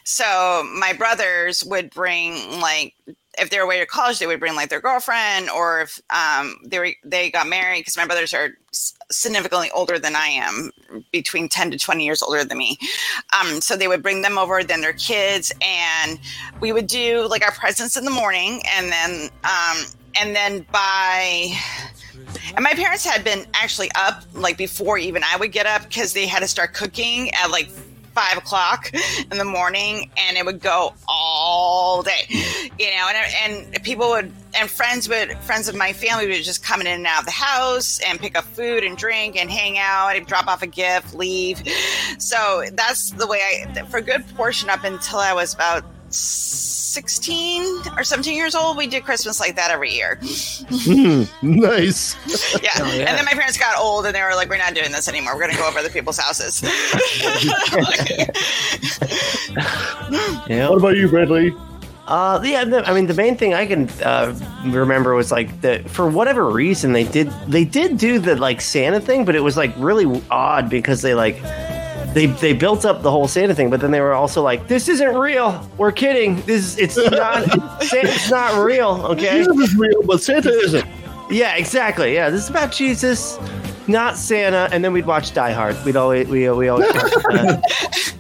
So my brothers would bring like if they were away to college, they would bring like their girlfriend, or if um, they were they got married because my brothers are significantly older than I am, between ten to twenty years older than me. Um, so they would bring them over, then their kids, and we would do like our presents in the morning, and then um, and then by And my parents had been actually up like before even I would get up because they had to start cooking at like five o'clock in the morning and it would go all day you know and, and people would and friends would friends of my family would just come in and out of the house and pick up food and drink and hang out and drop off a gift leave. So that's the way i for a good portion up until i was about 16 or 17 years old we did christmas like that every year Hmm, nice. yeah. Oh, yeah. and then my parents got old and they were like we're not doing this anymore we're going to go over to people's houses Yeah. What about you, Bradley? Uh, yeah, the, I mean, the main thing I can uh, remember was like that for whatever reason they did they did do the like Santa thing, but it was like really odd because they like they they built up the whole Santa thing, but then they were also like, "This isn't real. We're kidding. This it's not Santa's not real." Okay, Jesus is real, but Santa isn't. Yeah, exactly. Yeah, this is about Jesus, not Santa. And then we'd watch Die Hard. We'd always we we always watch, uh,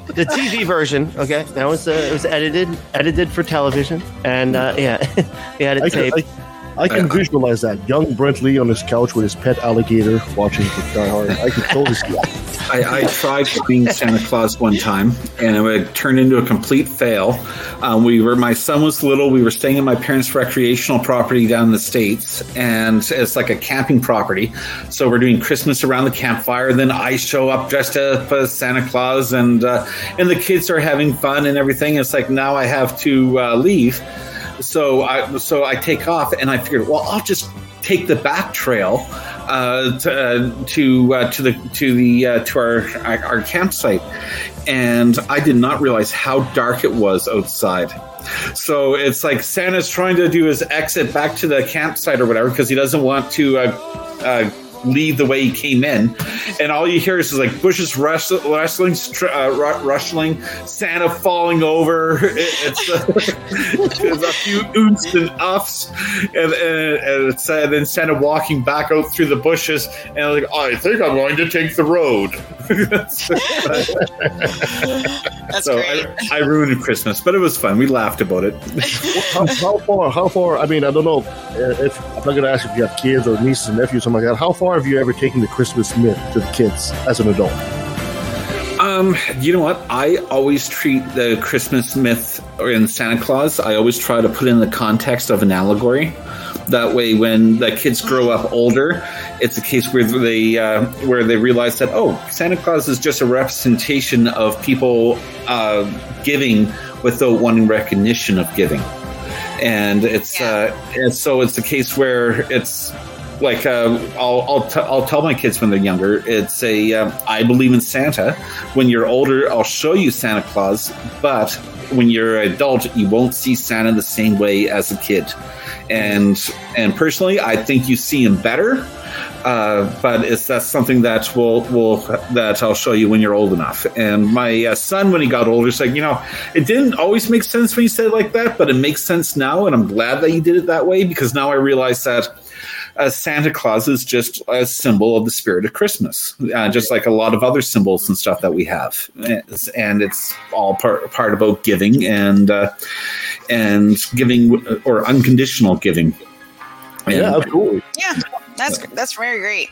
the TV version. Okay, that was uh, it was edited edited for television, and uh, yeah, we had it taped. I, I can visualize that young Brent Lee on his couch with his pet alligator watching Die Hard. I can totally see that. I, I tried being Santa Claus one time, and it would turn into a complete fail. Um, we were my son was little. We were staying in my parents' recreational property down in the states, and it's like a camping property. So we're doing Christmas around the campfire. Then I show up dressed up as Santa Claus, and uh, and the kids are having fun and everything. It's like now I have to uh, leave. So I so I take off, and I figured, well, I'll just take the back trail uh, to uh, to, uh, to the to the uh, to our, our campsite, and I did not realize how dark it was outside. So it's like Santa's trying to do his exit back to the campsite or whatever because he doesn't want to. Uh, uh, leave the way he came in and all you hear is like bushes rust- rustling uh, rustling santa falling over it's, uh, there's a few oops and ups and, and, and it's uh, then santa walking back out through the bushes and I'm like i think i'm going to take the road so I, I ruined christmas but it was fun we laughed about it how, how far? How far? I mean, I don't know uh, if I'm not going to ask if you have kids or nieces and nephews, something like that. How far have you ever taken the Christmas myth to the kids as an adult? Um, you know what? I always treat the Christmas myth or in Santa Claus. I always try to put in the context of an allegory. That way, when the kids grow up older, it's a case where they uh, where they realize that oh, Santa Claus is just a representation of people uh, giving without wanting recognition of giving, and it's uh, and so it's a case where it's like uh, I'll I'll, t- I'll tell my kids when they're younger. It's a um, I believe in Santa. When you're older, I'll show you Santa Claus. But when you're an adult, you won't see Santa the same way as a kid. And and personally, I think you see him better. Uh, but it's that's something that will will that I'll show you when you're old enough. And my uh, son, when he got older, like, you know, it didn't always make sense when you said it like that, but it makes sense now, and I'm glad that you did it that way because now I realize that uh, Santa Claus is just a symbol of the spirit of Christmas, uh, just like a lot of other symbols and stuff that we have, It's- and it's all part part about giving and uh, and giving or unconditional giving. Yeah, absolutely. yeah that's that's very great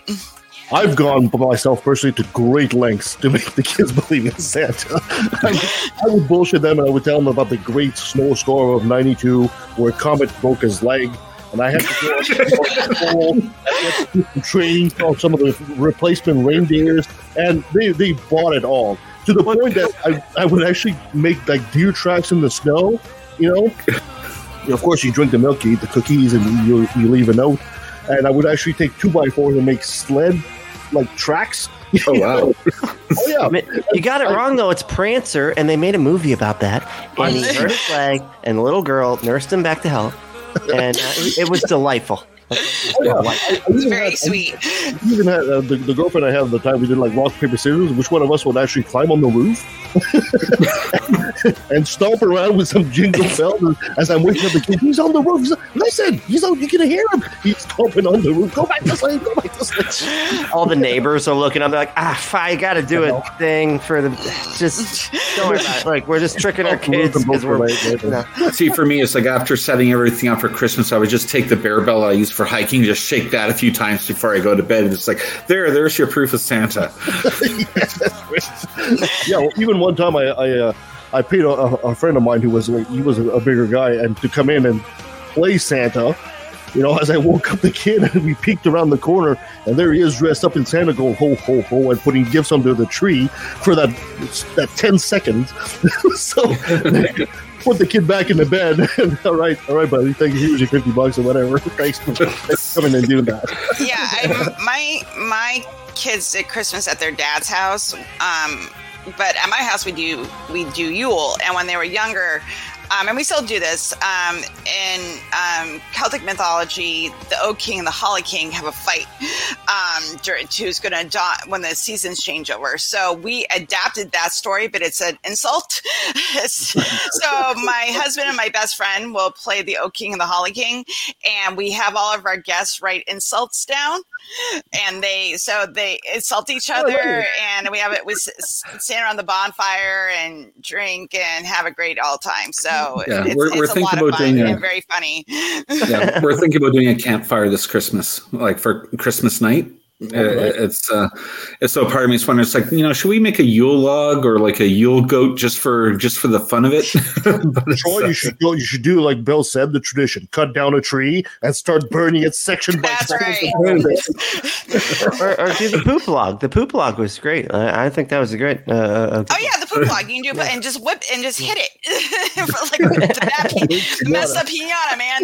I've gone myself personally to great lengths to make the kids believe in Santa. I would, I would bullshit them and I would tell them about the great snowstorm of '92 where Comet broke his leg, and I had to go up to the school, I had to do some training on some of the replacement reindeers, and they, they bought it all to the point that I, I would actually make like deer tracks in the snow, you know. You know, of course, you drink the milk, you eat the cookies, and you, you leave a note. And I would actually take two by fours and make sled like tracks. Oh wow! oh yeah. I mean, you got it wrong though. It's Prancer, and they made a movie about that. And he hurt his leg, and the little girl nursed him back to health, and uh, it, it was delightful. It's very sweet I even had uh, the, the girlfriend I had at the time. We did like rock paper scissors. Which one of us would actually climb on the roof and stomp around with some jingle bells as I'm waking up the kid? He's on the roof. He's like, Listen, he's on. You can hear him. He's stomping on the roof. Go back this way. Go back this way. All the neighbors are looking up. They're like, ah, I got to do a thing for the. Just don't worry about it. Like we're just tricking our kids because we're. See, for me, it's like after setting everything up for Christmas, I would just take the bear bell I use for hiking. Just shake that a few times before I go to bed. And it's like, there, there's your proof of Santa. yeah, well, even one time I I, uh, I paid a, a friend of mine who was like, he was a, a bigger guy and to come in and play Santa. You know, as I woke up the kid and we peeked around the corner and there he is dressed up in Santa going ho ho ho and putting gifts under the tree for that that ten seconds. so put the kid back in the bed all right, all right, buddy, thank you, here's your fifty bucks or whatever. Thanks for coming and doing that. yeah, I, my my kids did Christmas at their dad's house, um, but at my house we do we do Yule. And when they were younger, um, and we still do this um, in um, Celtic mythology, the Oak King and the Holly King have a fight um, during, who's going to die when the seasons change over. So we adapted that story, but it's an insult. so my husband and my best friend will play the Oak King and the Holly King, and we have all of our guests write insults down and they so they insult each oh, other and we have it we stand around the bonfire and drink and have a great all time. So Yeah, it's, we're- it's we're a thinking lot about doing a- very funny. Yeah, we're thinking about doing a campfire this Christmas, like for Christmas night. Uh, it's uh, it's so part of me is wondering. It's like you know, should we make a Yule log or like a Yule goat just for just for the fun of it? But Troy, uh, you should go. You should do like Bill said, the tradition: cut down a tree and start burning it section by section. or, or do the poop log. The poop log was great. I, I think that was a great. Uh, uh, oh yeah the poop log you can do and just whip and just hit it for like the, bad the messed up pinata man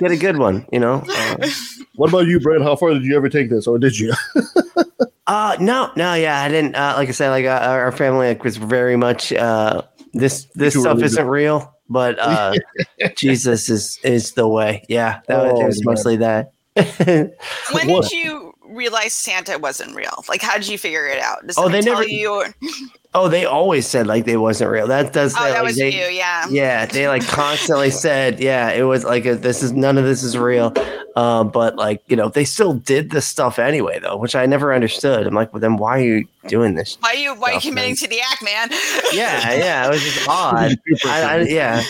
get a good one. You know. Uh, What about you, Brent? How far did you ever take this, or did you? Uh no, no, yeah, I didn't. Uh, like I said, like uh, our family like, was very much uh, this this Too stuff religious. isn't real, but uh, Jesus is is the way. Yeah, that was, Oh, it was man. mostly that. when did you realize santa wasn't real like how did you figure it out Does Oh, they tell never- you or- Oh, they always said like they wasn't real. That does. oh that like, was they, you yeah Yeah, they like constantly said, yeah, it was like a, this is none of this is real. Uh, but like you know, they still did this stuff anyway, though, which I never understood. I'm like, well, then why are you doing this? why are you why are you Stuff, committing man. to the act man Yeah, yeah, it was just odd. I, I, yeah,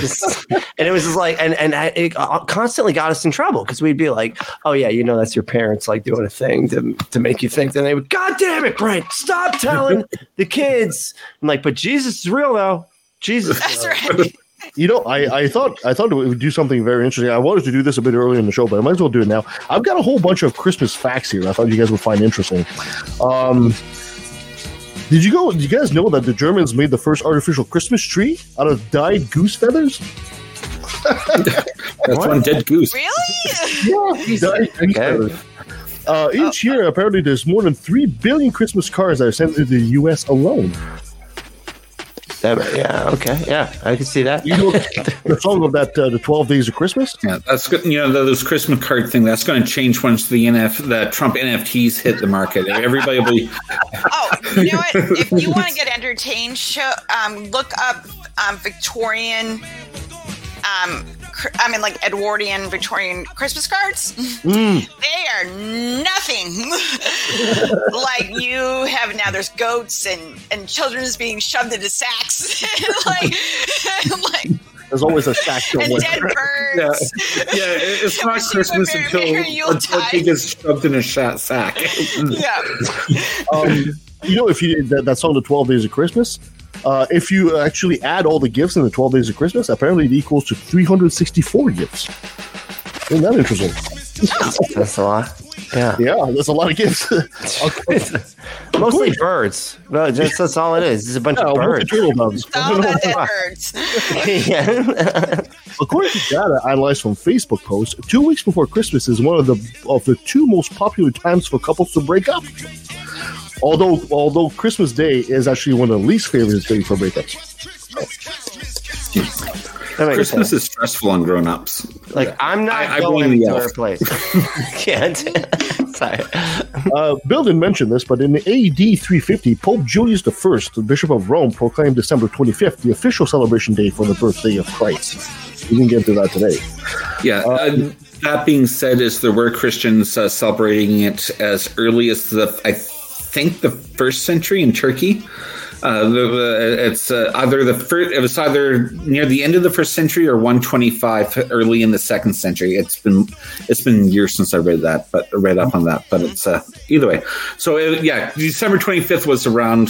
Just- and it was just like, and and I, it uh, constantly got us in trouble because we'd be like, oh yeah, you know, that's your parents like doing a thing to to make you think. Then they would, God damn it, Brent, stop telling the kids. I'm like, but Jesus is real though. Jesus, That's is right. You know, I, I thought I thought it would do something very interesting. I wanted to do this a bit earlier in the show, but I might as well do it now. I've got a whole bunch of Christmas facts here. I thought you guys would find interesting. Um, did you go? Did you guys know that the Germans made the first artificial Christmas tree out of dyed goose feathers? That's one dead goose. Really? Yeah, dyed goose feathers. Uh, each year, apparently, there's more than three billion Christmas cards that are sent to the U.S. alone. That, yeah, okay, yeah, I can see that. You know the song of that, uh, the Twelve Days of Christmas. Yeah, that's good. You know those Christmas card thing. That's going to change once the NF, the Trump NFTs hit the market. Everybody will be. Oh, you know what? If you want to get entertained, show, um, look up um, Victorian, um, cr- I mean, like Edwardian Victorian Christmas cards. Mm. They are nothing like you have now. There's goats and and children's being shoved into sacks, like like There's always a sack and somewhere. dead birds. Yeah, yeah. It's not Christmas until until he gets shoved in a sack. Yeah. um, you know, if you that, that song, "The Twelve Days of Christmas," uh, if you actually add all the gifts in the Twelve Days of Christmas, apparently it equals to three hundred sixty-four gifts. Isn't that interesting? That's a lot. Yeah, yeah, that's a lot of gifts. Mostly birds. No, just that's all it is. It's a bunch Yeah, of a bunch birds. of turtle doves. All about dead birds. yeah. According to data analyzed from Facebook posts, two weeks before Christmas is one of the of the two most popular times for couples to break up. Although although Christmas Day is actually one of the least favorite days for breakups. Christmas sense. is stressful on grown-ups. Like I'm not I- I going blame the to elf. her place. Can't. Sorry. Uh, Bill didn't mention this, but in the AD 350, Pope Julius I, the Bishop of Rome, proclaimed December 25th the official celebration day for the birthday of Christ. We can get to that today. Yeah. uh, that being said, is there were Christians uh, celebrating it as early as the I think the first century in Turkey. Uh, it's uh, either the first. It was either near the end of the first century or 125 early in the second century. It's been it's been years since I read that, but read up on that. But it's uh, either way. So it, yeah, December 25th was around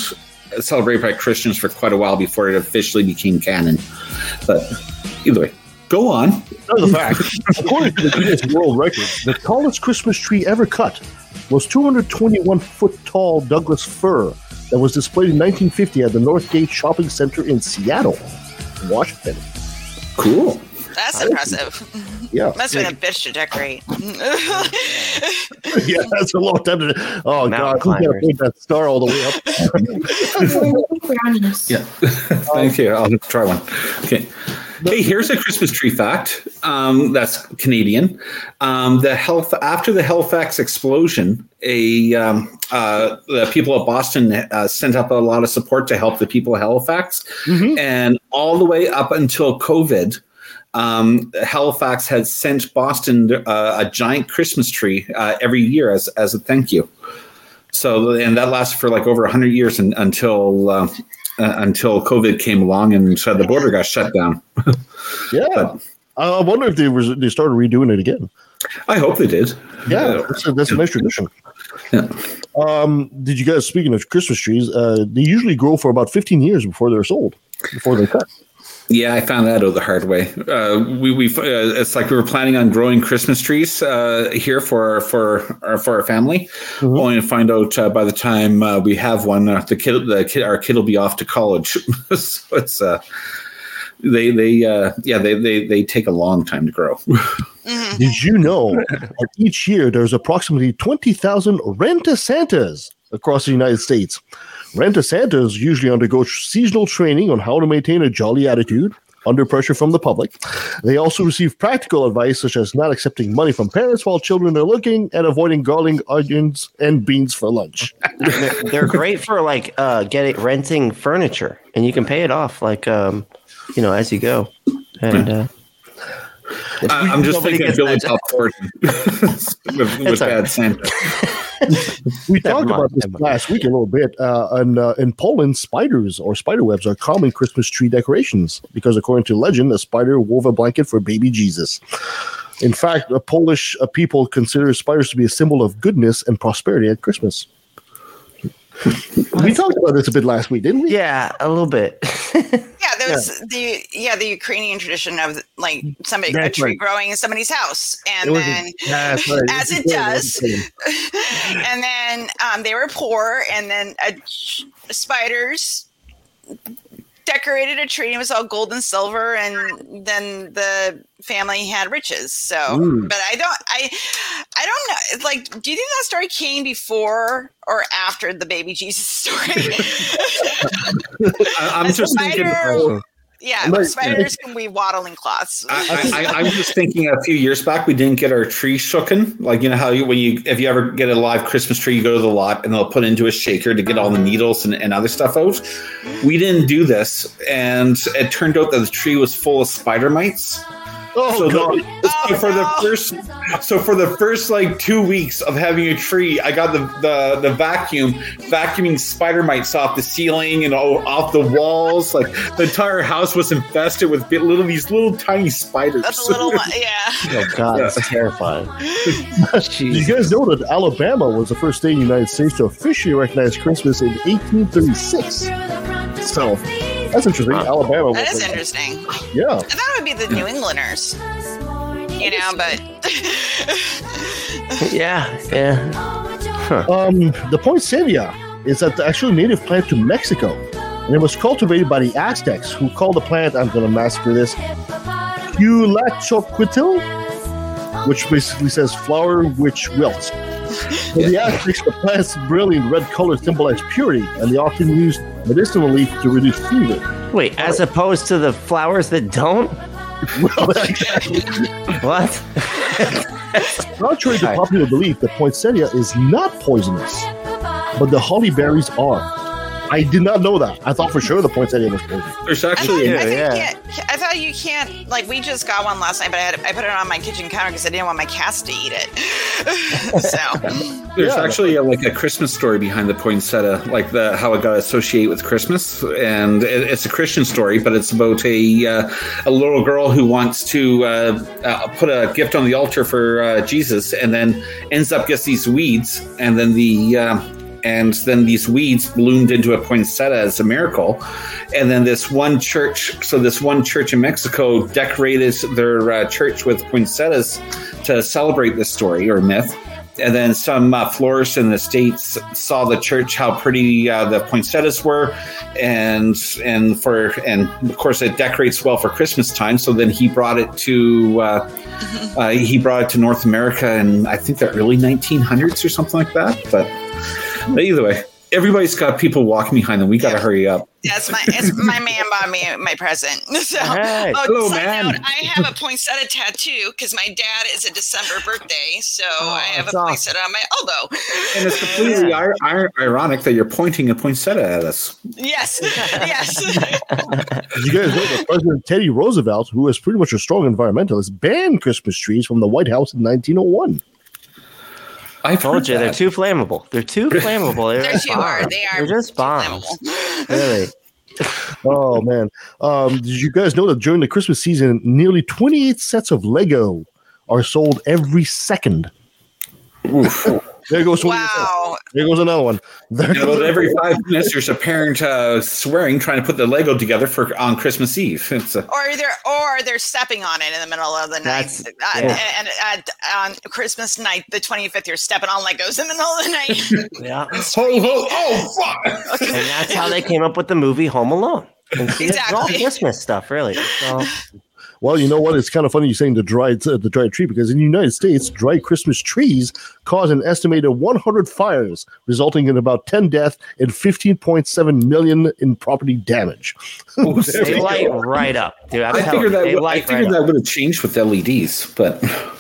celebrated by Christians for quite a while before it officially became canon. But either way, go on. Another fact, according to the Guinness World Record, the tallest Christmas tree ever cut was 221 foot tall Douglas fir that was displayed in 1950 at the Northgate Shopping Center in Seattle, Washington. Cool. That's impressive. Yeah. Must have been a bitch to decorate. yeah, that's a long time to. Oh God, who's gonna paint that star all the way up? Yeah. Thank you. I'll try one. Okay. Hey, here's a Christmas tree fact. Um, that's Canadian. Um, the health after the Halifax explosion, a um, uh, the people of Boston uh, sent up a lot of support to help the people of Halifax, and all the way up until COVID. Um, Halifax had sent Boston uh, a giant Christmas tree uh, every year as, as a thank you. So, and that lasted for like over 100 years and, until uh, uh, until COVID came along and so the border got shut down. Yeah, I I wonder if they was they started redoing it again. I hope they did. Yeah, that's a, that's a nice tradition. Um, did you guys? Speaking of Christmas trees, uh, they usually grow for about 15 years before they're sold, before they cut. Yeah, I found that out the hard way. Uh, we we uh, it's like we were planning on growing Christmas trees uh, here for for our, for our family, only to find out uh, by the time uh, we have one, uh, the kid the kid our kid will be off to college. so it's uh, they they uh, yeah they, they they take a long time to grow. Did you know that each year there's approximately 20,000 Renta Santas across the United States? Renta Santas usually undergo seasonal training on how to maintain a jolly attitude under pressure from the public. They also receive practical advice such as not accepting money from parents while children are looking and avoiding garlic, onions, and beans for lunch. they're, they're great for like uh, getting renting furniture, and you can pay it off like um, you know as you go. And uh, I- I'm just nobody thinking gets of Billy that- Top Thornton with, with bad right. Santa. We talked about this last week a little bit. Uh, and, uh, in Poland, spiders or spider webs are common Christmas tree decorations because, according to legend, a spider wove a blanket for baby Jesus. In fact, the Polish uh, people consider spiders to be a symbol of goodness and prosperity at Christmas. We talked about this a bit last week, didn't we? Yeah, a little bit. Yeah, there's the yeah the Ukrainian tradition of like somebody a tree right. growing in somebody's house, and It was a- then right. as it does, and then um, they were poor, and then uh, spiders decorated a tree and it was all gold and silver and then the family had riches so Ooh. but i don't i i don't know like do you think that story came before or after the baby jesus story I, I'm As a just thinking. Yeah Like- spiders can weave waddling cloths I, I, I'm just thinking a few years back we didn't get our tree shooken. Like you know how you, when you if you ever get a live Christmas tree, you go to the lot and they'll put it into a shaker to get all the uh-huh. needles and, and other stuff out. We didn't do this, and it turned out that the tree was full of spider mites. Oh so God! The, so for the first, so for the first like two weeks of having a tree, I got the the, the vacuum vacuuming spider mites off the ceiling and all, off the walls. Like the entire house was infested with bit- little these little tiny spiders. that's a little yeah oh God, it's terrifying. You guys know that Alabama was the first state in the United States to officially recognize Christmas in 1836? So that's interesting. Alabama was that is like- interesting Yeah. i thought it would be the new englanders you know but Yeah, yeah. Um, the poinsettia is an actually native plant to Mexico, and it was cultivated by the Aztecs, who called the plant, I'm going to massacre this, Huitlacoquitl, which basically says flower which wilts. For the Aztecs, the plant's brilliant red color symbolized purity, and they often used medicinally to reduce fever. Wait, as opposed to the flowers that don't. what? Contrary to popular belief, the poinsettia is not poisonous, but the holly berries are. I did not know that. I thought for sure the poinsettia was poison. There's I thought, I, think you I thought you can't. Like we just got one last night, but I had I put it on my kitchen counter because I didn't want my cats to eat it. so There's actually a, like a Christmas story behind the poinsettia, like the how it got associated with Christmas, and it, it's a Christian story, but it's about a uh, a little girl who wants to uh, uh, put a gift on the altar for uh, Jesus, and then ends up gets these weeds, and then the uh, and then these weeds bloomed into a poinsettia as a miracle, and then this one church, so this one church in Mexico decorated their uh, church with poinsettias to celebrate this story or myth. And then some uh, florists in the states saw the church how pretty uh, the poinsettias were. And and for and of course it decorates well for christmas time. So then he brought it to uh, uh, he brought it to north america and i think the early 1900s or something like that. But, but either way everybody's got people walking behind them we got to hurry up Yes, my it's, my man bought me my present. So, Hey. oh, Hello, man. note, I have a poinsettia tattoo because my dad is a December birthday, so oh, I have a that's awesome. poinsettia on my elbow. and it's completely ir- ir- ironic that you're pointing a poinsettia at us Yes, yes. You guys know that President Teddy Roosevelt, who was pretty much a strong environmentalist, banned Christmas trees from the White House in 1901? I told you they're too flammable. They're too flammable. They're too hard. They are They're just bombs. Really. oh man! Um, did you guys know that during the Christmas season, nearly 28 sets of Lego are sold every second? There goes one. Wow. There goes another one. There You know, goes every five minutes, there's a parent uh, swearing, trying to put the Lego together for on Christmas Eve. It's a, Or they're or they're stepping on it in the middle of the night. Uh, yeah. And at, on Christmas night, the 25th, you're stepping on Legos in the middle of the night. Yeah. Ho, ho, oh, fuck. And that's how they came up with the movie Home Alone. And see, It's all Christmas stuff, really. So, Well, you know what? It's kind of funny you're saying the dried uh, the dried tree because in the United States, dried Christmas trees cause an estimated 100 fires, resulting in about 10 deaths and 15.7 million in property damage. they light right up, dude. I'm I figured that they would, I figured right that would have changed with LEDs, but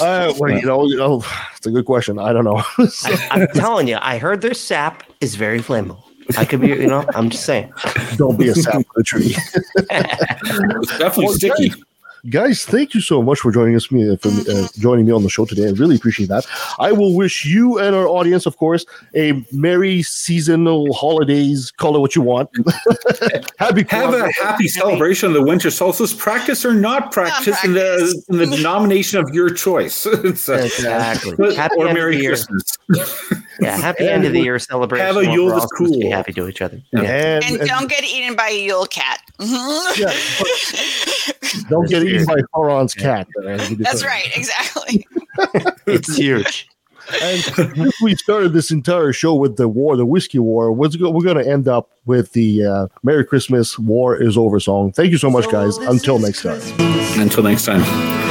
Uh, well, you know, you know, it's a good question. I don't know. I, I'm telling you, I heard their sap is very flammable. I could be, you know, I'm just saying. Don't be a sap for the tree. it's definitely Well, sticky. Guys, guys, thank you so much for joining us, me, for uh, joining me on the show today. I really appreciate that. I will wish you and our audience, of course, a merry seasonal holidays. Call it what you want. Happy Have a happy celebration of the winter solstice. Practice or not practice in the, in the denomination of your choice. It's, uh, Exactly. Happy or Merry. Christmas. Yeah, happy end of the year celebration. Have a Yule all that's supposed to be cool. happy to each other. And, And don't get eaten by a Yule cat. Yeah, don't get eaten by Sauron's cat. That's right, exactly. It's huge. And we started this entire show with the war, the whiskey war, we're going to end up with the uh, "Merry Christmas, War is Over" song. Thank you so much, guys. Until next time. Until next time.